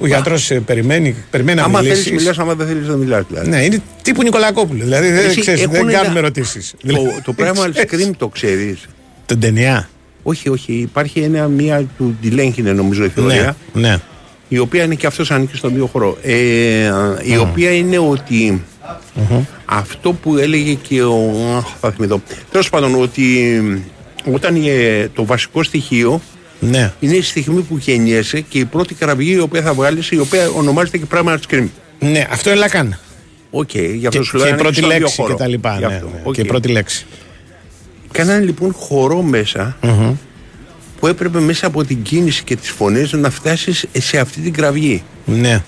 ο γιατρός περιμένει, περιμένει να Άμα θέλεις μιλήσει. μιλάς, άμα δεν θέλεις να μιλάς δηλαδή. Ναι, είναι τύπου Νικολακόπουλου. Δηλαδή δεν, Εσύ, ξέρεις, δεν έχουν κάνουμε ένα- ερωτήσει. Το, το πράγμα Scream το ξέρεις. Τον ταινιά. Όχι, όχι. Υπάρχει ένα, μία του Ντιλέγχινε νομίζω η Ναι, θεωρία. ναι. η οποία είναι και αυτός ανήκει στον ίδιο χώρο. Ε, η οποία είναι ότι αυτό που έλεγε και ο. αχ, Θα θυμηθώ. Τέλος πάντων, ότι όταν ε, το βασικό στοιχείο Ναι. είναι η στιγμή που γεννιέσαι και η πρώτη κραυγή η οποία θα βγάλεις, η οποία ονομάζεται και primal scream. Ναι, αυτό είναι λακάν. Οκ, γι' αυτό Και, σου λέω. και η ανήκει πρώτη στον ίδιο λέξη χώρο. και τα λοιπά. Γι' Ναι, αυτό. ναι, Οκ. Και η πρώτη λέξη. Κάνανε λοιπόν χορό μέσα που έπρεπε μέσα από την κίνηση και τις φωνές να φτάσεις σε αυτή την κραυγή. Ναι.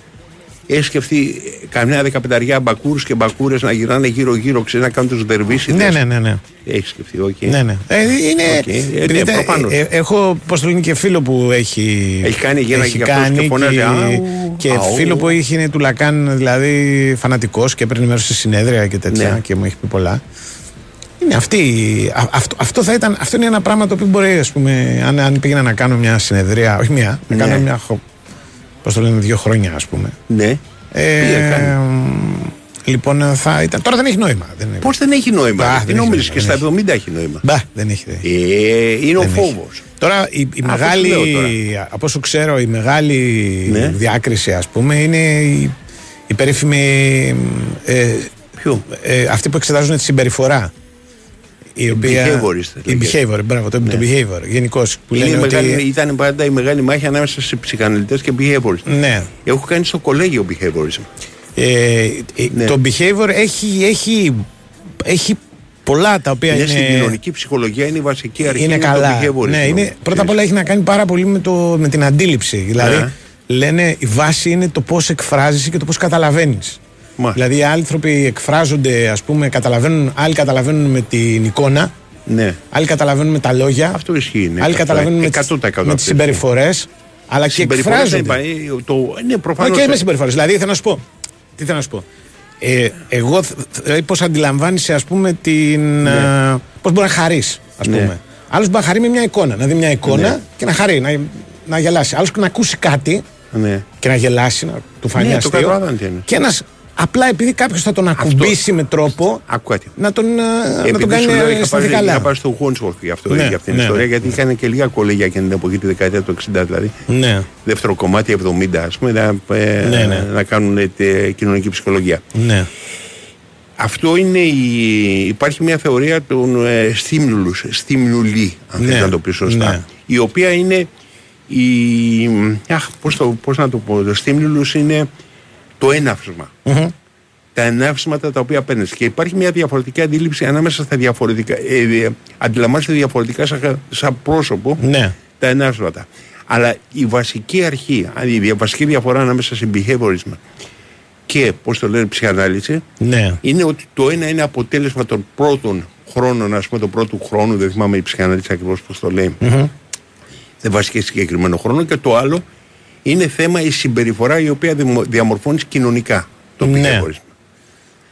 Έχει σκεφτεί ε, καμιά δεκαπενταριά μπακούρους και μπακούρες να γυρνάνε γύρω-γύρω, ξέρει να κάνουν τους δερβίσιδες. Ναι, ναι, ναι. ναι. Έχεις σκεφτεί, οκ. Ναι, ναι. Ε, είναι, Οκ, ε, επειδή ναι, τε- προφανώς. ε, ε, έχω, πώς το λένε, και φίλο που έχει... Έχει κάνει γέννα έχει και αυτός και κάνει φωνάζει, και, «Αου, και αου». φίλο που έχει είναι του Λακάν, δηλαδή φανατικός και παίρνει μέρος σε συνέδρια και τέτοια Ναι. και μου έχει πει πολλά. Είναι αυτή, α- αυτό, αυτό, θα ήταν, αυτό είναι ένα πράγμα το οποίο μπορεί, ας πούμε, αν, αν πήγαινα να κάνω μια συνεδρία, όχι μια, να Ναι. κάνω μια, χο- πώς το λένε, δύο χρόνια, ας πούμε. Ναι. Ε, Τι έκανε; Λοιπόν, θα ήταν. Τώρα δεν έχει νόημα. Δεν είναι... Πώς δεν έχει νόημα. Μπα, Τι δεν έχει νομίζεις και νόημα, στα δεν 70 έχει νόημα. Μπα, δεν έχει. δεν έχει. Ε, είναι ο Δεν έχει. φόβος. Τώρα η, η Αυτό μεγάλη, σου λέω τώρα. από όσο ξέρω, η μεγάλη Ναι. διάκριση ας πούμε είναι η, η περίφημη ε, ε, αυτοί που εξετάζουν τη συμπεριφορά. Η οποία, behaviorist, η λέγεται. behavior, μπράβο, το, το Ναι. behavior, γενικώς. Που Είναι λένε μεγάλη, ότι. Ήταν πάντα η μεγάλη μάχη ανάμεσα σε ψυχαναλυτές και behaviorist. Ναι. Έχω κάνει στο κολέγιο behaviorism. Ε, ε, Ναι. Το behavior έχει, έχει, έχει πολλά τα οποία Είναι είναι. στην κοινωνική ψυχολογία, είναι η βασική αρχή. είναι καλά. Το behaviorism. ναι, είναι, πρώτα απ' όλα έχει να κάνει πάρα πολύ με, το, με την αντίληψη. Δηλαδή, Ναι. λένε η βάση είναι το πώς εκφράζεσαι και το πώς καταλαβαίνεις. Δηλαδή, οι άνθρωποι εκφράζονται, ας πούμε, καταλαβαίνουν, άλλοι καταλαβαίνουν με την εικόνα, Ναι. άλλοι καταλαβαίνουν με τα λόγια, Αυτό ισχύει. Ναι, άλλοι αυτό, καταλαβαίνουν με, 100% τις- με αυτό τις συμπεριφορές, αλλά και Συμπεριφορές εκφράζονται. δεν είπα, ε, το, ναι, Μα προφανώς. και με συμπεριφορές. Δηλαδή, θέλω να σου πω. Τι θέλω να σου πω. Ε, εγώ, δηλαδή, πώς αντιλαμβάνεσαι, ας πούμε, την. Ναι. Πώς μπορεί να χαρείς, ας Ναι. πούμε. Άλλος μπορεί να χαρεί με μια εικόνα. Να δει μια εικόνα Ναι. και να χαρεί, να, να γελάσει. Άλλος να ακούσει κάτι Ναι. και να γελάσει, να του φανεί Ναι, το αστείο. καταλαβαίνω τι είναι. Και ένας απλά επειδή κάποιος θα τον ακουμπήσει με τρόπο Ακούτε. να τον, ε, να Επειδή τον κάνει σου λέω, να είχα αισθανθεί πάει, είχα καλά. πάει στο Χόνσχοφ για, αυτό, Ναι, για αυτήν την ναι, ιστορία, ναι. γιατί είχαν και λίγα κολέγια και την εποχή τη δεκαετία του 60 δηλαδή. Ναι. Δεύτερο κομμάτι 70, ας πούμε, να, ε, Ναι, ναι. να κάνουν ε, τε- κοινωνική ψυχολογία. Ναι. Αυτό είναι η, υπάρχει μια θεωρία των ε, stimulus, stimuli, αν Ναι, θέλεις να το πεις σωστά, ναι. η οποία είναι η, αχ, πώς, το, πώς να το πω, το stimulus είναι το εναυσμα Μμμ. τα εναύσματα τα οποία παίρνεις. Και υπάρχει μια διαφορετική αντίληψη ανάμεσα στα διαφορετικά. Ε, ε, αντιλαμβάνεσαι διαφορετικά σαν, σαν πρόσωπο Ναι. τα εναύσματα. Αλλά η βασική αρχή, αν η δια- βασική διαφορά ανάμεσα σε behaviorism και πώς το λένε ψυχανάλυση, Ναι. είναι ότι το ένα είναι αποτέλεσμα των πρώτων χρόνων, ας πούμε, του πρώτου χρόνου, δεν θυμάμαι η ψυχανάλυση ακριβώς πώς το λέει. Μμμ. Δεν βασική συγκεκριμένο χρόνο. Και το άλλο είναι θέμα η συμπεριφορά η οποία δημο- διαμορφώνεις κοινωνικά το Ναι. behaviorism.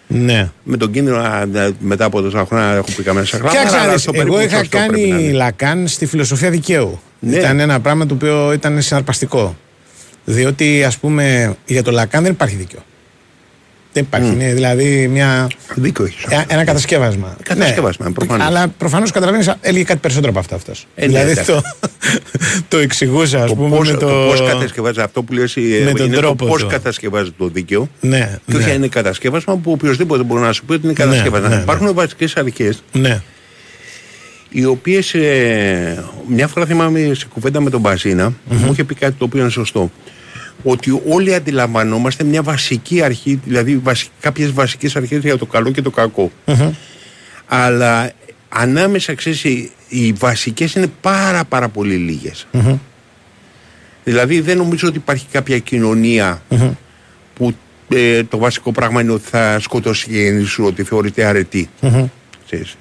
Ναι. Με τον κίνδυνο να- να- μετά από τόσα χρόνια να έχω πει καμένα σακρά. Κοίταξε να αλλά δεις, στο περίπου εγώ είχα σωστό πρέπει να κάνει είναι. Λακάν στη φιλοσοφία δικαίου. Ναι. Ήταν ένα πράγμα το οποίο ήταν συναρπαστικό. Διότι, ας πούμε, για το Λακάν δεν υπάρχει δίκαιο. Δεν υπάρχει. Μμ. Είναι δηλαδή μια. Δίκιο έχεις. Ε, Ένα κατασκεύασμα. Κατασκεύασμα, Ναι. προφανώς. Αλλά προφανώς καταλαβαίνεις, έλεγε κάτι περισσότερο από αυτό αυτός. Ε, ναι, δηλαδή εντάξει. το, το εξηγούσε, ας Το πούμε. πώς, με το... το πώς κατασκευάζεις αυτό που λες ε, με τον είναι τρόπο το πώς του. κατασκευάζεις το δίκαιο Ναι, και όχι ναι. αν είναι κατασκεύασμα που οποιοδήποτε μπορεί να σου πει ότι είναι Ναι, κατασκεύασμα. ναι, ναι. Υπάρχουν βασικές αρχές Ναι. οι οποίες ε, μια φορά θυμάμαι σε κουβέντα με τον μπαζινα μου είχε πει κάτι το οποίο είναι σωστό ότι όλοι αντιλαμβανόμαστε μια βασική αρχή δηλαδή βασι, κάποιες βασικές αρχές για το καλό και το κακό. Αλλά ανάμεσα ξέρεις οι, οι βασικές είναι πάρα πάρα πολύ λίγες. Δηλαδή δεν νομίζω ότι υπάρχει κάποια κοινωνία που ε, το βασικό πράγμα είναι ότι θα σκοτώσει η γέννη σου ότι θεωρείται αρετή. Ξέρεις.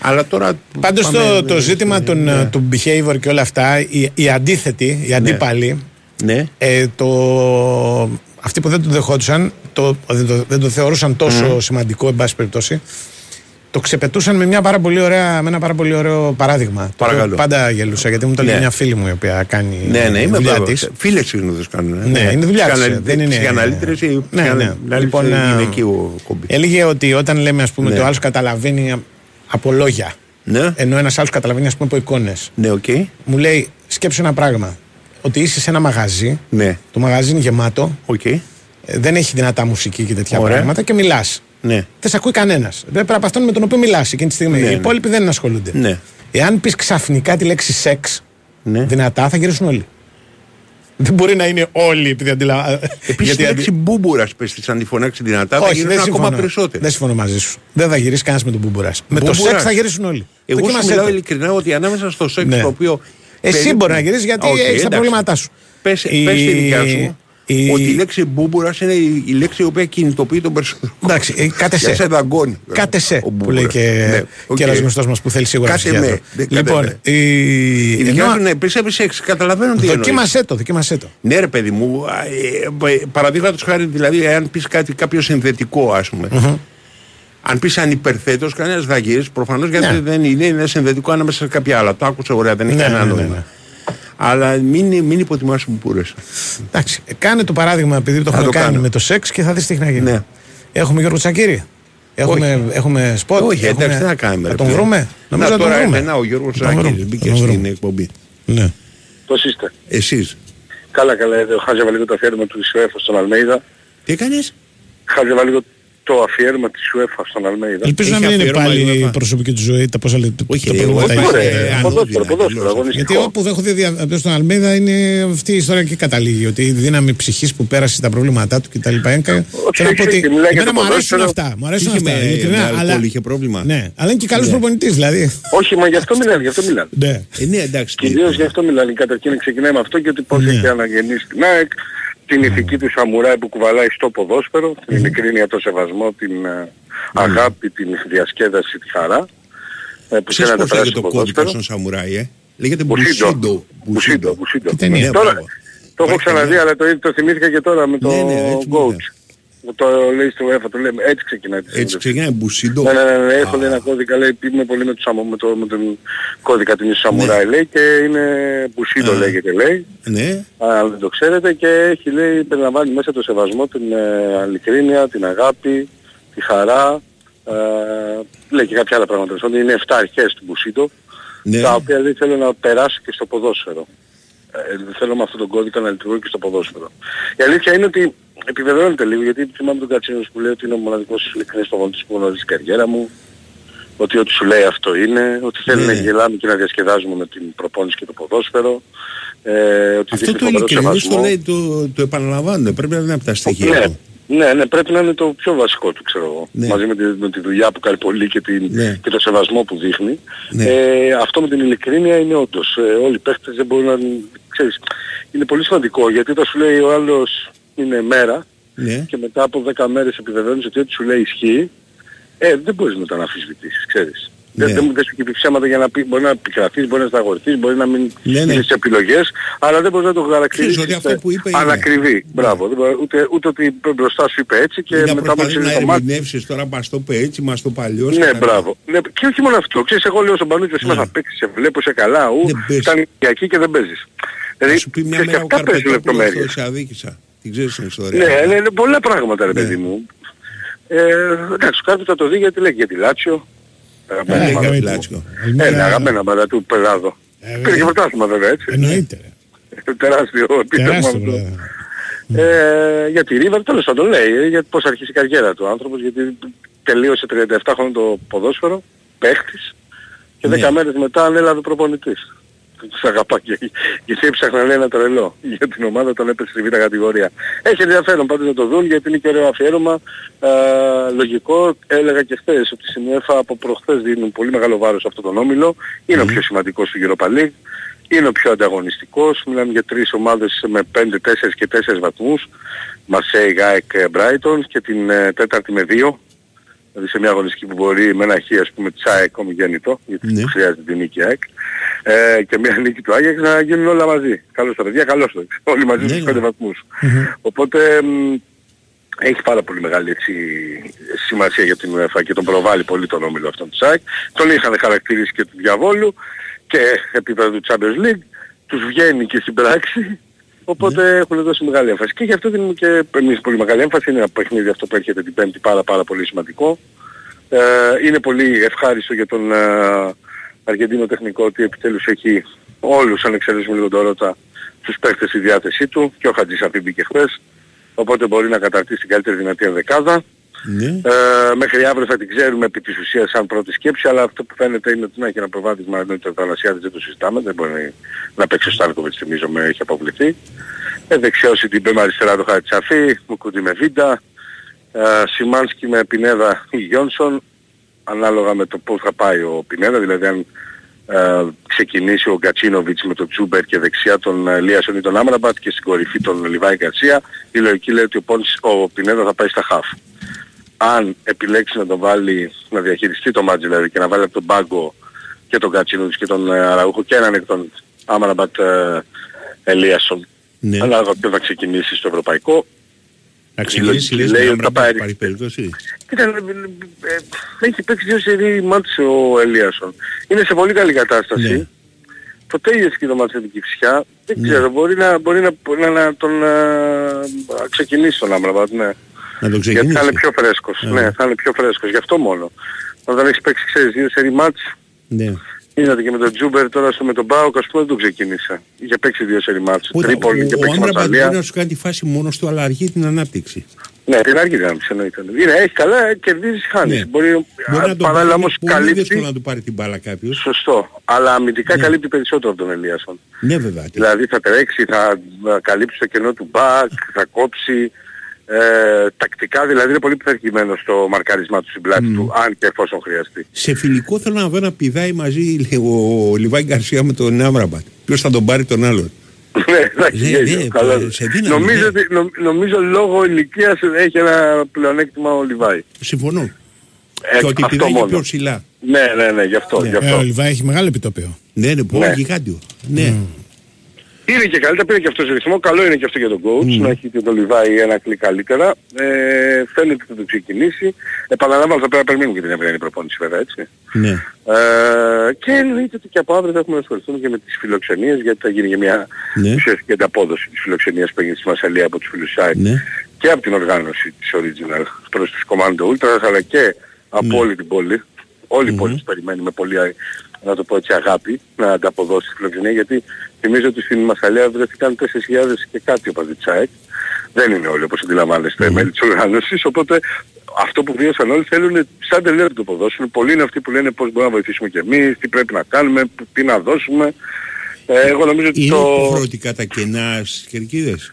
Αλλά τώρα. Πάντως πάμε- το, το ζήτημα των, ναι. του behavior και όλα αυτά, οι, οι αντίθετοι, οι αντίπαλοι, Ναι. ε, το, αυτοί που δεν το δεχόντουσαν, το, δεν, το, δεν το θεωρούσαν τόσο σημαντικό, εν πάση περιπτώσει, το ξεπετούσαν με, μια πάρα πολύ ωραία, με ένα πάρα πολύ ωραίο παράδειγμα. Το Παρακαλώ. οποίο πάντα γελούσα, γιατί μου το λέει Ναι. μια φίλη μου η οποία κάνει Ναι, ναι, τη είμαι δουλειά βέβαιος. της. Φίλες συνήθως κάνουν. ε. Ναι, είναι δουλειά της, Ψυχαναλυ- δεν είναι- Ψυχαναλύτρες ή Ναι, ναι. ψυχαναλύτες Λοιπόν, είναι ε, γυναικείο χόμπι. Έλεγε ότι όταν λέμε ας πούμε Ναι. ότι ο άλλος καταλαβαίνει από λόγια, Ναι, ενώ ένας άλλος καταλαβαίνει ας πούμε από εικόνες. ναι, οκ. Μου λέει, σκέψου ένα πράγμα. Ότι είσαι σε ένα μαγαζί, Ναι, το μαγαζί είναι γεμάτο, οκ. ε, δεν έχει δυνατά μουσική και τέτοια Ωραία. πράγματα και μιλάς. Ναι, Δεν σε ακούει κανένας. Πρέπει από αυτόν με τον οποίο μιλάς εκείνη τη στιγμή. Ναι, Οι ναι. υπόλοιποι δεν ασχολούνται. ναι. Εάν πεις ξαφνικά τη λέξη σεξ ναι. δυνατά, θα γυρίσουν όλοι. Δεν μπορεί να είναι όλοι επειδή αντιλαμβάνονται. Επίσης η λέξη μπούμπουρας πες της αν τη φωνάξει δυνατά θα Όχι, γίνουν δεν ακόμα συμφωνώ. περισσότερο. Δεν συμφωνώ μαζί σου. Δεν θα γυρίσει κανένας με τον μπούμπουρας. Με το Μπούμπουρας. σεξ θα γυρίσουν όλοι. Εγώ σου Δοκίμασέ μιλάω το. ειλικρινά ότι ανάμεσα στο σεξ Ναι. το οποίο. Εσύ περίπου- μπορεί να γυρίσεις γιατί Οκ, έχεις τα εντάξει. προβλήματά σου. Πες, Η- πες τη δικιά σου η- ότι η λέξη μπούμπουρας είναι η, η λέξη η οποία κινητοποιεί τον περισσότερο. Εντάξει, ε, κάτε Για σε. σε δαγκώνει. Κάτε σε. Ο Που Μπούμπουρας. λέει και, Ναι, οκ. και ένα γνωστός μας που θέλει σίγουρα Κάτε ψυχίατρο. με, ναι, κάτε Λοιπόν, με. η... Η δικιά ενώ- σου ναι, πιστεύει σεξ. Καταλαβαίνω τι εννοείς. δοκίμασέ το, δοκίμασέ το. Ναι, ρε παιδί μου, ε, ε, παραδείγματος χάρη, δηλαδή, αν πεις κάτι κάποιο συνδετικό, ας πούμε. Αν πεις ανυπερθέτω, κανένας θα γυρίσει προφανώς γιατί Ναι. δεν είναι, είναι συνδετικό ανάμεσα σε κάποια άλλα. Το άκουσα ωραία, δεν έχει Ναι, κανένα ναι, ναι, νόημα. ναι. Αλλά μην, μην υποτιμάς που πούρες. Εντάξει, κάνε το παράδειγμα επειδή το Θα έχουμε το κάνει κάνω. με το σεξ και θα δεις τι έχει να γίνει. Ναι. Έχουμε Γιώργο Τσακύρη. Έχουμε, έχουμε σποτ. Όχι, έχουμε... εντάξει, τι να κάνουμε. Θα ρε τον φίλε. βρούμε. Νομίζω να, να τον τώρα βρούμε. εμένα ο Γιώργος Θα τον βρούμε. Ζάκης μπήκε Θα τον στην βρούμε. εκπομπή. Ναι. Πώς είστε; Εσείς. Καλά καλά, εδώ χάζευα λίγο το αφιέρωμα του UEFA στον Αλμέιδα. Τι έκανες; Χάζευα λίγο το αφιέρωμα της UEFA στον Αλμέιδα. Ελπίζω να μην είναι πάλι η προσωπική του ζωή, τα πόσα λεπτά. Όχι, τα ρε, προβλήματα όχι, έχει. ρε, Ε, ανώδυνα, Ποδόσφαιρο, ποδόσφαιρο, τελώς. αγωνιστικό. Γιατί όπου δεν έχω δει δια- στον Αλμέδα είναι αυτή η ιστορία και καταλήγει. Ότι η δύναμη ψυχής που πέρασε τα προβλήματά του κτλ. Θέλω να πω όχι, ότι. και μιλάει για Εμένα το μου αρέσουν ποδόσφαιρο. αυτά. Μου αρέσουν Είχε αυτά. με- ειλικρινά, με αλλά- αλκοόλ, είχε πρόβλημα. Ναι, αλλά είναι και καλός Ναι. προπονητής δηλαδή. Όχι, μα γι' αυτό μιλάνε, γι' αυτό μιλάνε. Ναι. Ε, ναι, εντάξει. Κυρίως γι' αυτό μιλάνε. Καταρχήν ξεκινάει με αυτό και ότι πώς Ναι. έχει αναγεννήσει την ΑΕΚ, την ηθική του σαμουράι που κουβαλάει στο ποδόσφαιρο, την ειλικρίνεια, το σεβασμό, την ε, αγάπη, την διασκέδαση, τη χαρά. ε, Που Ξέρεις θέλει να πώς τα περάσει λέγεται στο ο κώδικας ποδόσφαιρο. των Σαμουράι, ε; Λέγεται Μπουσίντο. Μπουσίντο. Μπουσίντο, Μπουσίντο. ταινία. Ναι, Τώρα, μπράβο. το έχω Υπάρχει ξαναδεί, ταινία. αλλά το, το θυμήθηκα και τώρα με το Ναι, ναι, έτσι μου coach. Μου Το λέει στο UEFA, το λέμε, έτσι ξεκινάει. τη Έτσι σύνδεση. ξεκινάει Μπουσίντο. Ναι, ναι, ναι, ναι, έχω λέει ένα κώδικα, λέει, είμαι πολύ με, το, σαμου- με, το, με τον κώδικα του Σαμουράι, λέει, και είναι Μπουσίντο Ναι. Α. λέγεται, λέει. Ναι. αν δεν το ξέρετε και έχει λέει περιλαμβάνει μέσα το σεβασμό, την ε, ειλικρίνεια, την αγάπη, τη χαρά ε, λέει και κάποια άλλα πράγματα ότι είναι 7 αρχές του Μπουσίτο Ναι. τα οποία δεν θέλω να περάσω και στο ποδόσφαιρο ε, δεν θέλω με αυτόν τον κώδικα να λειτουργώ και στο ποδόσφαιρο η αλήθεια είναι ότι επιβεβαιώνεται λίγο γιατί θυμάμαι τον Κατσίνος που λέει ότι είναι ο μοναδικός ειλικρινής προπονητής που γνωρίζει την καριέρα μου ότι ό,τι σου λέει αυτό είναι, ότι θέλει Ναι. να γελάμε και να διασκεδάζουμε με την προπόνηση και το ποδόσφαιρο. Ε, ότι Αυτό δείχνει το φοβερό ειλικρινής το σεβασμό. λέει, το, το επαναλαμβάνουν. Πρέπει να είναι από τα στοιχεία Ναι, του. Ναι, ναι, πρέπει να είναι το πιο βασικό του, ξέρω εγώ. Ναι. Μαζί με τη, με τη δουλειά που κάνει πολύ και, την, Ναι. και το σεβασμό που δείχνει. Ναι. Ε, αυτό με την ειλικρίνεια είναι όντως. Ε, όλοι οι παίχτες δεν μπορούν να... Ξέρεις, είναι πολύ σημαντικό γιατί όταν σου λέει ο άλλος είναι μέρα Ναι. και μετά από 10 μέρες επιβεβαιώνεις ότι ό,τι σου λέει ισχύει, ε, δεν μπορείς μετά να αμφισβητήσεις, ξέρεις. Ναι. Δεν, δεν, δεν σου πει ψέματα για να πει, μπορεί να επικρατείς, μπορεί να σταγορθείς, μπορεί να μην Ναι, ναι. ναι, τις επιλογές, αλλά δεν μπορείς να το χαρακτηρίσεις Ξέρεις ότι αυτό που είπε είναι. ανακριβή. Μπράβο. Δεν μπορεί- ούτε, ούτε ότι μπροστά σου είπε έτσι και Ή να μετά μου προσπαθείς να ξέρεις το μάτι. ερμηνεύσεις τώρα μας το πει έτσι, μας το παλιός. Ναι, και τα- μπράβο. Ναι, και όχι μόνο αυτό. Ξέρεις, εγώ λέω στον Πανούτσο σήμερα θα παίξεις, σε βλέπω, σε καλά, ου, Δεν παίζεις. ήταν Κυριακή και δεν παίζεις. Θα Δηλαδή, σου πει μια ξέρεις, και μέρα ο αυτά παίζουν Καρπετόπουλος λεπτομέρειες. το σε αδίκησα. Την ξέρεις την ιστορία. Ναι, ναι, είναι πολλά πράγματα ρε Ναι. παιδί μου. Ε, εντάξει, ο Κάρπης θα το δει γιατί λέει και τη Λάτσιο. Αγαπημένα λέγαμε ομάδα τη του. Λάτσιο. Ε, ναι, αγαπημένα ομάδα του Πελάδο. Ε, Πήρε και πρωτάθλημα βέβαια έτσι. Εννοείται. ρε. Τεράστιο επίτευγμα Τεράστιο αυτό. πράγμα. Ε, για τη Ρίβερ τέλος πάντων λέει ε, για πώς αρχίσει η καριέρα του ο άνθρωπος γιατί τελείωσε 37 χρόνια το ποδόσφαιρο, παίχτης και 10 Ναι. μέρες μετά ανέλαβε προπονητής. Τους αγαπά και, γιατί έψαχνα λέει ένα τρελό για την ομάδα όταν έπεσε στη β' κατηγορία. Έχει ενδιαφέρον πάντως να το δουν γιατί είναι και ωραίο αφιέρωμα. Ε, λογικό, έλεγα και χθες ότι στην UEFA από προχθές δίνουν πολύ μεγάλο βάρος σε αυτόν τον όμιλο. Είναι ο πιο σημαντικός του Europa League. Είναι ο πιο ανταγωνιστικός. Μιλάμε για τρεις ομάδες με 5, 4 και 4 βαθμούς. Μαρσέιγ, ΑΕΚ, Μπράιτον και την ε, τέταρτη με 2. Δηλαδή σε μια αγωνιστική που μπορεί με ένα χ ας πούμε της ΑΕΚ ομογέννητο, γιατί Ναι. χρειάζεται την νίκη ΑΕΚ, ε, και μια νίκη του Άγιαξ να γίνουν όλα μαζί. Καλώς τα παιδιά, καλώς το. Όλοι μαζί Ναι, στους ναι. 5 βαθμούς. Οπότε μ, έχει πάρα πολύ μεγάλη έτσι, σημασία για την UEFA και τον προβάλλει πολύ τον όμιλο αυτόν του ΑΕΚ. Τον είχαν χαρακτηρίσει και του διαβόλου και επίπεδο του Champions League. Τους βγαίνει και στην πράξη. Οπότε έχουν δώσει μεγάλη έμφαση. Και γι' αυτό δίνουμε και εμείς πολύ μεγάλη έμφαση. Είναι ένα παιχνίδι αυτό που έρχεται την Πέμπτη πάρα πάρα πολύ σημαντικό. Ε, είναι πολύ ευχάριστο για τον ε, Αργεντίνο τεχνικό ότι επιτέλους έχει όλους αν εξαιρέσουμε λίγο τον Ρώτα τους παίχτες στη διάθεσή του και ο Χατζησαφή μπήκε χθες οπότε μπορεί να καταρτήσει την καλύτερη δυνατή ενδεκάδα. Ναι. Ε, μέχρι αύριο θα την ξέρουμε επί της ουσίας σαν πρώτη σκέψη, αλλά αυτό που φαίνεται είναι ότι να έχει ένα προβάδισμα ενώ το Θανασιάδης δεν το συζητάμε, δεν μπορεί να παίξει ο Στάνκοβιτς θυμίζομαι έχει αποβληθεί. Ε, δεξιός η Τιμπέ με αριστερά το Χαρτσαφή, Μουκούντι με Βίντα, ε, Σιμάνσκι με Πινέδα ή Γιόνσον, ανάλογα με το πώς θα πάει ο Πινέδα, δηλαδή αν ε, ξεκινήσει ο Γκατσίνοβιτς με τον Τσούμπερ και δεξιά τον ε, Λίασον ή τον Άμραμπατ και στην κορυφή τον Λιβάη Γκατσία, η λογική λέει ότι ο, Πόνς, ο Πινέδα θα πάει στα χαφ. Αν επιλέξει να τον βάλει, να διαχειριστεί το μάτς δηλαδή και να βάλει από τον πάγκο και τον Γκατσίνοβιτς και τον ε, Αραούχο και έναν εκ των Άμραμπατ ε, Ελίασον, Ναι. ανάλογα ποιος θα ξεκινήσει στο ευρωπαϊκό, Να ξεκινήσει η λες λογική λέει να ότι θα πάρει πάρει. περίπτωση. Κοίτα, ε, ε, έχει παίξει δύο σερί μάτς ο Ελίασον. Είναι σε πολύ καλή κατάσταση. Ναι. Το τέλειωσε και το μάτς με την Κυψιά. Δεν Ναι. ξέρω, μπορεί να, μπορεί να, να, να τον ε, ξεκινήσει τον Άμραμπατ, ναι. Να το Γιατί θα είναι ξεκινήσει. πιο φρέσκος. Α. Ναι, θα είναι πιο φρέσκος. Γι' αυτό μόνο. Όταν έχεις παίξει, ξέρεις, δύο σερί ματς, Ναι. Είδατε και με τον Τζούμπερ τώρα στο με τον ΠΑΟΚ, ας πούμε, δεν το ξεκίνησε. Είχε παίξει δύο σερί ματς. Ούτε, Τρίπολη και ο, ο παίξει Άμραμπατ Μασσαλία. μπορεί να σου κάνει τη φάση μόνος του, αλλά αργεί την ανάπτυξη. Ναι, την αργεί, εννοείται. Είναι, έχει καλά, κερδίζεις, χάνεις. Ναι. Μπορεί, Μπορεί να το παράλληλα πάρει, όμως είναι πολύ δύσκολο καλύπτει. να του πάρει την μπάλα κάποιος. Σωστό. Αλλά αμυντικά Ναι. καλύπτει περισσότερο από τον Ελίασον. Ναι βέβαια. Δηλαδή θα τρέξει, θα ε, καλύψει το κενό του μπακ, θα κόψει. Ε, τακτικά δηλαδή είναι πολύ πειθαρχημένο στο μαρκαρισμά του στην πλάτη του, αν και εφόσον χρειαστεί. Σε φιλικό θέλω να δω να πηδάει μαζί λέει, ο Λιβάη Γκαρσία με τον Άμραμπατ. Ποιος θα τον πάρει τον άλλον; Ναι, εντάξει, Ναι, γέλιο, ναι, καλά. σε δύναμη, νομίζω, ναι. ότι, νο- νομίζω λόγω ηλικίας έχει ένα πλεονέκτημα ο Λιβάη. Συμφωνώ. Ε, και ότι αυτό πηδάει και μόνο. πιο ψηλά. Ναι, ναι, ναι, γι' αυτό. Γι Ε, αυτό. ο Λιβάη έχει μεγάλο επιτόπιο. Ναι, ναι, πολύ Ναι. γιγάντιο. Ναι. Πήρε και καλύτερα, πήρε και αυτός ρυθμό. Καλό είναι και αυτό για τον coach, να έχει και τον Λιβάη ένα κλικ καλύτερα. Ε, φαίνεται ότι θα το ξεκινήσει. Επαναλαμβάνω, θα πρέπει να περιμένουμε και την αυριανή προπόνηση βέβαια, έτσι. Ναι. Ε, και εννοείται ότι και από αύριο θα έχουμε να ασχοληθούμε και με τις φιλοξενίες, γιατί θα γίνει και μια Ναι. ουσιαστική ανταπόδοση της φιλοξενίας που έγινε στη Μασαλία από τους φίλους site Ναι. και από την οργάνωση της Original προς τους Commando Ultras, αλλά και από Ναι. όλη την πόλη. Όλη η πόλη τους περιμένει με πολύ, α- να το πω έτσι, αγάπη να ανταποδώσεις τη φιλοξενία, γιατί θυμίζω ότι στην Μασαλία βρεθήκαν 4.000 και κάτι οπαδοί της ΑΕΚ. Δεν είναι όλοι όπως αντιλαμβάνεστε μέλη της οργάνωσης, οπότε αυτό που βίωσαν όλοι θέλουν σαν τελεία να το αποδώσουν. Πολλοί είναι αυτοί που λένε πώς μπορούμε να βοηθήσουμε κι εμείς, τι πρέπει να κάνουμε, που- τι να δώσουμε. Ε, εγώ νομίζω ότι Είναι το... υποχρεωτικά τα κενά στις κερκίδες;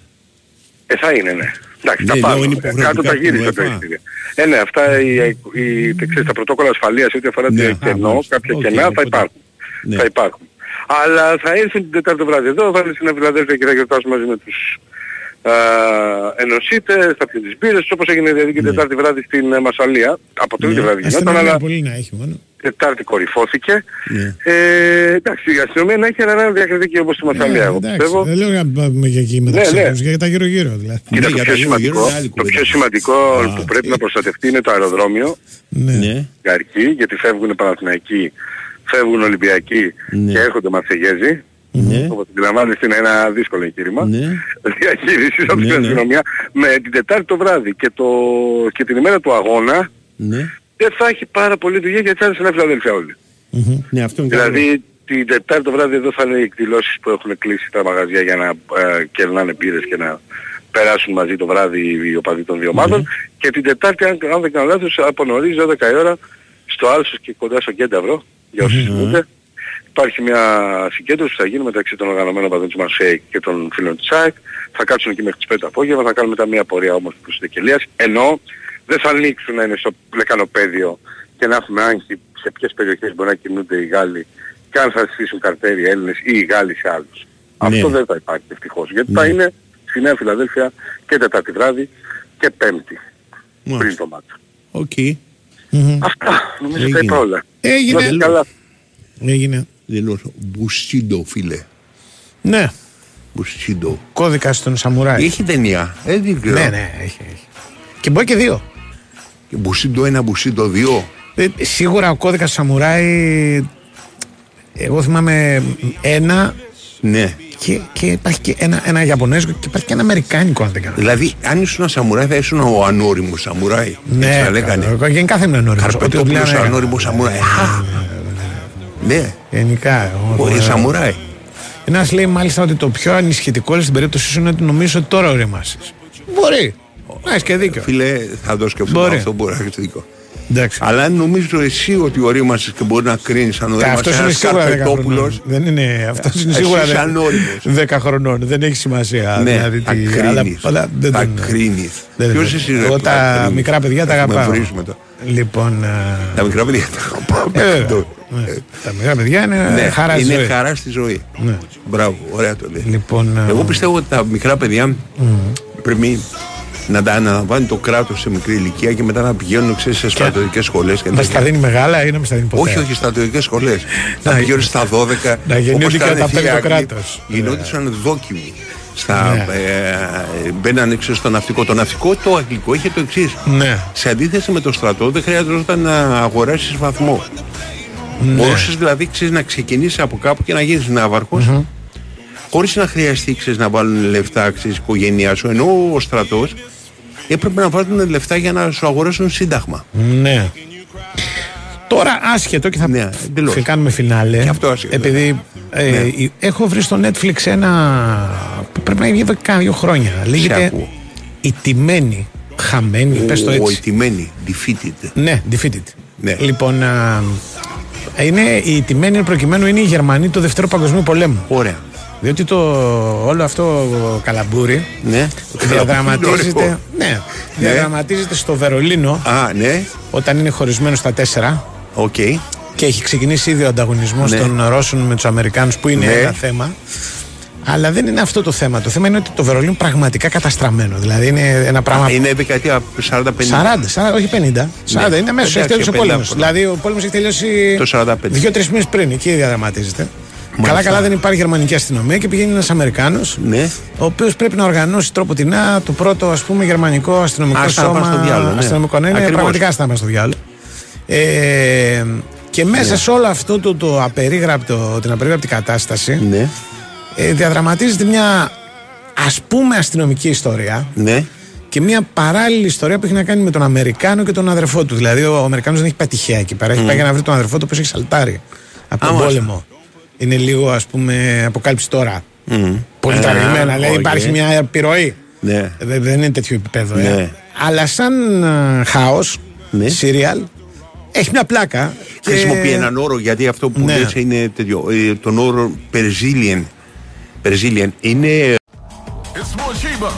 Ε, θα είναι, ναι. Εντάξει, Ναι, τα λέω, πάνω. είναι Ε, υποχρεωτικά Κάτω τα από την γύρισα τα UEFA. εισιτήρια. Ε, ναι, αυτά οι, οι, οι, ξέρεις, τα πρωτόκολλα ασφαλείας ό,τι αφορά Ναι, το α, κενό, μάλιστα. κάποια Οκ, κενά θα οπότε- υπάρχουν. Ναι. Θα υπάρχουν. Αλλά θα έρθουν την Τετάρτη το βράδυ εδώ, θα έρθουν στην Φιλαδέλφεια και θα γιορτάσουμε μαζί με τους α, Ενωσίτες, θα πιούν τις μπύρες, όπως έγινε δηλαδή και την Τετάρτη βράδυ στην ε, Μασσαλία. Από τρίτη βράδυ γινόταν, Αστυνομία αλλά πολύ να έχει μόνο. Τετάρτη κορυφώθηκε. Ναι. Ε, εντάξει, η αστυνομία να έχει έναν διακριτική όπως στη Μασσαλία, εγώ Ε, Εντάξει, πιστεύω. δεν λέω να πάμε για εκεί μεταξύ Ναι, ναι. μας, για τα γύρω-γύρω δηλαδή. Κοίτα, Ναι, το για πιο, τα γύρω-γύρω σημαντικό, είναι άλλη το κουβέντα. πιο σημαντικό Α, που πρέπει να προστατευτεί είναι το αεροδρόμιο Ναι. Ναι. Καρκή, γιατί φεύγουν Παναθηναϊκοί, φεύγουν Ολυμπιακοί Ναι. και έρχονται Μαρσεγέζοι. Ναι. Όπως αντιλαμβάνεστε είναι ένα δύσκολο εγχείρημα. Ναι. Διαχείριση από την Ναι, ναι. αστυνομία. Με την Τετάρτη το βράδυ και, το, και την ημέρα του αγώνα Ναι. Δεν θα έχει πάρα πολύ δουλειά γιατί θα είναι στην Φιλαδέλφια όλοι. Μμμ. Ναι, αυτό είναι καλό. Δηλαδή την Τετάρτη το βράδυ εδώ θα είναι οι εκδηλώσεις που έχουν κλείσει τα μαγαζιά για να ε, κερνάνε μπύρες και να περάσουν μαζί το βράδυ οι οπαδοί των δύο ομάδων. Και την Τετάρτη, αν, αν δεν κάνω λάθος, από νωρίς 12 η ώρα στο Άλσος και κοντά στο Κένταυρο, για όσους θυμούνται, υπάρχει μια συγκέντρωση που θα γίνει μεταξύ των οργανωμένων οπαδών της Μαρσέη και των φίλων της ΑΕΚ. Θα κάτσουν εκεί μέχρι τις 5 το απόγευμα, θα κάνουν μετά μια πορεία όμως προς την Εκελίας, ενώ δεν θα ανοίξουν να είναι στο λεκανοπέδιο και να έχουμε άγχη σε ποιες περιοχές μπορεί να κινούνται οι Γάλλοι και αν θα στήσουν καρτέρι Έλληνες ή οι Γάλλοι σε άλλους. Αυτό δεν θα υπάρχει ευτυχώς, γιατί θα είναι στη Νέα Φιλαδέλφια και Τετάρτη βράδυ και Πέμπτη πριν το μάτι. Οκ. Αυτά, νομίζω τα Έγινε. είπα όλα. Έγινε. Να είστε καλά. Έγινε. Δηλώσω. Μπουσίντο, φίλε. Ναι. Μπουσίντο. Κώδικα στον Σαμουράι. Έχει ταινία. Ε, δεν ξέρω. Ναι, ναι, έχει, έχει. Και μπορεί και δύο. Και Μπουσίντο 1, Μπουσίντο 2. Ε, σίγουρα ο κώδικας Σαμουράι. Εγώ θυμάμαι ένα. Ναι. Και, και υπάρχει και ένα, ένα Ιαπωνέζικο και υπάρχει και ένα Αμερικάνικο, αν δεν κάνω. Δηλαδή, αν ήσουν ένα σαμουράι, θα ήσουν ο ανώριμος σαμουράι. Ναι, Έτσι θα λέγανε. καλό. γενικά θα είναι ανώριμος. Ό,τι Καρπετόπουλος δουλειά να ανώριμος σαμουράι. Α, Ναι, Γενικά. ο ε, σαμουράι. Ένας λέει μάλιστα ότι το πιο ανησυχητικό στην περίπτωση σου είναι ότι νομίζω ότι τώρα οριμάσει. Μπορεί. Να έχεις και δίκιο. Φίλε, θα το σκεφτούμε Μπορεί. αυτό, μπορεί να έχεις δίκιο. Εντάξει. Αλλά αν νομίζω εσύ ότι ορίμασε και μπορεί να κρίνεις αν ορίμασε Αυτός είναι ένας σίγουρα 10 χρονών. καρπετόπουλο. Δεν είναι. Αυτός είναι Εσύ σίγουρα είσαι δε- ανώριμος. 10 χρονών. Δεν έχει σημασία. Ναι, δηλαδή, θα τι- κρίνεις. αλλά- αλλά δεν Θα τον- κρίνεις. δεν- Ποιος δεν- εσύ, ρε, Εγώ που θα τα κρίνεις. μικρά παιδιά τα Έχουμε αγαπάω. βρίσουμε το. Λοιπόν. ε, Τα μικρά παιδιά τα αγαπάμε. ε, Το- ναι. Τα μικρά παιδιά είναι Ναι, χαρά στη είναι ζωή. χαρά στη ζωή. Ναι. Μπράβο, ωραία το λέει. Λοιπόν, ε, Εγώ πιστεύω ότι τα μικρά παιδιά πρέπει να τα αναλαμβάνει το κράτος σε μικρή ηλικία και μετά να πηγαίνουν ξέρεις, σε στρατιωτικές σχολές. Μα τα δίνει μεγάλα ή να μα τα δίνει ποτέ; Όχι, όχι, στρατιωτικές σχολές. Να, να πηγαίνουν στα 12. να γεννιούνται όπως και κάνανε να τα παίρνει φίλοι το Άγγλοι, κράτος. Γινόντουσαν δόκιμοι. Στα, Ναι. ε, μπαίνανε ξέρω, στο ναυτικό. Το ναυτικό το αγγλικό είχε το εξής. Ναι. Σε αντίθεση με το στρατό δεν χρειαζόταν να αγοράσεις βαθμό. Ναι. Μπορούσες δηλαδή ξέρεις, να ξεκινήσεις από κάπου και να γίνεις ναύαρχος χωρίς να χρειαστεί ξέρεις, να βάλουν λεφτά ξέρεις, η οικογένειά σου. Ενώ ο στρατός έπρεπε να βάλουν λεφτά για να σου αγοράσουν σύνταγμα. Ναι. Τώρα άσχετο και θα Ναι, εντελώς. θα κάνουμε φινάλε. Και αυτό άσχετο. Επειδή ε, Ναι. η- έχω βρει στο Netflix ένα. που Πρέπει να βγει εδώ και κάνα δύο χρόνια. Λέγεται ακούω. Η Τιμένη. Χαμένη, πες το Ο έτσι. ετημένοι, defeated. Ναι, defeated. Ναι. Λοιπόν, α, είναι, ηττημένοι προκειμένου είναι οι Γερμανοί του Δευτέρου Παγκοσμίου Πολέμου. Ωραία. Διότι το, όλο αυτό καλαμπούρι Ναι. διαδραματίζεται, ναι, Ναι. διαδραματίζεται στο Βερολίνο Α, ναι. όταν είναι χωρισμένο στα τέσσερα Οκ. και έχει ξεκινήσει ήδη ο ανταγωνισμός Ναι. των Ρώσων με τους Αμερικάνους που είναι Ναι. ένα θέμα. Αλλά δεν είναι αυτό το θέμα. Το θέμα είναι ότι το Βερολίνο είναι πραγματικά καταστραμμένο. Δηλαδή είναι ένα πράγμα. Α, Είναι δεκαετία 40-50. 40, 40, όχι 50. 40 είναι μέσα. Έχει Εντάξει, τελειώσει ο 50 πόλεμος. πρώτα. Δηλαδή ο πόλεμος έχει τελειώσει Το 45. δύο-τρεις μήνες πριν. Εκεί διαδραματίζεται. Καλά-καλά δεν υπάρχει γερμανική αστυνομία και πηγαίνει ένας Αμερικάνος, Ναι. ο οποίος πρέπει να οργανώσει τρόπο την το πρώτο ας πούμε, γερμανικό αστυνομικό Άστα να σώμα. πάνε στο διάλογο, ναι. Αστυνομικό, ναι, είναι Ακριβώς. πραγματικά άστα να πάνε στο διάλογο. Ε, και μέσα Ναι. σε όλο αυτό το, το απερίγραπτο, την απερίγραπτη κατάσταση Ναι. ε, διαδραματίζεται μια ας πούμε αστυνομική ιστορία Ναι. και μια παράλληλη ιστορία που έχει να κάνει με τον Αμερικάνο και τον αδερφό του. Δηλαδή, ο Αμερικάνος δεν έχει πάει τυχαία εκεί πέρα. Έχει πάει για να βρει τον αδερφό του, ο οποίος έχει σαλτάρει από τον Α, μάλιστα. πόλεμο. Είναι λίγο, ας πούμε, αποκάλυψη τώρα. Μμμ. Πολύ Α, τραβηγμένα. Λέει, οκ. υπάρχει μια επιρροή. Ναι. Δεν, δεν είναι τέτοιο επίπεδο. Ναι. Ε. Αλλά σαν χάος, Ναι. σουρεάλ, έχει μια πλάκα. και- Χρησιμοποιεί έναν όρο γιατί αυτό που Ναι. λες είναι τέτοιο. ε, τον όρο Brazilian. Brazilian είναι It's Morshiba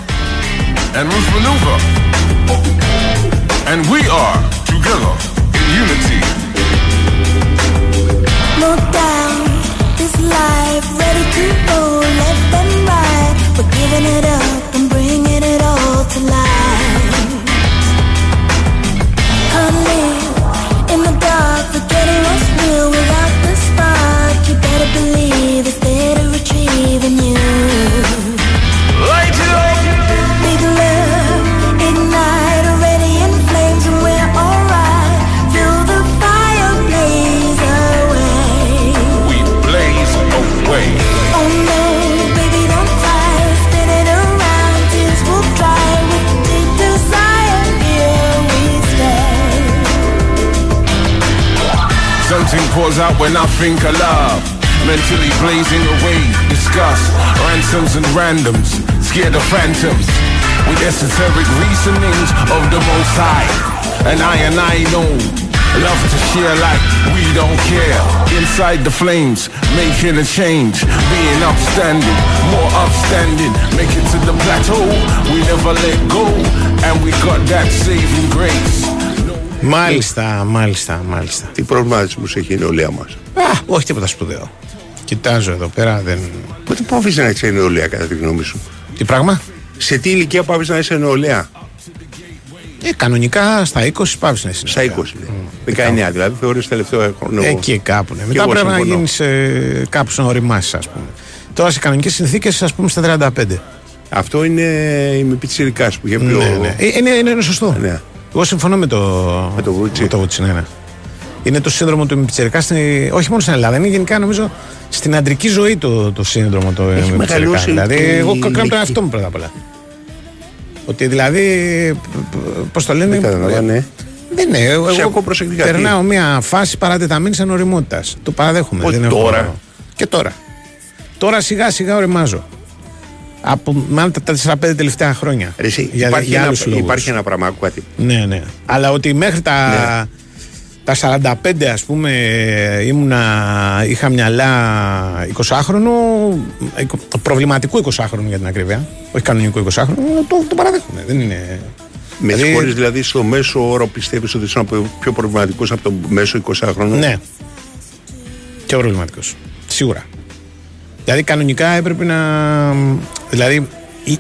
and Ruth Maneuver. And we are together in unity. Life ready to go left and right. We're giving it up and bringing it all to life. Can't live in the dark, forgetting what's real without the spark. You better believe it's there to retrieve in you. Something pours out when I think of love. Mentally blazing away, disgust, ransoms and randoms, scared of phantoms. With esoteric reasonings of the most high. And I and I know, love to share like we don't care. Inside the flames, making a change, being upstanding, more upstanding. Make it to the plateau, we never let go. And we got that saving grace. Μάλιστα, μάλιστα, μάλιστα. τι προβληματισμούς έχει η νεολαία μας; Α, όχι τίποτα σπουδαίο. Κοιτάζω εδώ πέρα, δεν. Πότε που άφησε να έχει νεολαία, κατά τη γνώμη σου; Τι πράγμα; Σε τι ηλικία που άφησε να είσαι νεολαία; Ε, κανονικά στα 20 πάψει να είσαι. Στα 20. λέει. 19 δηλαδή, θεωρείς τελευταίο χρόνο. Εκεί κάπου. Ναι. Και Μετά εγώ πρέπει να συμφωνώ. γίνεις ε, κάπου να οριμάσει, ας πούμε. Τώρα σε κανονικές συνθήκες, ας πούμε, στα 35. Αυτό είναι η με πιτσιρικάς που είχε πει ο... Ναι, ναι. Ε, Είναι, είναι, είναι σωστό. Ναι. Εγώ συμφωνώ με το, Με το Βούτσι. με το Βούτσι, ναι, ναι. Είναι το σύνδρομο του Μιπιτσερικά, όχι μόνο στην Ελλάδα, είναι γενικά νομίζω στην αντρική ζωή το, το σύνδρομο του Έχει Μιπιτσερικά. μεγαλώσει Δηλαδή, και η εγώ κάνω τον ηλικία. εαυτό μου πρώτα απ' όλα. Ότι δηλαδή, πώς το λένε; Δεν κατάλαβα, ναι. Δεν είναι. Εγώ, Σε εγώ ακούω προσεκτικά, τι; περνάω μια φάση παρατεταμένη ανοριμότητα. Το παραδέχομαι. Όχι δεν έχω- τώρα. Και τώρα. Τώρα σιγά σιγά οριμάζω. Από μάλλον τα 4-5 τελευταία χρόνια. Ρε εσύ, Για- υπάρχει, για ένα, άλλους λόγους. υπάρχει ένα πράγμα, άκου κάτι. Ναι, ναι. Αλλά ότι μέχρι τα, Ναι. τα 45 ας πούμε ήμουνα, είχα μυαλά 20χρονο, προβληματικού 20χρονου για την ακρίβεια, όχι κανονικού 20χρονου, το, το παραδέχομαι. Δεν είναι... Με Δηλαδή- συγχωρείς δηλαδή στο μέσο όρο πιστεύεις ότι είσαι πιο προβληματικός από το μέσο 20χρονο. Ναι. Και προβληματικός. Σίγουρα. Δηλαδή κανονικά έπρεπε να... Δηλαδή, η-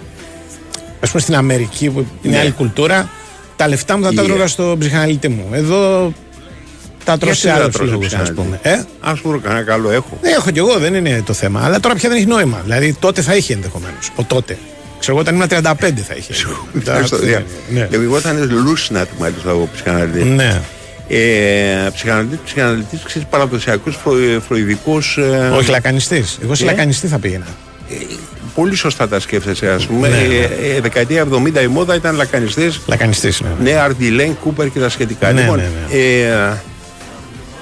ας πούμε στην Αμερική που είναι Ναι. άλλη κουλτούρα, τα λεφτά μου θα τα Yeah. τρώγα στον ψυχαναλυτή μου. Εδώ τα τρώω Γιατί σε δεν τα άλλους τρως λόγους, ας ψυχαναλυτής; πούμε. Ε; Ας πούμε κανένα καλό έχω. Ναι, έχω κι εγώ, δεν είναι το θέμα. Αλλά τώρα πια δεν έχει νόημα. Δηλαδή τότε θα είχε ενδεχομένως. Ο τότε. Ξέρω εγώ όταν ήμουν 35 θα είχε. Ευχαριστώ, ναι, δια. ναι. Και Εγώ ήταν Λούσνατ μάλιστα ο ψυχαναλυτής. Ναι. Ε, ψυχαναλυτής, ψυχαναλυτής, ξέρεις, παραδοσιακός φρο, φροηδικός... ε, Όχι λακανιστής. Εγώ σε Ε; λακανιστή θα πήγαινα. πολύ σωστά τα σκέφτεσαι, ας πούμε. Ναι, ναι. Ε, ε, δεκαετία 70 η μόδα ήταν λακανιστές. Λακανιστής, ναι. Ναι, Αρντιλέν, Κούπερ και τα σχετικά. Ναι, λοιπόν, ναι, Ε,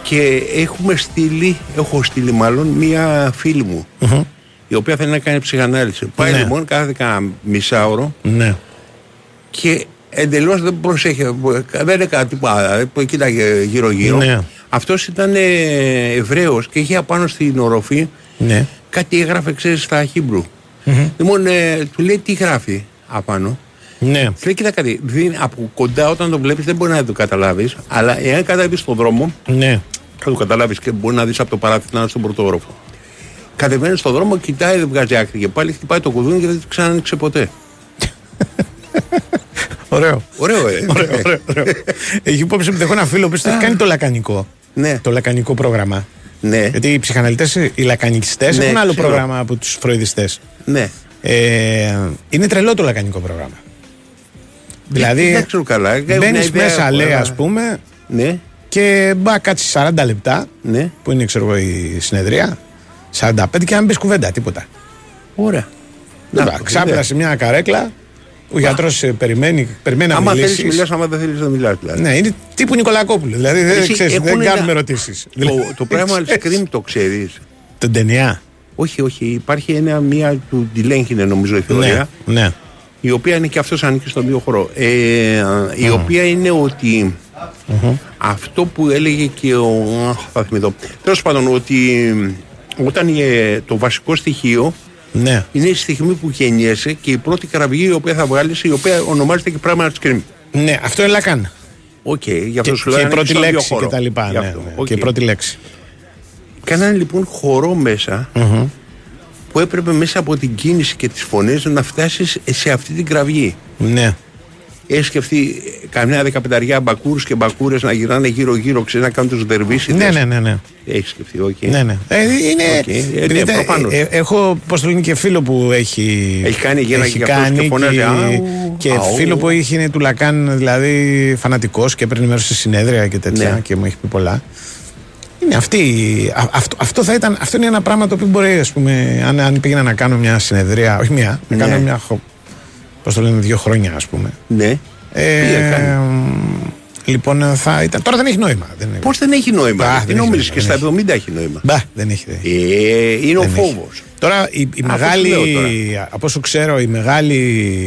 και έχουμε στείλει, έχω στείλει μάλλον μία φίλη μου, Μμμ. η οποία θέλει να κάνει ψυχανάλυση. Πάει Ναι. λοιπόν κάθε κάνα μισάωρο Ναι. και εντελώς δεν προσέχει, δεν έκανε τίποτα, ε, κοίταγε γύρω-γύρω. Ναι. Αυτός ήταν ε, Εβραίος και είχε απάνω στην οροφή Ναι. κάτι έγραφε, ξέρεις, στα Χίμπρου. Μμμ. Λοιπόν, ε, του λέει τι γράφει απάνω. Ναι. Του λέει, κοίτα κάτι, δεν- από κοντά όταν το βλέπεις δεν μπορεί να το καταλάβεις, αλλά εάν κατέβεις στον δρόμο, Ναι. θα το καταλάβεις και μπορεί να δεις από το παράθυρο να είναι στον πρώτο όροφο. Κατεβαίνεις στον δρόμο, κοιτάει, δεν βγάζει άκρη και πάλι χτυπάει το κουδούνι και δεν το ξανανοίξε ποτέ. Ωραίο. Ωραίο, ε. Ωραίο, ωραίο, ωραίο. Έχει υπόψη μου ότι έχω ένα φίλο που το έχει κάνει το λακανικό. Ναι. Το λακανικό πρόγραμμα. Ναι. Γιατί οι ψυχαναλυτές, οι λακανικιστές Ναι, έχουν άλλο ξέρω. πρόγραμμα από τους φροηδιστές. Ναι. Ε, είναι τρελό το λακανικό πρόγραμμα. Δηλαδή, Δεν ξέρω καλά. έχω μια μπαίνεις ιδέα, μέσα, έχω, λέει, αλλά- ας πούμε, Ναι. και μπα κάτσεις 40 λεπτά, Ναι. που είναι ξέρω εγώ η συνεδρία, 45 και να μην πεις κουβέντα, τίποτα. Ωραία. Να, Να, ξάπλα σε μια καρέκλα, ο γιατρός περιμένει, περιμένει να Άμα μιλήσει. θέλεις μιλάς, άμα δεν θέλεις δεν μιλάς δηλαδή. Ναι, είναι τύπου Νικολακόπουλο. Δηλαδή δεν, Εσύ, ξέρεις, έχουν δεν ένα- κάνουμε ερωτήσεις. Το, το Primal Scream το ξέρεις; Τον ταινιά. Όχι, όχι. Υπάρχει ένα, μία του Ντιλέγχινε νομίζω η Ναι, θεωρία. ναι. η οποία είναι και αυτός ανήκει στον δύο χώρο. Ε, η οποία είναι ότι αυτό που έλεγε και ο... αχ, θα θυμηθώ. Τέλος πάντων, ότι όταν ε, το βασικό στοιχείο Ναι. είναι η στιγμή που γεννιέσαι και η πρώτη κραυγή η οποία θα βγάλεις, η οποία ονομάζεται και Primal Scream. Ναι, αυτό είναι λακάν. Οκ, γι' αυτό Και, σου λέω και η ανήκει πρώτη στον δύο λέξη χώρο. και τα λοιπά. Γι' Ναι, αυτό. ναι. Οκ. Και η πρώτη λέξη. Κάνανε λοιπόν χορό μέσα που έπρεπε μέσα από την κίνηση και τις φωνές να φτάσεις σε αυτή την κραυγή. Ναι. Έχει σκεφτεί ε, καμιά δεκαπενταριά μπακούρους και μπακούρες να γυρνάνε γύρω-γύρω, ξέρει να κάνουν τους δερβίσιδες. Ναι, ναι, ναι. ναι. Έχεις σκεφτεί, οκ. Ναι, ναι. Ε, είναι, Οκ. Ε, επειδή ναι, τα- προφανώς. ε, ε, έχω, πώς το λένε, και φίλο που έχει... Έχει κάνει γέννα έχει και αυτός και κάνει φωνάζει, και, «Αου, και αου». φίλο που έχει είναι του Λακάν, δηλαδή φανατικός και παίρνει μέρος σε συνέδρια και τέτοια Ναι. και μου έχει πει πολλά. Είναι αυτή, η- α- αυτό, αυτό, θα ήταν, αυτό είναι ένα πράγμα το οποίο μπορεί, ας πούμε, αν, αν πήγαινα να κάνω μια συνεδρία, όχι μια, να Ναι. κάνω μια, χο- πώς το λένε, δύο χρόνια, ας πούμε. Ναι. Ε, Πήγε, κάνει. λοιπόν, θα ήταν. Τώρα δεν έχει νόημα. Δεν είναι. Πώς δεν έχει νόημα. Μπα, Τι δεν έχει νομίζεις νόημα, και δεν στα 70 έχει νόημα; Μπα, δεν έχει. δεν έχει. Ε, είναι ο Δεν έχει. φόβος. Τώρα η, η Αυτό μεγάλη, σου λέω τώρα. από όσο ξέρω, η μεγάλη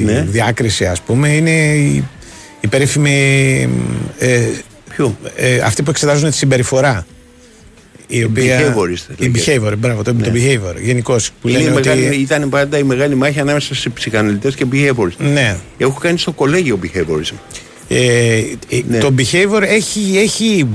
Ναι. διάκριση ας πούμε είναι η, η περίφημη ε, Ποιο; ε, αυτοί που εξετάζουν τη συμπεριφορά. Η οποία, behaviorist, η λέγεται. behavior, μπράβο, το, το behavior. Γενικώς που Είναι η λένε ότι. μεγάλη, ήταν πάντα η μεγάλη μάχη ανάμεσα σε ψυχαναλυτές και behaviorists. Ναι. Έχω κάνει στο κολέγιο behaviorism. Ε, ε, Ναι. Το behavior έχει, έχει,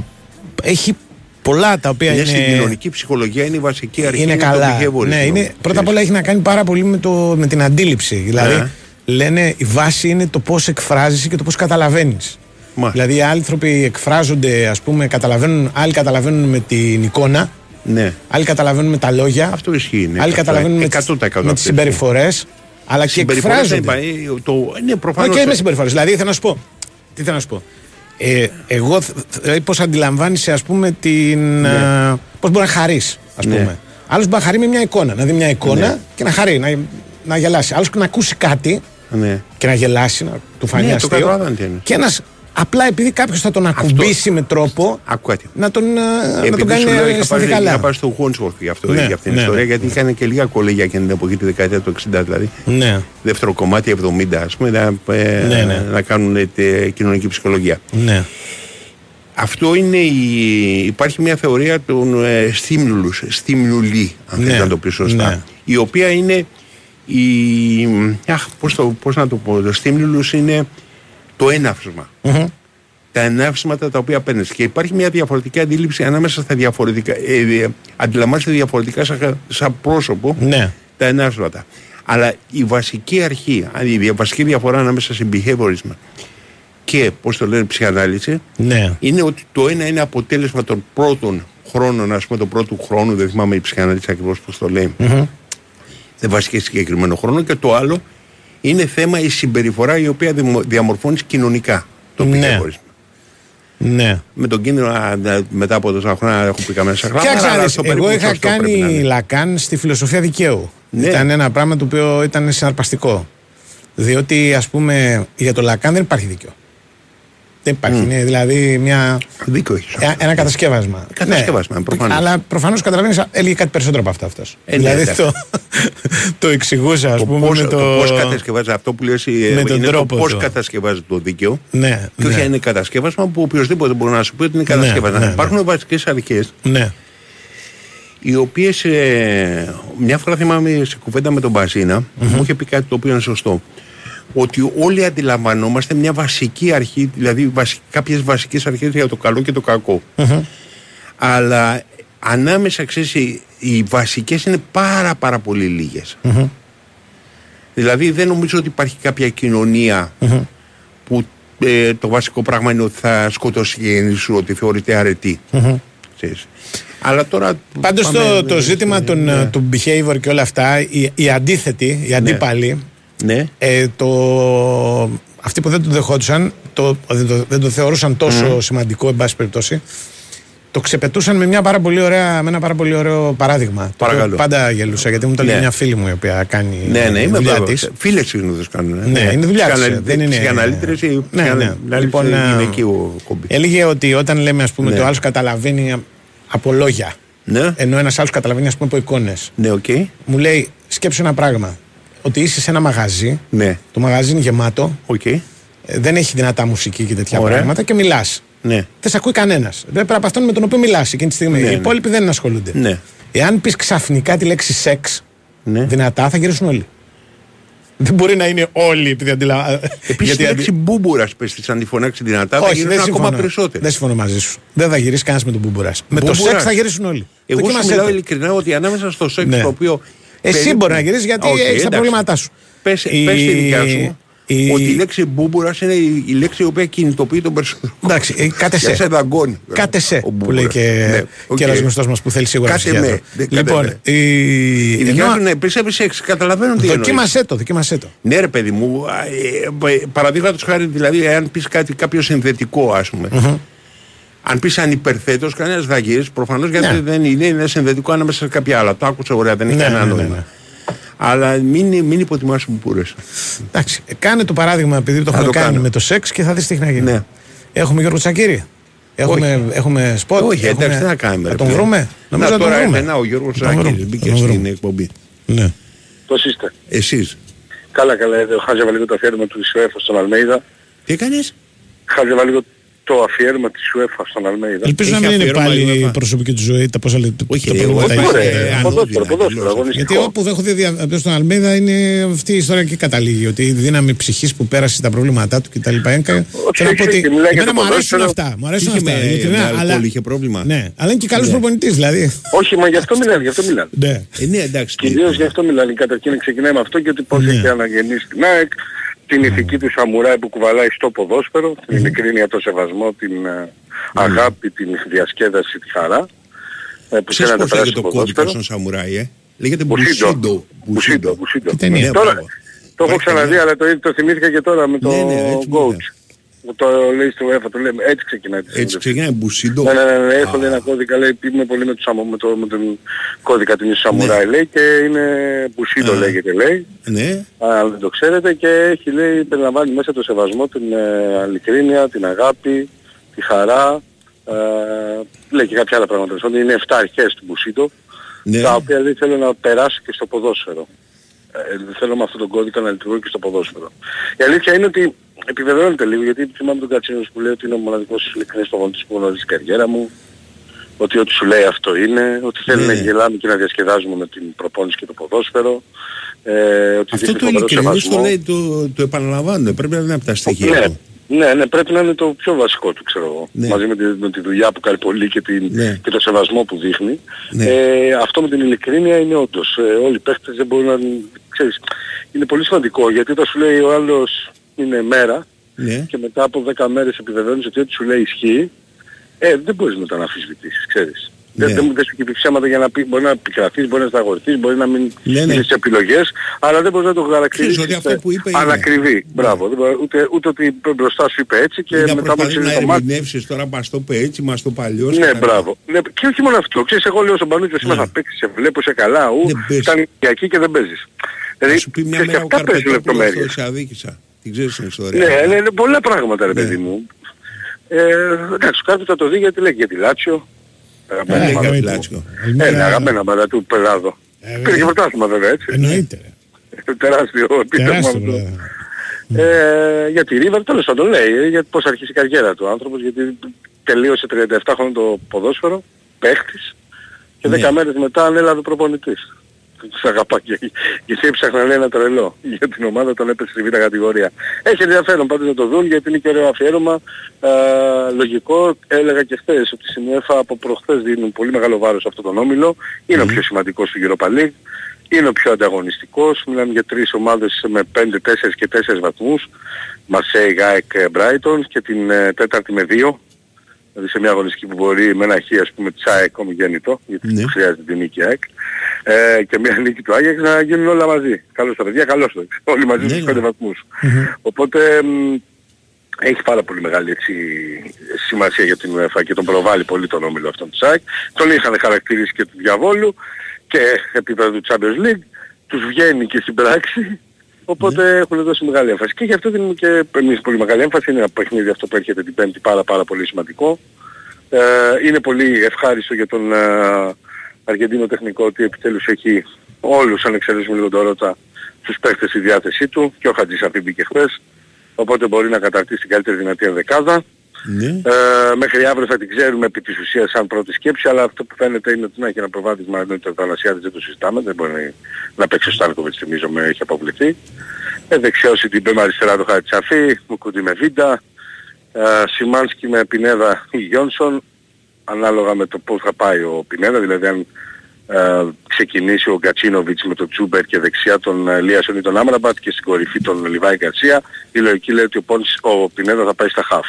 έχει πολλά τα οποία Είναι είναι. στην κοινωνική ψυχολογία, είναι η βασική αρχή. είναι καλά. Το behaviorism. ναι, είναι, πρώτα απ' όλα έχει να κάνει πάρα πολύ με, το, με την αντίληψη. Δηλαδή, Ναι. λένε η βάση είναι το πώς εκφράζεσαι και το πώς καταλαβαίνεις. Μάλιστα. Δηλαδή, οι άνθρωποι εκφράζονται, ας πούμε, καταλαβαίνουν, άλλοι καταλαβαίνουν με την εικόνα, Ναι. άλλοι καταλαβαίνουν με τα λόγια, Αυτό ισχύει. Ναι, άλλοι Αυτό καταλαβαίνουν με, 100% τις- με τις αυτό συμπεριφορές, αλλά και Συμπεριφορές δεν εκφράζονται. είπα, ε, Το, ναι, προφανώς. Όχι, και με συμπεριφορές. Δηλαδή, θέλω να σου πω. Τι θέλω να σου πω. Ε, εγώ, δηλαδή, πώς αντιλαμβάνεσαι, ας πούμε, την. Ναι. Πώς μπορεί να χαρείς, ας Ναι. πούμε. Άλλος μπορεί να χαρεί με μια εικόνα. Να δει μια εικόνα Ναι. και να χαρεί, να, να γελάσει. Άλλος και να ακούσει κάτι Ναι. και να γελάσει, να του φανεί Ναι, το αστείο. καταλαβαίνω τι είναι. Και ένας Απλά επειδή κάποιος θα τον ακουμπήσει αυτό... με τρόπο. Να τον, ε, να τον κάνει λέω, ε, είχα πάρει, καλά. Να πάρει στο Χόντσορφ για, αυτό, ναι, για αυτήν την ναι. ιστορία, ναι. γιατί είχαν και λίγα κολέγια εκείνη την εποχή, τη δεκαετία του 60 δηλαδή. Ναι. Δεύτερο κομμάτι, 70, ας πούμε, να, ε, ναι, ναι. να κάνουν τε, κοινωνική ψυχολογία. Ναι. Αυτό είναι η... υπάρχει μια θεωρία των ε, στήμουλου, αν ναι, να το πεις σωστά, ναι. η οποία είναι η... Αχ, πώς, το, πώς να το πω, το στίμιουλους είναι το έναυσμα. Μμμ. Τα εναύσματα τα οποία παίρνεις. Και υπάρχει μια διαφορετική αντίληψη ανάμεσα στα διαφορετικά. Ε, ε, αντιλαμβάνεσαι διαφορετικά σαν, σαν πρόσωπο Ναι. τα ενάψματα. Αλλά η βασική αρχή, αν η δια- βασική διαφορά ανάμεσα σε behaviorism και πώς το λένε ψυχανάλυση, Ναι. είναι ότι το ένα είναι αποτέλεσμα των πρώτων χρόνων, ας πούμε, του πρώτου χρόνου, δεν θυμάμαι η ψυχανάλυση ακριβώς πώς το λέει, Μμμ. δεν βασική συγκεκριμένο χρόνο, και το άλλο είναι θέμα η συμπεριφορά η οποία δημο- διαμορφώνεις κοινωνικά το Ναι. behaviorism. Ναι. Με τον κίνδυνο α, να- μετά από τόσα χρόνια να έχω πει καμένα σε γράμματα. Κοίταξε να αλλά δεις, στο εγώ περίπου είχα σωστό πρέπει να κάνει είναι. λακάν στη φιλοσοφία δικαίου. Ναι. Ήταν ένα πράγμα το οποίο ήταν συναρπαστικό. Διότι ας πούμε για το Λακάν δεν υπάρχει δίκιο. Δεν υπάρχει. Μμ. Είναι δηλαδή μια. Δίκιο έχεις. Ε, Ένα κατασκεύασμα. Κατασκεύασμα, προφανώς. Αλλά προφανώς καταλαβαίνεις, έλεγε κάτι περισσότερο από αυτό αυτός. Ε, ναι, δηλαδή εντάξει. το, το εξηγούσε, ας Το πούμε. πώς, με το... το... πώς κατασκευάζει αυτό που λες ε, με τον είναι τρόπο το πώς του. κατασκευάζει το δίκαιο Ναι, και όχι ναι. αν είναι κατασκεύασμα που οποιοδήποτε μπορεί να σου πει ότι είναι Ναι, κατασκεύασμα. ναι, ναι. Υπάρχουν βασικές αρχές Ναι. οι οποίες ε, μια φορά θυμάμαι σε κουβέντα με τον μπαζινα μου είχε πει κάτι το οποίο είναι σωστό ότι όλοι αντιλαμβανόμαστε μια βασική αρχή δηλαδή βασι, κάποιες βασικές αρχές για το καλό και το κακό αλλά ανάμεσα ξέρεις οι, οι βασικές είναι πάρα πάρα πολύ λίγες δηλαδή δεν νομίζω ότι υπάρχει κάποια κοινωνία που ε, το βασικό πράγμα είναι ότι θα σκοτώσει η γέννη σου ότι θεωρείται αρετή ξέρεις. Αλλά τώρα. Πάντως πάμε- το, το ζήτημα των, ναι. του behavior και όλα αυτά, οι, οι αντίθετοι, οι αντίπαλοι, Ναι. Ε, το, αυτοί που δεν το δεχόντουσαν, το, δεν, το, δεν το θεωρούσαν τόσο σημαντικό, εν πάση περιπτώσει, το ξεπετούσαν με, μια πάρα πολύ ωραία, με ένα πάρα πολύ ωραίο παράδειγμα. Το οποίο Παρακαλώ. πάντα γελούσα, γιατί μου το λέει Ναι. μια φίλη μου η οποία κάνει Ναι, ναι, είμαι δουλειά βέβαιος. της. Φίλες συνήθως κάνουν. ε. Ναι, είναι δουλειά της, Ψυχαναλυ- δεν είναι- Ψυχαναλύτρες ή Ναι, ναι. ψυχαναλύτρες Λοιπόν, είναι ε, γυναικείο χόμπι. Έλεγε ότι όταν λέμε, ας πούμε, Ναι. ότι ο άλλος καταλαβαίνει από λόγια, Ναι, ενώ ένας άλλος καταλαβαίνει, ας πούμε, από εικόνες. ναι, οκ. Μου λέει, σκέψου ένα πράγμα. Ότι είσαι σε ένα μαγαζί, Ναι, το μαγαζί είναι γεμάτο, οκ. ε, δεν έχει δυνατά μουσική και τέτοια Ωραία. πράγματα και μιλάς. Ναι, Δεν σε ακούει κανένας. Πρέπει από αυτόν με τον οποίο μιλάς εκείνη τη στιγμή. Ναι, Οι ναι. υπόλοιποι δεν ασχολούνται. ναι, Εάν πεις ξαφνικά τη λέξη σεξ ναι. δυνατά, θα γυρίσουν όλοι. Δεν μπορεί να είναι όλοι επειδή αντιλα... Επίσης, η λέξη μπούμπουρας πες της αν τη φωνάξει δυνατά, θα Όχι, γίνουν δεν ακόμα συμφωνώ. περισσότερο. Δεν συμφωνώ μαζί σου. Δεν θα γυρίσεις κανένας με τον μπουμπουρά. Με το Μπουμπουράς. σεξ θα γυρίσουν όλοι. Εγώ σου Δοκίμασέ μιλάω το. ειλικρινά ότι ανάμεσα στο σεξ Ναι. το οποίο. Εσύ περίπου- μπορεί να γυρίσεις γιατί Όχι, έχεις τα εντάξει. προβλήματά σου. Πες, Η- πες τη δικιά σου η- ότι η λέξη μπούμπουρας είναι η, η λέξη η οποία κινητοποιεί τον περισσότερο. Εντάξει, ε, κάτε Για σε. σε δαγκώνει. Κάτε σε. Ο Που Μπούμπουρας. λέει και, Ναι, οκ. και ένας γνωστός μας που θέλει σίγουρα Κάτε ψυχίατρο. με. Ναι, κάτε Λοιπόν, με. η... Η δικιά ενώ- σου ναι, πιστεύει σεξ. Καταλαβαίνω τι εννοείς. δοκίμασέ το, δοκίμασέ το. Ναι, ρε παιδί μου, παραδείγματος χάρη, δηλαδή, εάν πεις κάτι κάποιο συνδετικό, ας πούμε. Αν πεις ανυπερθέτω, κανένας δεν θα γυρίσει. Προφανώς γιατί Ναι. δεν είναι, είναι συνδετικό ανάμεσα σε κάποια άλλα. Το άκουσα ωραία, δεν έχει Ναι, κανένα ναι, ναι, νόημα. ναι. Αλλά μην, μην υποτιμάς που πούρε. Εντάξει, ε, κάνε το παράδειγμα επειδή το Θα έχουμε το κάνει κάνω. με το σεξ και θα δεις τι έχει να γίνει. Ναι. Έχουμε Γιώργο Τσακύρη. Έχουμε, έχουμε σποτ. Όχι, έχουμε... εντάξει, τι να κάνουμε. Θα ρε τον παιδί. βρούμε. Νομίζω να να τον τώρα βρούμε. έρθει ένα ο Γιώργος Θα τον βρούμε. Ζάκη μπήκε Θα τον στην βρούμε. εκπομπή. Ναι. Πώς είστε; Εσείς. Καλά καλά, ε, χάζευα λίγο το αφιέρωμα του UEFA στον Αλμέιδα. Τι έκανες; Χάζευα λίγο το αφιέρωμα της UEFA στον Αλμέιδα. Ελπίζω να Έχει μην είναι αφιέρωμα η πάλι η UEFA. προσωπική του ζωή τα πόσα λεπτά. Όχι, τα ε, προβλήματα όχι, έχει. ωραία, Ωραία, ε, ποδόσφαιρο, ανώδυνα, ποδόσφαιρο, τελείως. αγωνιστικό. Γιατί όπου δεν έχω δει δια- στον Αλμέδα είναι αυτή η ιστορία και καταλήγει. Ότι η δύναμη ψυχής που πέρασε τα προβλήματά του κτλ. Θέλω να πω ότι. και μιλάει για Εμένα το μου αρέσουν ποδόσφαιρο. αυτά. Μου αρέσουν Είχε αυτά. με, ειλικρινά, με αλλά- αλκοόλ, είχε πρόβλημα. Ναι, αλλά είναι και καλός προπονητής δηλαδή. Όχι, μα γι' αυτό μιλάνε, γι' αυτό μιλάνε. Ναι. Ε, ναι, εντάξει. Κυρίως γι' αυτό μιλάνε. Καταρχήν ξεκινάει με αυτό και ότι πώς Ναι. έχει αναγεννήσει την ΑΕΚ, την ηθική του σαμουράι που κουβαλάει στο ποδόσφαιρο, την ειλικρίνεια, το σεβασμό, την ε, αγάπη, την διασκέδαση, τη χαρά. ε, Που Ξέρεις θέλει να πώς τα περάσει λέγεται στο το κώδικας ποδόσφαιρο. στον Σαμουράι, ε; Λέγεται Μπουσίντο. Μπουσίντο. Μπουσίντο, Μπουσίντο. Τι ταινία. Ναι, Τώρα, μπράβο. το έχω Υπάρχει ξαναδεί, ταινία. αλλά το, το θυμήθηκα και τώρα με το Ναι, ναι, έτσι μου coach. Που το λέει στο UEFA, το λέμε, έτσι ξεκινάει τη Έτσι συνέντευξη. ξεκινάει Μπουσίντο. Ναι, ναι, ναι, ναι, έχω λέει ένα κώδικα, λέει, είμαι πολύ με, το, σαμο- με, το, με τον κώδικα του Σαμουράι, λέει, και είναι Μπουσίντο Ναι. Α. λέγεται, λέει. Ναι. αν δεν το ξέρετε και έχει λέει περιλαμβάνει μέσα το σεβασμό, την ε, ειλικρίνεια, την αγάπη, τη χαρά ε, λέει και κάποια άλλα πράγματα ότι είναι 7 αρχές του Μπουσίτο Ναι. τα οποία δεν θέλω να περάσω και στο ποδόσφαιρο ε, δεν θέλω με αυτόν τον κώδικα να λειτουργώ και στο ποδόσφαιρο η αλήθεια είναι ότι επιβεβαιώνεται λίγο γιατί θυμάμαι τον Κατσίνος που λέει ότι είναι ο μοναδικός ειλικρινής προπονητής που γνωρίζει την καριέρα μου ότι ό,τι σου λέει αυτό είναι, ότι θέλει Ναι. να γελάμε και να διασκεδάζουμε με την προπόνηση και το ποδόσφαιρο. Ε, ότι Αυτό δείχνει το φοβερό ειλικρινής το σεβασμό. λέει, το, το επαναλαμβάνουν. Πρέπει να είναι από τα στοιχεία Ναι, του. Ναι, ναι, πρέπει να είναι το πιο βασικό του, ξέρω εγώ. Ναι. Μαζί με τη, με τη δουλειά που κάνει πολύ και, την, Ναι. και το σεβασμό που δείχνει. Ναι. Ε, αυτό με την ειλικρίνεια είναι όντως. Ε, όλοι οι παίχτες δεν μπορούν να... Ξέρεις, είναι πολύ σημαντικό γιατί όταν σου λέει ο άλλος είναι μέρα Ναι. και μετά από 10 μέρες επιβεβαιώνεις ότι ό,τι σου λέει ισχύει, ε, δεν μπορείς μετά να αμφισβητήσεις, ξέρεις. Δεν, Ναι. δεν, δεν σου έχει πει ψέματα για να πει, μπορεί να επικρατείς, μπορεί να σταγορθείς, μπορεί να μην Ναι, ναι. είναι σε επιλογές, αλλά δεν μπορείς να το χαρακτηρίσεις Ξέρεις ότι αυτό που είπε είναι- ανακριβή. Μπράβο. Δεν μπορεί- Ούτε, ούτε ότι μπροστά σου είπε έτσι και Ή να μετά μόλις προσπαθεί είδε να το μάτι. ερμηνεύσεις τώρα μας το είπε έτσι, μας το παλιό. Ναι, μπράβο. Ναι, και όχι μόνο αυτό. Ξέρεις, εγώ λέω στον Πανούτσο σήμερα θα παίξεις, σε βλέπω, σε καλά, ου, φτάνει και εκεί και δεν παίζεις. Δηλαδή, Σου πει μια ξέρεις, και μέρα ο αυτά παίζουν Καρπετόπουλος λεπτομέρειες. στο σε αδίκησα. Την ξέρεις την ιστορία. Ναι, ναι, ναι, πολλά πράγματα ρε παιδί μου. Ε, εντάξει, κάποιος θα το δει γιατί λέει για τη Λάτσιο. Αγαπημένα λέει ομάδα για τη του. Λάτσιο. Ε, ναι, αγαπημένα ομάδα του Πελάδο. Πήρε και πρωτάθλημα βέβαια έτσι. Εννοείται. Τεράστιο επίτευγμα Τεράστιο, αυτό. Ε, για τη River τέλος πάντων λέει ε, για πώς αρχίσει η καριέρα του άνθρωπος γιατί τελείωσε 37 χρόνια το ποδόσφαιρο, παίχτης και 10 μέρες μετά ανέλαβε προπονητής. Τους αγαπά και, και έψαχναν ένα τρελό για την ομάδα τον έπεσε στη β' κατηγορία. Έχει ενδιαφέρον πάντως να το δουν γιατί είναι και ωραίο αφιέρωμα. Ε, λογικό έλεγα και χθες ότι στην UEFA από προχθές δίνουν πολύ μεγάλο βάρος σε αυτόν τον όμιλο. Είναι ο πιο σημαντικός του Europa League. Είναι ο πιο ανταγωνιστικός. Μιλάμε για τρεις ομάδες με 5, 4 και 4 βαθμούς. Μαρσέη, Γκάεκ, Brighton και την ε, τέταρτη με 2. Δηλαδή σε μια αγωνιστική που μπορεί με ένα χ ας πούμε της ΑΕΚ ομιγέννητο, γιατί Ναι. χρειάζεται την νίκη ΑΕΚ, ε, και μια νίκη του Άγιαξ να γίνουν όλα μαζί. Καλώς τα παιδιά, καλώς το. Όλοι μαζί Ναι, στους ναι. πέντε βαθμούς. Οπότε μ, έχει πάρα πολύ μεγάλη έτσι, σημασία για την UEFA και τον προβάλλει πολύ τον όμιλο αυτόν του ΣΑΚ. Τον είχαν χαρακτηρίσει και του διαβόλου και επίπεδο του Champions League. Τους βγαίνει και στην πράξη. Οπότε έχουν δώσει μεγάλη έμφαση. Και γι' αυτό δίνουμε και εμείς πολύ μεγάλη έμφαση. Είναι ένα παιχνίδι αυτό που έρχεται την Πέμπτη πάρα πάρα πολύ σημαντικό. Ε, είναι πολύ ευχάριστο για τον ε, Αργεντίνο τεχνικό ότι επιτέλους έχει όλους αν εξαιρέσουμε λίγο το Ρώτα τους παίχτες στη διάθεσή του και ο Χατζης Αφή μπήκε χθες. Οπότε μπορεί να καταρτήσει την καλύτερη δυνατή ενδεκάδα. Ναι. Ε, μέχρι αύριο θα την ξέρουμε επί της ουσίας σαν πρώτη σκέψη, αλλά αυτό που φαίνεται είναι ότι να έχει ένα προβάδισμα ενώ το Θανασιάδης δεν το συζητάμε, δεν μπορεί να παίξει ο Στάνκοβιτς θυμίζομαι έχει αποβληθεί. Ε, δεξιός η Τιμπέ με αριστερά το Χατσαφή, Μουκούντι με Βίντα, ε, Σιμάνσκι με Πινέδα ή Γιόνσον, ανάλογα με το πώς θα πάει ο Πινέδα, δηλαδή αν ε, ξεκινήσει ο Γκατσίνοβιτς με τον Τσούμπερ και δεξιά τον ε, Λίασον ή τον Άμραμπατ και στην κορυφή τον Λιβάη Γκαρσία, η λογική λέει ότι ο, Πόνς, ο Πινέδα θα πάει στα χαφ.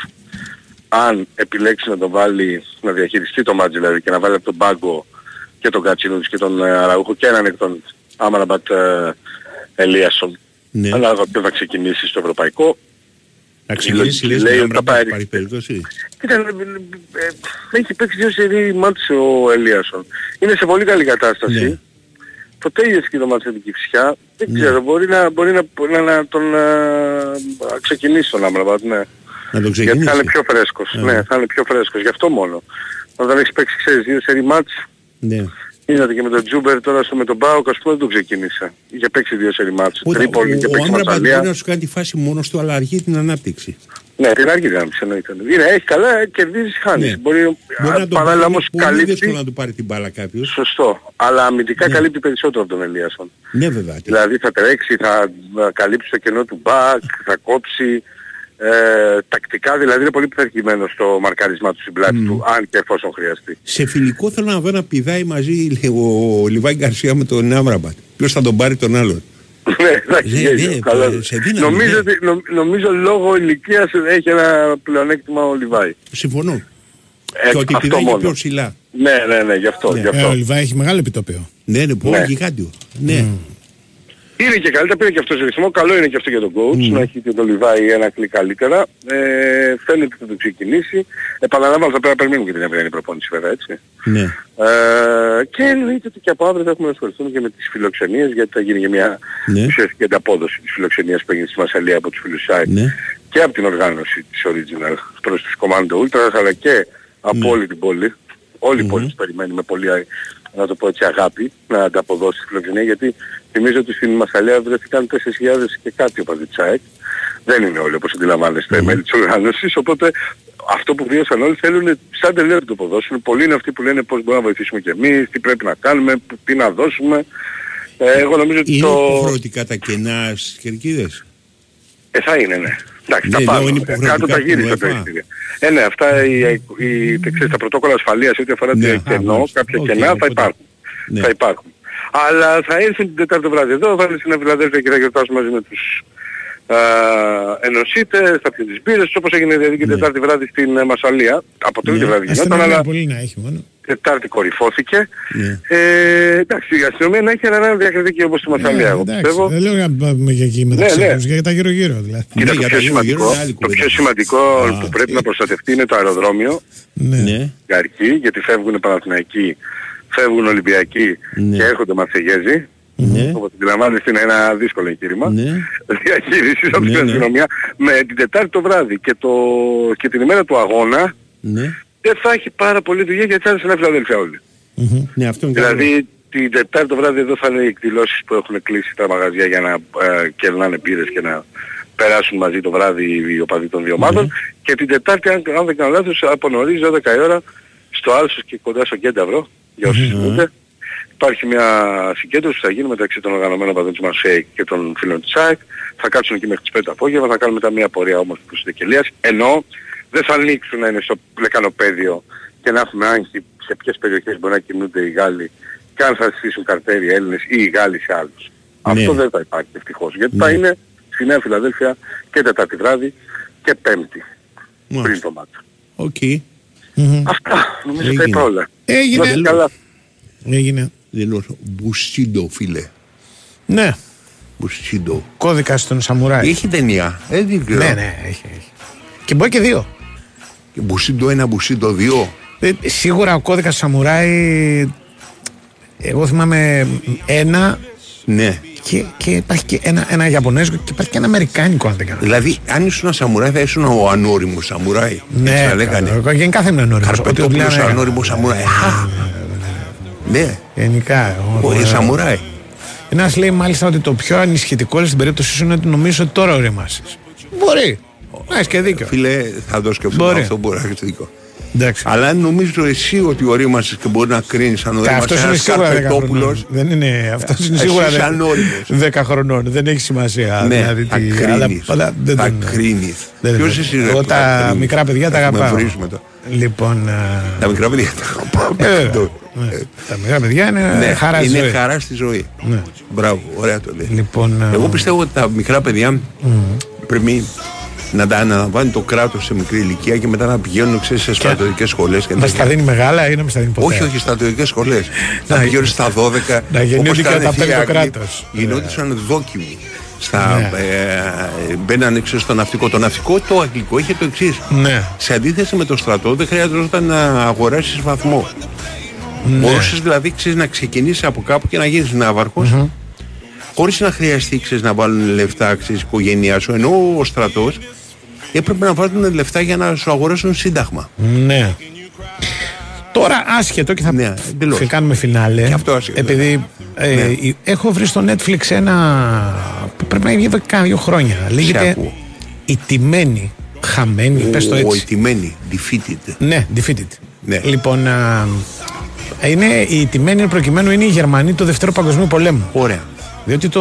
Αν επιλέξει να τον βάλει, να διαχειριστεί το μάτς δηλαδή και να βάλει από τον πάγκο και τον Γκατσίνοβιτς και τον ε, Αραούχο και έναν εκ των Άμραμπατ ε, Ελίασον, Ναι. ανάλογα ποιο θα ξεκινήσει στο ευρωπαϊκό, Να ξεκινήσει λες λέει με ότι θα Άμπραμπατ πάρει. πάρει περίπτωση. Κοίτα, ε, ε, έχει παίξει δύο σερί μάτς ο Ελίασον. Είναι σε πολύ καλή κατάσταση. Ναι. Το τέλειωσε και το μάτς με την Κυψιά. Δεν Ναι. ξέρω, μπορεί να, μπορεί να, να, να τον ε, ξεκινήσει τον Άμραμπατ, ναι. Να τον Γιατί ξεκινήσει. θα είναι πιο φρέσκος. Α. Ναι, θα είναι πιο φρέσκος. Γι' αυτό μόνο. Όταν έχεις παίξει, ξέρεις, δύο σερί ματς, Ναι. είδατε και με τον Τζούμπερ τώρα στο με τον ΠΑΟΚ, ας πούμε, δεν τον ξεκίνησε. Είχε παίξει δύο σερί ματς. Ούτε- Τρίπολη και Ο παίξει Άμραμπατ Μασσαλία. μπορεί να σου κάνει τη φάση μόνος του, αλλά αργεί την ανάπτυξη. Ναι, την αργή γάμιση εννοείται. Είναι, έχει καλά, ε, κερδίζεις, χάνεις. Ναι. Μπορεί, Μπορεί α, να τον παράλληλα πάρει όμως πολύ καλύπτει. δύσκολο να του πάρει την μπάλα κάποιος. Σωστό. Αλλά αμυντικά Ναι. καλύπτει περισσότερο από τον Ελίασον. Ναι βέβαια. Δηλαδή θα τρέξει, θα α, καλύψει το κενό του μπακ, θα κόψει. Ε, τακτικά δηλαδή είναι πολύ πειθαρχημένο στο μαρκαρισμά του στην πλάτη του, αν και εφόσον χρειαστεί. Σε φιλικό θέλω να δω να πηδάει μαζί λέει, ο Λιβάη Γκαρσία με τον Άμραμπατ. Ποιος θα τον πάρει τον άλλον; Ναι, εντάξει, Ναι, γέλιο, ναι, καλά. σε δύναμη, νομίζω, ναι. ότι- νο- νομίζω λόγω ηλικίας έχει ένα πλεονέκτημα ο Λιβάη. Συμφωνώ. Ε, και ότι αυτό πηδάει και μόνο. πιο ψηλά. Ναι, ναι, ναι, γι' αυτό. Γι Ε, αυτό. ο Λιβάη έχει μεγάλο επιτόπιο. Ναι, ναι, πολύ Ναι. γιγάντιο. Ναι. Είναι και καλύτερα, πήρε και αυτός σε ρυθμό. Καλό είναι και αυτό για τον coach, να έχει και τον Λιβάη ένα κλικ καλύτερα. Ε, φαίνεται ότι θα το ξεκινήσει. Επαναλαμβάνω, θα πρέπει να περιμένουμε και την αυριανή προπόνηση βέβαια, έτσι. Ναι. Ε, και εννοείται ότι και από αύριο θα έχουμε να ασχοληθούμε και με τις φιλοξενίες, γιατί θα γίνει και μια Ναι. ουσιαστική ανταπόδοση της φιλοξενίας που έγινε στη Μασαλία από τους φίλους site Ναι. και από την οργάνωση της Original προς τους Commando Ultras, αλλά και από Ναι. όλη την πόλη. Όλη η πόλη τους περιμένει με πολύ, α- να το πω έτσι, αγάπη να ανταποδώσει τη φιλοξενία, γιατί θυμίζω ότι στην Μασαλία βρέθηκαν 4.000 και κάτι οπαδοί της ΑΕΚ. Δεν είναι όλοι όπως αντιλαμβάνεστε μέλη της οργάνωσης, οπότε αυτό που βίωσαν όλοι θέλουν σαν τελείω το ποδόσφαιρο. Πολλοί είναι αυτοί που λένε πώς μπορούμε να βοηθήσουμε κι εμείς, τι πρέπει να κάνουμε, που- τι να δώσουμε. Ε, εγώ νομίζω ότι Είναι το... υποχρεωτικά τα κενά στις κερκίδες; Ε, θα είναι, ναι. Εντάξει, Ναι, τα λέω, πάνω. είναι Ε, υποχρεωτικά Κάτω τα από την γύρισα τα UEFA. εισιτήρια. Ε, ναι, αυτά οι, οι, οι, ξέρεις, τα πρωτόκολλα ασφαλείας ό,τι αφορά Ναι, το α, κενό, μάλιστα. κάποια Οκ, κενά θα οπότε- υπάρχουν. Ναι. Θα υπάρχουν. Αλλά θα έρθουν την Τετάρτη βράδυ εδώ, θα έρθουν στην Φιλαδέλφια και θα γιορτάσουν μαζί με τους ε, ενωσίτες, θα πιει τις μπύρες όπως έγινε δηλαδή και Τετάρτη βράδυ στην ε, Μασσαλία. Από τρίτη βράδυ γινόταν, Αστυνομία αλλά πολύ να έχει μόνο. Τετάρτη κορυφώθηκε. Ναι. Ε, εντάξει, η αστυνομία να έχει ένα διακριτική όπως στη Μασσαλία, εγώ Ε, Εντάξει, πιστεύω. δεν λέω για να πάμε για εκεί μεταξύ Ναι, ναι. τους, για τα γύρω-γύρω δηλαδή. Κοίτα, το, πιο σημαντικό, το πιο σημαντικό που πρέπει να προστατευτεί είναι το αεροδρόμιο Ναι. για αρχή, γιατί φεύγουν Παναθηναϊκοί, φεύγουν Ολυμπιακοί και έρχονται Μαρσεγέζοι. Όπως αντιλαμβάνεστε είναι ένα δύσκολο εγχείρημα διαχείρισης από την Ναι, ναι. αστυνομία. Με την Τετάρτη το βράδυ και, το, και την ημέρα του αγώνα Ναι. δεν θα έχει πάρα πολύ δουλειά γιατί θα είναι σε ένα Φιλαδέλφια όλοι. Ναι, αυτό είναι Δηλαδή την Τετάρτη το βράδυ εδώ θα είναι οι εκδηλώσεις που έχουν κλείσει τα μαγαζιά για να ε, κερνάνε μπύρες και να περάσουν μαζί το βράδυ οι οπαδοί των δύο ομάδων και την Τετάρτη αν, αν δεν κάνω λάθος από νωρίς 12 η ώρα στο Άλσος και κοντά στο Κένταυρο για όσους θυμούνται υπάρχει μια συγκέντρωση που θα γίνει μεταξύ των οργανωμένων οπαδών της Μαρσέη και των φίλων της ΑΕΚ. Θα κάτσουν εκεί μέχρι τις 5 το απόγευμα θα κάνουν μετά μια πορεία όμως προς την Εκελίας. Ενώ δεν θα ανοίξουν να είναι στο λεκανοπέδιο και να έχουμε άγχη σε ποιες περιοχές μπορεί να κινούνται οι Γάλλοι και αν θα στήσουν καρτέρι Έλληνες ή οι Γάλλοι σε άλλους. Αυτό δεν θα υπάρχει ευτυχώς γιατί θα είναι στη Νέα Φιλαδέλφια και Τετάρτη βράδυ και Πέμπτη πριν το μάτσο. Οκ. Αυτά νομίζω τα Έγινε. είπα όλα. Έγινε. Να είστε καλά. Έγινε. Δηλώ Μπουσίντο, φίλε. Ναι. Μπουσίντο. Κώδικας των Σαμουράι. Έχει ταινία. Ε, δεν ξέρω. Ναι, ναι, έχει, έχει. Και μπορεί και δύο. Και Μπουσίντο 1, Μπουσίντο 2. Ε, σίγουρα ο κώδικας Σαμουράι. Εγώ θυμάμαι ένα. Ναι. Και, και υπάρχει και ένα, ένα Ιαπωνέζικο και υπάρχει και ένα Αμερικάνικο, αν δεν κάνω. Δηλαδή, αν ήσουν σαμουράι, θα ήσουν ο ανώριμος σαμουράι. Ναι, Έτσι θα λέγανε. καλό. γενικά θα ήμουν ανώριμος. Ό,τι Καρπετόπουλος δουλειά να έκανα. ανώριμος σαμουράι. Χα. Ναι. Γενικά. Ο ε, σαμουράι. Ένας λέει μάλιστα ότι το πιο ανισχυτικό στην περίπτωση σου είναι ότι νομίζεις ότι τώρα ορίμασε. Μπορεί. Να έχεις και δίκιο. Φίλε, θα το σκεφτούμε Μπορεί. αυτό μπορεί να έχει δίκιο. Εντάξει. Αλλά αν νομίζω εσύ ότι ορίμασε και μπορεί να κρίνεις αν ορίμασε Αυτός είναι ένας σίγουρα 10 καρπετόπουλος. χρονών. Δεν είναι. Αυτός είναι Εσύ σίγουρα είσαι ανώριμος. 10 χρονών. Δεν έχει σημασία. Ναι, δηλαδή, θα τι- κρίνεις. αλλά- αλλά δεν Θα τον- κρίνεις. δεν- Ποιος δεν- εσύ, ρε, Εγώ που θα τα κρίνεις. μικρά παιδιά τα Θα με αγαπάω. βρεις μετά. Λοιπόν. ε, Τα μικρά παιδιά τα αγαπάω. ε, βέβαια. Ναι. Τα μικρά παιδιά είναι Ναι, χαρά στη είναι ζωή. χαρά στη ζωή. Ναι. Μπράβο, ωραία το λέει. Λοιπόν, ε, Εγώ πιστεύω ότι τα μικρά παιδιά πρέπει να τα αναλαμβάνει το κράτος σε μικρή ηλικία και μετά να πηγαίνουν ξέρεις, σε στρατιωτικές σχολές. Μα τα δίνει μεγάλα ή να μα τα δίνει ποτέ; Όχι, όχι, στρατιωτικές σχολές. Να να πηγαίνουν στα 12. να γεννιούνται όπως και να κάνανε τα παίρνει το φίλοι Άγγλοι, κράτος. Γινόντουσαν δόκιμοι. Στα, Ναι. ε, μπαίνανε ξέρω, στο ναυτικό. Το ναυτικό το αγγλικό είχε το εξής. Ναι. Σε αντίθεση με το στρατό, δεν χρειαζόταν να αγοράσεις βαθμό. Ναι. Μπορούσες δηλαδή ξέρεις, να ξεκινήσεις από κάπου και να γίνεις ναύαρχος χωρίς να χρειαστεί ξέρεις, να βάλουν λεφτά ξέρεις, η οικογένειά σου. Ενώ ο στρατός έπρεπε να βάλουν λεφτά για να σου αγοράσουν σύνταγμα. Ναι. Τώρα άσχετο και θα Ναι, εντελώς. και κάνουμε φινάλε. Και αυτό άσχετο. Επειδή ε, Ναι. η- έχω βρει στο Netflix ένα. που πρέπει να βγει εδώ και κάνα δύο χρόνια. Λέγεται ακούω. Η τιμένη. Χαμένη, πες το Ο έτσι. ηττημένοι, defeated. Ναι, defeated. Ναι. Λοιπόν, α, είναι, ηττημένοι προκειμένω είναι οι Γερμανοί του Δευτέρου Παγκοσμίου Πολέμου. Ωραία. Διότι το,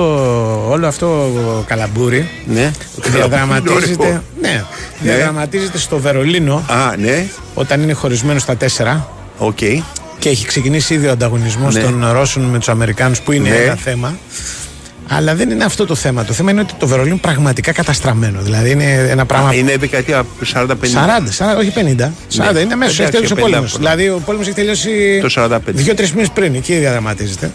όλο αυτό καλαμπούρι Ναι. διαδραματίζεται, Ωραίο. ναι, διαδραματίζεται στο Βερολίνο Α, ναι. όταν είναι χωρισμένο στα τέσσερα Οκ. και έχει ξεκινήσει ήδη ο ανταγωνισμός Ναι. των Ρώσων με τους Αμερικάνους που είναι Ναι. ένα θέμα. Αλλά δεν είναι αυτό το θέμα. Το θέμα είναι ότι το Βερολίνο είναι πραγματικά καταστραμμένο. Δηλαδή είναι ένα πράγμα. Α, Είναι δεκαετία 40-50. 40, 40, όχι 50. 40 είναι μέσα. Έχει Εντάξει, τελειώσει ο 50 πόλεμος. πρώτα. Δηλαδή ο πόλεμος έχει τελειώσει Το 45. δύο-τρεις μήνες πριν. Εκεί διαδραματίζεται.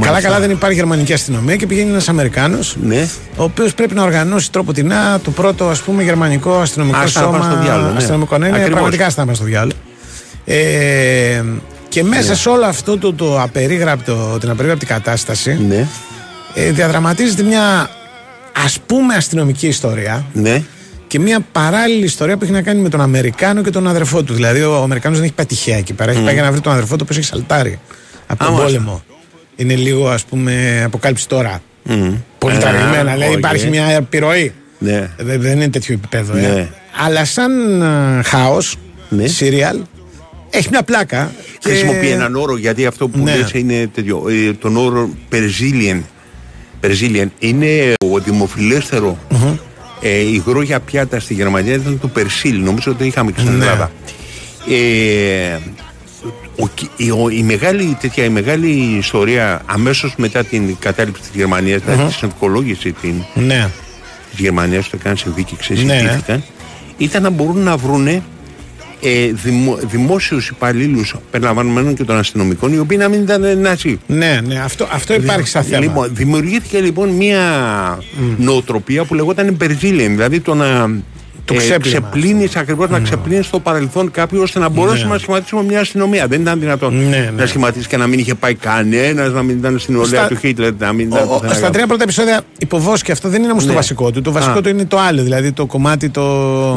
Καλά-καλά δεν υπάρχει γερμανική αστυνομία και πηγαίνει ένας Αμερικάνος, Ναι. ο οποίος πρέπει να οργανώσει τρόπο την το πρώτο ας πούμε, γερμανικό αστυνομικό Άστα να σώμα. πάνε στο διάλογο, ναι. Αστυνομικό, ναι, είναι Ακριβώς. πραγματικά άστα να πάνε στο διάλογο. Ε, και μέσα Ναι. σε όλο αυτό το, το απερίγραπτο, την απερίγραπτη κατάσταση Ναι. ε, διαδραματίζεται μια ας πούμε αστυνομική ιστορία Ναι. και μια παράλληλη ιστορία που έχει να κάνει με τον Αμερικάνο και τον αδερφό του. Δηλαδή, ο Αμερικάνος δεν έχει πάει τυχαία εκεί πέρα. Έχει πάει για να βρει τον αδερφό του, ο οποίος έχει σαλτάρει από τον Α, πόλεμο. Είναι λίγο, ας πούμε, αποκάλυψη τώρα. Πολύ Ε, τραβηγμένα. Δηλαδή, οκ. υπάρχει μια επιρροή. Ναι. Δεν, δεν είναι τέτοιο επίπεδο. ε. Ναι. Αλλά σαν χάος, serial, έχει μια πλάκα. και- Χρησιμοποιεί έναν όρο γιατί αυτό που Ναι. λες είναι τέτοιο. Ε, τον όρο Perzilian. Perzilian είναι ο δημοφιλέστερο ε, υγρό για πιάτα στη Γερμανία ήταν το Περσίλ. Νομίζω ότι είχαμε και στην Ναι. Ελλάδα. Ε, ο, η, ο- η, μεγάλη, τέτοια, η μεγάλη ιστορία αμέσως μετά την κατάληψη της Γερμανίας, δηλαδή τη συνευκολόγηση την, Ναι. της Γερμανίας, το έκαναν σε δίκη, Ναι. ξεσυντήθηκαν, ήταν να μπορούν να βρούνε ε, δημο, δημόσιους υπαλλήλους περιλαμβανομένων και των αστυνομικών οι οποίοι να μην ήταν ναζί. Ναι, ναι, αυτό, αυτό υπάρχει σαν θέμα. Λοιπόν, δημιουργήθηκε λοιπόν μια νοοτροπία που λεγόταν Brazilian, δηλαδή το να Το ξέπλυμα. ξεπλύνεις ακριβώς, να ξεπλύνεις το παρελθόν κάποιους ώστε να μπορέσουμε Ναι. να σχηματίσουμε μια αστυνομία. Δεν ήταν δυνατόν Ναι, να σχηματίσεις και να μην είχε πάει κανένας, να μην ήταν στην ολέα Στα- του Χίτλερ, να μην Ο- ήταν. ο- πουθενά στα κάπου. τρία πρώτα επεισόδια υποβόσκει αυτό δεν είναι όμως το Ναι. βασικό του. Το βασικό Α. του είναι το άλλο, δηλαδή το κομμάτι το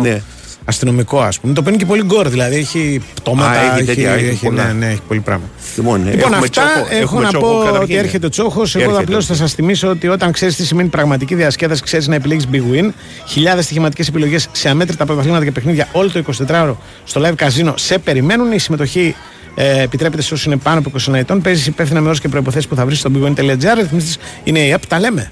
Ναι. Αστυνομικό, ας πούμε. Το παίρνει και πολύ γκορ, δηλαδή έχει πτώματα, Α, έχει έχει, τέτοια, έχει έχει- πολλά. ναι, ναι, έχει πολύ πράγμα. Λοιπόν, Λοιπόν, έχουμε αυτά τσόχο, έχω έχουμε να τσόχο πω καταρχήν, ότι ναι. έρχεται ο τσόχος. Εγώ Έρχεται. απλώς θα σας θυμίσω ότι όταν ξέρεις τι σημαίνει πραγματική διασκέδαση, ξέρεις να επιλέγεις Big Win. Χιλιάδες στοιχηματικές επιλογές σε αμέτρητα πρωταθλήματα και παιχνίδια όλο το 24ωρο στο live καζίνο σε περιμένουν. Η συμμετοχή ε, επιτρέπεται σε όσους είναι πάνω από 21 ετών. Παίζεις υπεύθυνα με όρους και προποθέσει που θα βρεις στο bigwin.gr. Ρυθμίστε είναι η app. Τα λέμε.